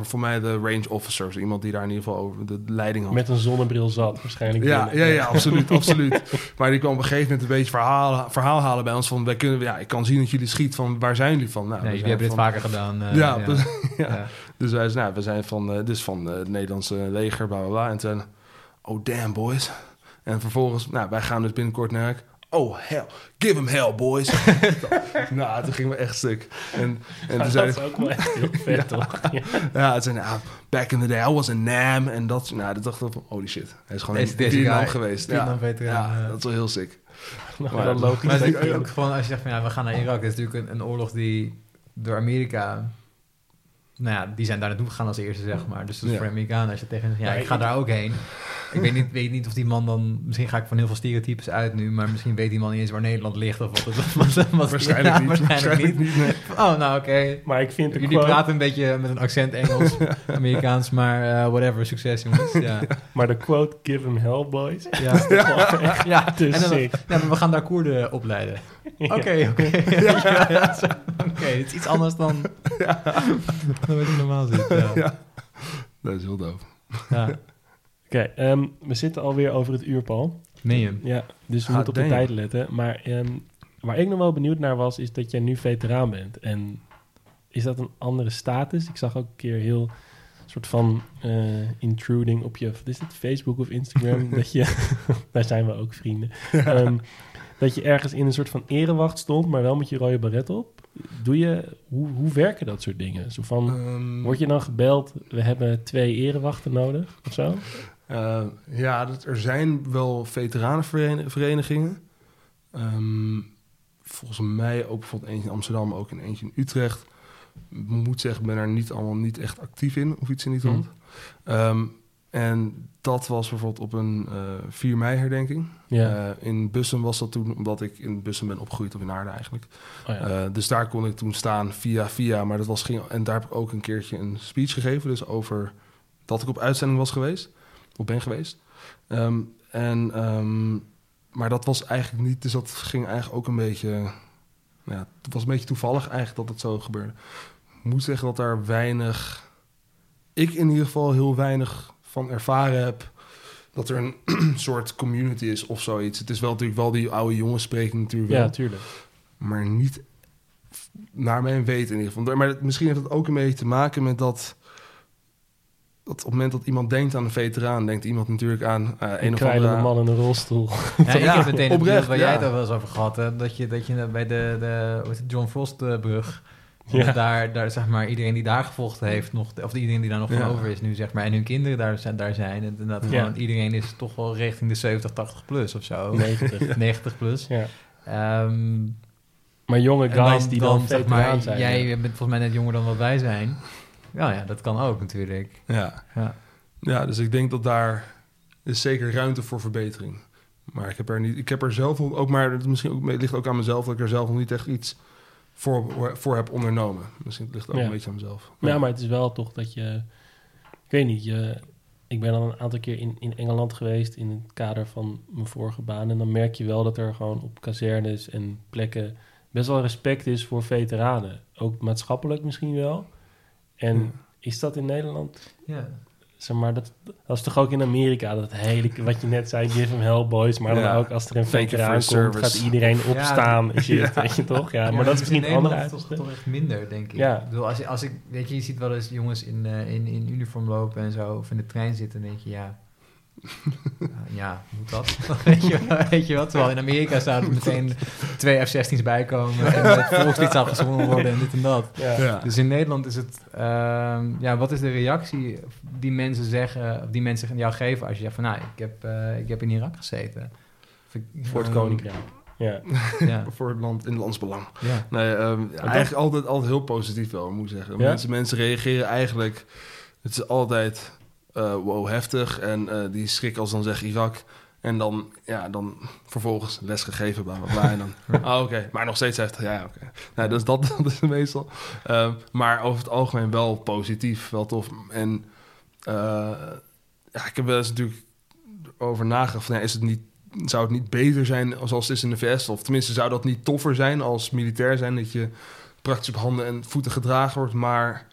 [SPEAKER 3] voor mij de range officer. dus Iemand die daar in ieder geval over de leiding had.
[SPEAKER 1] Met een zonnebril zat, waarschijnlijk.
[SPEAKER 3] Ja,
[SPEAKER 1] binnen.
[SPEAKER 3] ja, ja, absoluut, *laughs* absoluut. Maar die kwam op een gegeven moment een beetje verhaal, verhaal halen bij ons van... Wij kunnen, ja, ik kan zien dat jullie schiet van waar zijn jullie van? Nou,
[SPEAKER 2] Nee,
[SPEAKER 3] we
[SPEAKER 2] jullie hebben
[SPEAKER 3] zijn
[SPEAKER 2] dit vaker gedaan. eh,
[SPEAKER 3] Ja,
[SPEAKER 2] ja.
[SPEAKER 3] dus- *laughs* ja.
[SPEAKER 2] Ja.
[SPEAKER 3] Dus wij zeiden, nou, we zijn van, eh, dus van eh, het Nederlandse leger, bla bla bla. En toen, oh damn boys. En vervolgens, nou, wij gaan dus binnenkort naar. Oh hell, give him hell boys. *laughs* nou, toen gingen we echt stuk. En, en
[SPEAKER 1] Ja,
[SPEAKER 3] toen
[SPEAKER 1] dat
[SPEAKER 3] zei
[SPEAKER 1] is ook wel echt heel vet, toch? Ja.
[SPEAKER 3] ja, het zei, nou, back in the day, I was a NAM. En dat, nou, dat dacht ik van, holy shit. Hij is gewoon
[SPEAKER 2] Deze-
[SPEAKER 3] in
[SPEAKER 2] deze
[SPEAKER 3] Vietnam
[SPEAKER 2] guy,
[SPEAKER 3] geweest.
[SPEAKER 2] Vietnam-veteraan,
[SPEAKER 3] ja,
[SPEAKER 2] ja.
[SPEAKER 3] dat is wel heel sick.
[SPEAKER 1] Nou,
[SPEAKER 3] Maar
[SPEAKER 1] dan
[SPEAKER 3] dat-
[SPEAKER 1] logisch
[SPEAKER 2] Maar
[SPEAKER 1] dat
[SPEAKER 2] natuurlijk ook gewoon, als je zegt van ja, we gaan naar Irak, dat is natuurlijk een, een oorlog die door Amerika, nou ja, die zijn daar naartoe gegaan als eerste, zeg maar. Dus dat is
[SPEAKER 3] Ja.
[SPEAKER 2] voor de Amerikanen, als je tegen ja,
[SPEAKER 1] Ja,
[SPEAKER 2] ik ga
[SPEAKER 1] ik-
[SPEAKER 2] daar ook heen. Ik weet niet, weet niet of die man dan, misschien ga ik van heel veel stereotypes uit nu, maar misschien weet die man niet eens waar Nederland ligt of wat. het- *laughs* wat, wat, wat
[SPEAKER 3] Waarschijnlijk
[SPEAKER 2] ja,
[SPEAKER 3] niet.
[SPEAKER 2] Waarschijnlijk niet.
[SPEAKER 3] nee.
[SPEAKER 2] Oh, nou oké.
[SPEAKER 1] Maar ik vind
[SPEAKER 2] Jullie
[SPEAKER 1] quote,
[SPEAKER 2] praten een beetje met een accent Engels, *laughs* Amerikaans, maar eh, whatever, succes jongens. Ja, *laughs*
[SPEAKER 1] maar de quote, give him hell, boys.
[SPEAKER 2] ja.
[SPEAKER 1] Dat is wel echt
[SPEAKER 2] ja.
[SPEAKER 1] te
[SPEAKER 2] En dan, ja, maar we gaan daar Koerden opleiden.
[SPEAKER 1] Ja.
[SPEAKER 2] Oké, oké. Ja. Oké, het is iets anders dan, dan wat je normaal ziet. Ja.
[SPEAKER 3] Ja. Dat is heel doof.
[SPEAKER 2] Ja.
[SPEAKER 1] Oké, ehm, we zitten alweer over het uur, Paul.
[SPEAKER 2] Je?
[SPEAKER 1] Ja, dus we
[SPEAKER 3] Ah,
[SPEAKER 1] moeten op de tijd letten. Maar ehm, waar ik nog wel benieuwd naar was, is dat jij nu veteraan bent. En is dat een andere status? Ik zag ook een keer heel soort van eh, intruding op je, is het, Facebook of Instagram? *laughs* dat je, *laughs* daar zijn we ook vrienden. Ehm, dat je ergens in een soort van erewacht stond, maar wel met je rode baret op. Doe je, hoe, hoe werken dat soort dingen? Zo van, word je dan gebeld, we hebben twee erewachten nodig of zo?
[SPEAKER 3] Eh, ja, dat, er zijn wel veteranenverenigingen. Ehm, volgens mij ook bijvoorbeeld eentje in Amsterdam, ook in eentje in Utrecht. Ik moet zeggen, ik ben er niet allemaal niet echt actief in of iets in die trant. Ehm, en dat was bijvoorbeeld op een eh 4 mei herdenking.
[SPEAKER 1] Ja.
[SPEAKER 3] Eh, in Bussen was dat toen, omdat ik in Bussen ben opgegroeid, of in Aarde eigenlijk.
[SPEAKER 1] oh, ja.
[SPEAKER 3] Eh, dus daar kon ik toen staan via via, maar dat was ging en daar heb ik ook een keertje een speech gegeven, dus over dat ik op uitzending was geweest, of ben geweest. Ehm, en ehm, maar dat was eigenlijk niet, dus dat ging eigenlijk ook een beetje, nou ja, het was een beetje toevallig eigenlijk dat het zo gebeurde. Ik moet zeggen dat daar weinig, ik in ieder geval heel weinig van ervaren heb. Dat er een *clears throat* soort community is of zoiets. Het is wel natuurlijk wel die oude jongensspreking natuurlijk wel
[SPEAKER 1] ja, tuurlijk.
[SPEAKER 3] maar niet naar mijn weten in ieder geval. Maar misschien heeft het ook een beetje te maken met dat, dat op het moment dat iemand denkt aan een veteraan, denkt iemand natuurlijk aan eh, een
[SPEAKER 1] Een
[SPEAKER 3] of andere...
[SPEAKER 1] man in een rolstoel.
[SPEAKER 2] Ja, *laughs* ik
[SPEAKER 3] Ja,
[SPEAKER 2] heb meteen het
[SPEAKER 3] oprecht,
[SPEAKER 2] beeld waar jij het er wel eens over gehad hebt. Dat je, dat je bij de, de John Frost-brug...
[SPEAKER 1] Ja.
[SPEAKER 2] Daar, daar, zeg maar, iedereen die daar gevochten heeft, nog, of iedereen die daar nog van
[SPEAKER 3] Ja.
[SPEAKER 2] over is nu, zeg maar, en hun kinderen daar zijn, daar zijn en dat
[SPEAKER 1] Ja.
[SPEAKER 2] gewoon iedereen is toch wel richting de 70, 80 plus of zo.
[SPEAKER 1] 90.
[SPEAKER 2] 90 *laughs* plus.
[SPEAKER 1] Ja.
[SPEAKER 2] Ehm,
[SPEAKER 1] Maar jonge guys die dan,
[SPEAKER 2] zeg
[SPEAKER 1] veteraan
[SPEAKER 2] maar,
[SPEAKER 1] zijn.
[SPEAKER 2] jij
[SPEAKER 1] ja.
[SPEAKER 2] bent volgens mij net jonger dan wat wij zijn. Ja, ja, dat kan ook natuurlijk.
[SPEAKER 3] Ja.
[SPEAKER 2] Ja.
[SPEAKER 3] ja, dus ik denk dat daar is zeker ruimte voor verbetering. Maar ik heb er niet, ik heb er zelf ook maar, het misschien ook, het ligt ook aan mezelf dat ik er zelf nog niet echt iets voor, voor heb ondernomen. Misschien ligt het ook
[SPEAKER 1] Ja.
[SPEAKER 3] een beetje aan mezelf.
[SPEAKER 1] Ja, maar het is wel toch dat je... Ik weet niet, je, ik ben al een aantal keer in, in Engeland geweest... in het kader van mijn vorige baan. En dan merk je wel dat er gewoon op kazernes en plekken... best wel respect is voor veteranen. Ook maatschappelijk misschien wel. En is dat in Nederland...
[SPEAKER 2] Ja.
[SPEAKER 1] Zeg maar, dat, dat is toch ook in Amerika, dat hele, wat je net zei, give them hell boys. Maar dan ook als er een
[SPEAKER 3] your
[SPEAKER 1] komt, gaat iedereen opstaan. en shit, *laughs*
[SPEAKER 3] Ja.
[SPEAKER 1] weet je toch? Ja, maar dat is misschien een andere
[SPEAKER 2] Nederland toch, toch echt minder, denk ik.
[SPEAKER 1] Ja.
[SPEAKER 2] Ik bedoel, als, als ik, weet je, je ziet wel eens jongens in, eh, in, in uniform lopen en zo, of in de trein zitten, dan denk je, ja, ja, moet dat? *laughs* weet, je, weet je wat? Terwijl in Amerika zouden er meteen twee F-16's bijkomen en het volkslied zou gezongen worden en dit en dat.
[SPEAKER 1] Ja.
[SPEAKER 3] Ja.
[SPEAKER 2] Dus in Nederland is het, ehm, ja, wat is de reactie die mensen zeggen, of die mensen jou geven als je zegt van, nou, ik heb, eh, ik heb in Irak gezeten. Ik-
[SPEAKER 1] Voor het
[SPEAKER 3] Ehm,
[SPEAKER 1] koninkrijk. Ja.
[SPEAKER 2] Ja, *laughs*
[SPEAKER 3] Voor het land, in het landsbelang.
[SPEAKER 2] ja.
[SPEAKER 3] Nee, ehm,
[SPEAKER 1] dat-
[SPEAKER 3] eigenlijk altijd, altijd heel positief wel, moet ik zeggen.
[SPEAKER 1] Ja?
[SPEAKER 3] Mensen, mensen reageren eigenlijk... Het is altijd wow, heftig. En eh, die schrikken als dan zeg Irak. En dan, ja, dan vervolgens les gegeven, bla. En dan, oh, *laughs* oké. Maar nog steeds heftig, ja, oké. Nou, dus dat, *laughs* dat is meestal. Ehm, maar over het algemeen wel positief, wel tof. En eh, ja, ik heb wel eens natuurlijk over nagedacht van... Ja, is het niet, zou het niet beter zijn zoals het is in de VS? Of tenminste, zou dat niet toffer zijn als militair zijn... dat je praktisch op handen en voeten gedragen wordt... maar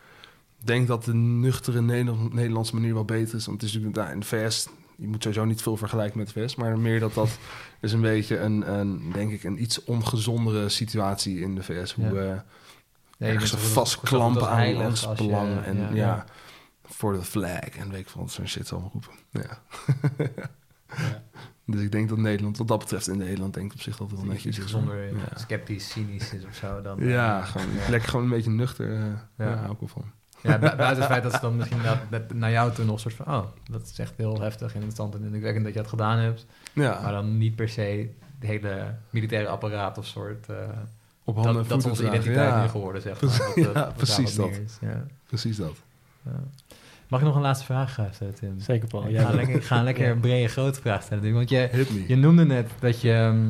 [SPEAKER 3] denk dat de nuchtere Nederland- Nederlandse manier wel beter is. Want het is natuurlijk in de VS... Je moet sowieso niet veel vergelijken met de VS... maar meer dat dat *laughs* is een beetje een, een, denk ik, een iets ongezondere situatie in de VS. Hoe
[SPEAKER 2] Ja.
[SPEAKER 3] we
[SPEAKER 2] Ja,
[SPEAKER 3] ergens vastklampen aan belang. En ja,
[SPEAKER 2] ja.
[SPEAKER 3] voor de flag en weet ik wat zo'n shit allemaal roepen. Ja.
[SPEAKER 1] Ja. *laughs*
[SPEAKER 3] Dus ik denk dat Nederland, wat dat betreft in Nederland, denk ik op zich dat wel netjes is.
[SPEAKER 2] gezonder,
[SPEAKER 3] Ja.
[SPEAKER 2] sceptisch, cynisch is of zo. Dan,
[SPEAKER 3] Ja,
[SPEAKER 2] eh,
[SPEAKER 3] gewoon,
[SPEAKER 2] ja.
[SPEAKER 3] lekker gewoon een beetje nuchter. eh ja.
[SPEAKER 2] Ja.
[SPEAKER 3] hou ik wel van.
[SPEAKER 2] Ja, bu- buiten het feit dat ze dan misschien naar, jou toe nog een soort van... Oh, dat is echt heel heftig en interessant en indrukwekkend dat je dat gedaan hebt. Maar
[SPEAKER 3] Ja,
[SPEAKER 2] dan niet per se het hele militaire apparaat of soort... eh,
[SPEAKER 3] op handen en
[SPEAKER 2] dat, dat is onze
[SPEAKER 3] dragen.
[SPEAKER 2] identiteit
[SPEAKER 3] Ja,
[SPEAKER 2] nu geworden, zeg maar. Wat, eh,
[SPEAKER 3] ja, precies dat.
[SPEAKER 2] Ja.
[SPEAKER 3] precies dat.
[SPEAKER 2] Ja. Mag ik nog een laatste vraag stellen, Tim?
[SPEAKER 1] Zeker, Paul.
[SPEAKER 2] Ik ga, lekker, ik ga een lekker
[SPEAKER 1] Ja.
[SPEAKER 2] brede, grote vraag stellen. Want je, je noemde net dat je... ehm,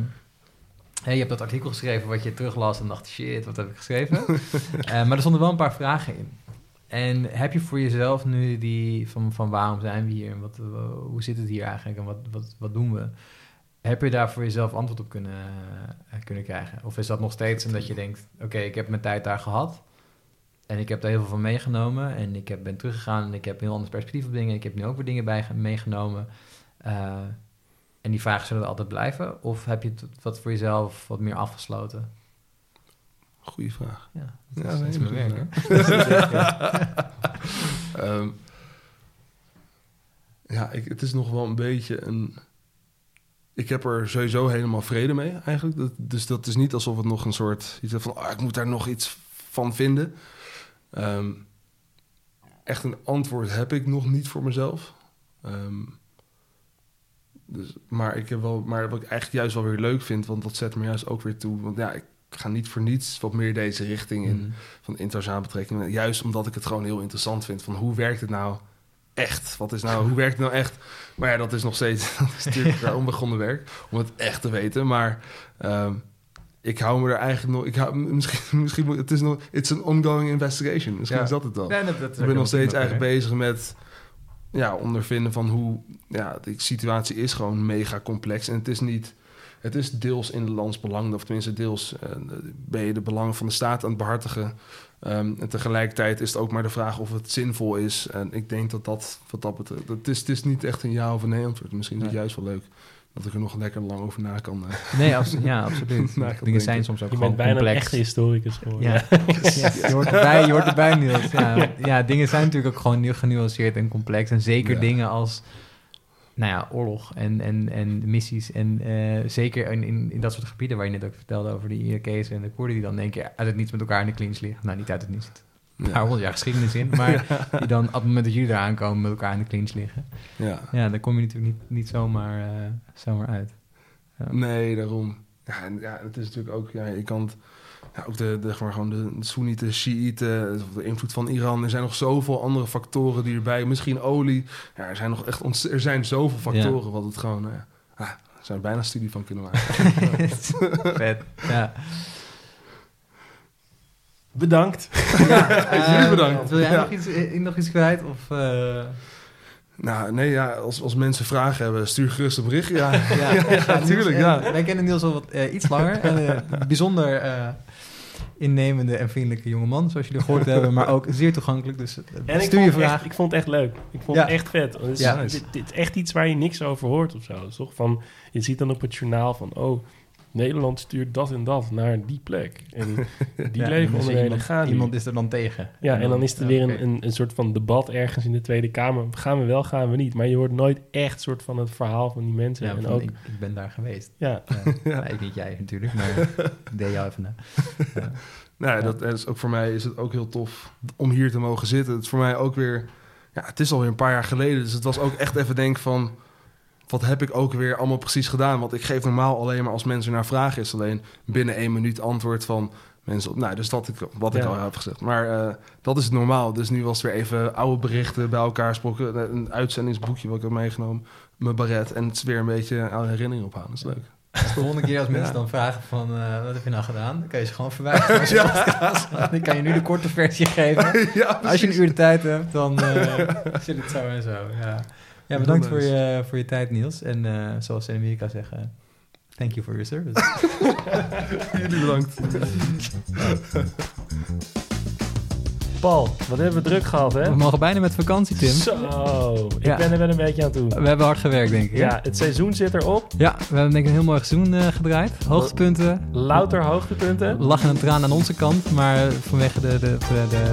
[SPEAKER 2] hè, je hebt dat artikel geschreven wat je teruglas en dacht... Shit, wat heb ik geschreven? *laughs* Eh, maar er stonden wel een paar vragen in. En heb je voor jezelf nu die van, van waarom zijn we hier en wat, eh, hoe zit het hier eigenlijk en wat, wat, wat doen we? Heb je daar voor jezelf antwoord op kunnen, eh, kunnen krijgen? Of is dat nog steeds omdat je denkt, oké, ik heb mijn tijd daar gehad en ik heb daar heel veel van meegenomen en ik heb, ben teruggegaan en ik heb een heel ander perspectief op dingen. Ik heb nu ook weer dingen bij meegenomen. Eh, en die vragen zullen er altijd blijven? Of heb je het wat voor jezelf wat meer afgesloten?
[SPEAKER 3] Goeie vraag.
[SPEAKER 2] Ja,
[SPEAKER 3] Ja,
[SPEAKER 2] dat is, mijn werk.
[SPEAKER 3] ja.
[SPEAKER 2] hè. *laughs*
[SPEAKER 3] Ehm, ja, ik, het is nog wel een beetje een... Ik heb er sowieso helemaal vrede mee, eigenlijk. Dat, dus dat is niet alsof het nog een soort... Iets van, ah, ik moet daar nog iets van vinden. Ehm, echt een antwoord heb ik nog niet voor mezelf. Ehm, dus, maar, ik heb wel, maar wat ik eigenlijk juist wel weer leuk vind... want dat zet me juist ook weer toe... want ja, ik ga niet voor niets wat meer deze richting in
[SPEAKER 2] Mhm.
[SPEAKER 3] van internationale betrekkingen. Juist omdat ik het gewoon heel interessant vind. Van hoe werkt het nou echt? Wat is nou, hoe werkt het nou echt? Maar ja, dat is nog steeds *laughs* dat is natuurlijk *laughs* onbegonnen werk. Om het echt te weten. Maar ehm, ik hou me er eigenlijk nog... Ik hou, misschien, *laughs* misschien moet- het is nog... It's an ongoing investigation. Misschien
[SPEAKER 2] Ja.
[SPEAKER 3] is dat het dan.
[SPEAKER 2] Nee, dat,
[SPEAKER 3] ik ben nog steeds eigenlijk bezig met... Ja, ondervinden van hoe... Ja, de situatie is gewoon mega complex. En het is niet... Het is deels in het lands belang, of tenminste deels eh, ben je de belangen van de staat aan het behartigen. Ehm, en tegelijkertijd is het ook maar de vraag of het zinvol is. En ik denk dat dat, wat dat betreft, het is, het is niet echt een ja of een nee antwoord. Misschien is het
[SPEAKER 2] Nee.
[SPEAKER 3] juist wel leuk dat ik er nog lekker lang over na kan. eh. *laughs*
[SPEAKER 2] Nee, abso- ja, absoluut. *laughs* Dingen zijn soms ook
[SPEAKER 1] Je
[SPEAKER 2] gewoon
[SPEAKER 1] bent bijna een
[SPEAKER 2] complex.
[SPEAKER 1] echte historicus geworden. *laughs*
[SPEAKER 2] Ja. Ja, je hoort erbij, je hoort erbij, Niels. Ja, ja, dingen zijn natuurlijk ook gewoon nu genuanceerd en complex. En zeker
[SPEAKER 3] Ja.
[SPEAKER 2] dingen als nou ja, oorlog en, en, en missies. En eh, zeker in, in, in dat soort gebieden waar je net ook vertelde over de Irakezen en de Koerden... die dan één keer uit het niets met elkaar in de clinch liggen. Nou, niet uit het niets.
[SPEAKER 3] Ja.
[SPEAKER 2] Daar honderd jaar geschiedenis in. Maar *laughs* die dan op het moment dat jullie eraan komen met elkaar in de clinch liggen.
[SPEAKER 3] Ja.
[SPEAKER 2] Ja, dan kom je natuurlijk niet, niet zomaar, eh, zomaar uit. Ja.
[SPEAKER 3] Nee, daarom. Ja, en ja, het is natuurlijk ook, ja, je kan het, ja, ook de, de, gewoon gewoon de, Soenieten, Shiiten, of de invloed van Iran. Er zijn nog zoveel andere factoren die erbij, misschien olie. Ja, er zijn nog echt, ont- er zijn zoveel factoren wat het gewoon, eh, ah, er zou bijna een studie van kunnen maken. *laughs*
[SPEAKER 2] Vet. Ja.
[SPEAKER 1] Bedankt.
[SPEAKER 2] Ja, *laughs*
[SPEAKER 3] Jullie
[SPEAKER 2] eh,
[SPEAKER 3] bedankt.
[SPEAKER 2] Wil jij
[SPEAKER 3] Ja.
[SPEAKER 2] nog, iets, eh, nog iets kwijt? Of, eh,
[SPEAKER 3] nou, nee, ja, als, als mensen vragen hebben, stuur gerust een bericht. Ja, *laughs* *laughs*
[SPEAKER 2] ja,
[SPEAKER 3] ja, tuurlijk,
[SPEAKER 2] Niels,
[SPEAKER 3] ja.
[SPEAKER 2] Wij kennen Niels al wat, eh, iets langer. En, eh, bijzonder eh, innemende en vriendelijke jongeman, zoals jullie gehoord hebben. Maar ook zeer toegankelijk. Dus
[SPEAKER 1] En
[SPEAKER 2] stuur je
[SPEAKER 1] vond, het
[SPEAKER 2] vraag.
[SPEAKER 1] echt, ik vond het echt leuk. Ik vond
[SPEAKER 2] Ja.
[SPEAKER 1] het echt vet. Het is,
[SPEAKER 2] Ja.
[SPEAKER 1] dit, dit is echt iets waar je niks over hoort of zo. Toch? Van, je ziet dan op het journaal van... Oh, Nederland stuurt dat en dat naar die plek. En *laughs* die
[SPEAKER 2] Ja, er
[SPEAKER 1] legeronderdelen
[SPEAKER 2] iemand,
[SPEAKER 1] gaan
[SPEAKER 2] iemand is er dan tegen.
[SPEAKER 1] Ja, en dan is er weer
[SPEAKER 2] oké.
[SPEAKER 1] een, een, een soort van debat ergens in de Tweede Kamer. Gaan we wel, gaan we niet. Maar je hoort nooit echt soort van het verhaal van die mensen.
[SPEAKER 2] Ja,
[SPEAKER 1] en ook,
[SPEAKER 2] ik, ik ben daar geweest.
[SPEAKER 1] ja,
[SPEAKER 2] Ja. *laughs* Ja, ik niet jij natuurlijk, maar *laughs* ik deed jou even na. Ja.
[SPEAKER 3] Nou, dat is ook voor mij is het ook heel tof om hier te mogen zitten. Het is voor mij ook weer, ja, het is alweer een paar jaar geleden, dus het was ook echt even denken van, wat heb ik ook weer allemaal precies gedaan? Want ik geef normaal alleen maar als mensen naar vragen is alleen binnen één minuut antwoord van mensen. op- Nou, dus dat ik, wat ik al heb gezegd. Maar eh, dat is het normaal. Dus nu was het weer even oude berichten bij elkaar gesproken, een uitzendingsboekje wat ik heb meegenomen, mijn baret en het is weer een beetje aan herinneringen ophalen. Dat is leuk.
[SPEAKER 2] Dus de volgende keer als *laughs* mensen
[SPEAKER 3] Ja.
[SPEAKER 2] dan vragen van eh, wat heb je nou gedaan, dan kan je ze gewoon verwijzen podcast. *laughs* Dan kan je nu de korte versie geven. *laughs*
[SPEAKER 3] ja,
[SPEAKER 2] Als je een uur de tijd hebt, dan eh, zit het zo en zo. Ja, ja bedankt voor je, voor je tijd Niels. En eh, zoals ze in Amerika zeggen, thank you for your service. *laughs*
[SPEAKER 3] Jullie bedankt. *laughs*
[SPEAKER 1] Paul, wat hebben we druk gehad, hè?
[SPEAKER 2] We mogen bijna met vakantie Tim.
[SPEAKER 1] Zo, ik
[SPEAKER 2] Ja.
[SPEAKER 1] ben er wel een beetje aan toe.
[SPEAKER 2] We hebben hard gewerkt denk ik. hè?
[SPEAKER 1] Ja, het seizoen zit erop.
[SPEAKER 2] Ja, we hebben denk ik een heel mooi seizoen eh, gedraaid. Hoogtepunten,
[SPEAKER 1] Louter hoogtepunten.
[SPEAKER 2] lachen en traan aan onze kant, maar vanwege de, de, de, de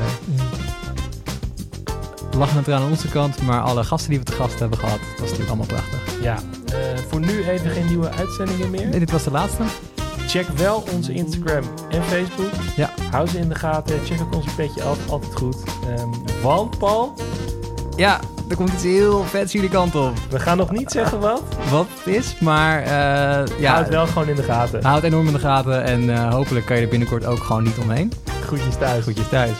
[SPEAKER 2] lachen en traan aan onze kant, maar alle gasten die we te gast hebben gehad, was natuurlijk allemaal prachtig.
[SPEAKER 1] Ja, eh, voor nu even geen nieuwe uitzendingen meer.
[SPEAKER 2] Nee, dit was de laatste.
[SPEAKER 1] Check wel onze Instagram en Facebook.
[SPEAKER 2] Ja.
[SPEAKER 1] Hou ze in de gaten. Check ook onze petje af. Altijd goed. Ehm, want, Paul,
[SPEAKER 2] Ja, er komt iets heel vets jullie kant op.
[SPEAKER 1] we gaan nog niet zeggen wat.
[SPEAKER 2] Wat is, maar eh, ja,
[SPEAKER 1] Hou het wel gewoon in de gaten.
[SPEAKER 2] Houd het enorm in de gaten en eh, hopelijk kan je er binnenkort ook gewoon niet omheen.
[SPEAKER 1] Groetjes thuis.
[SPEAKER 2] Groetjes thuis.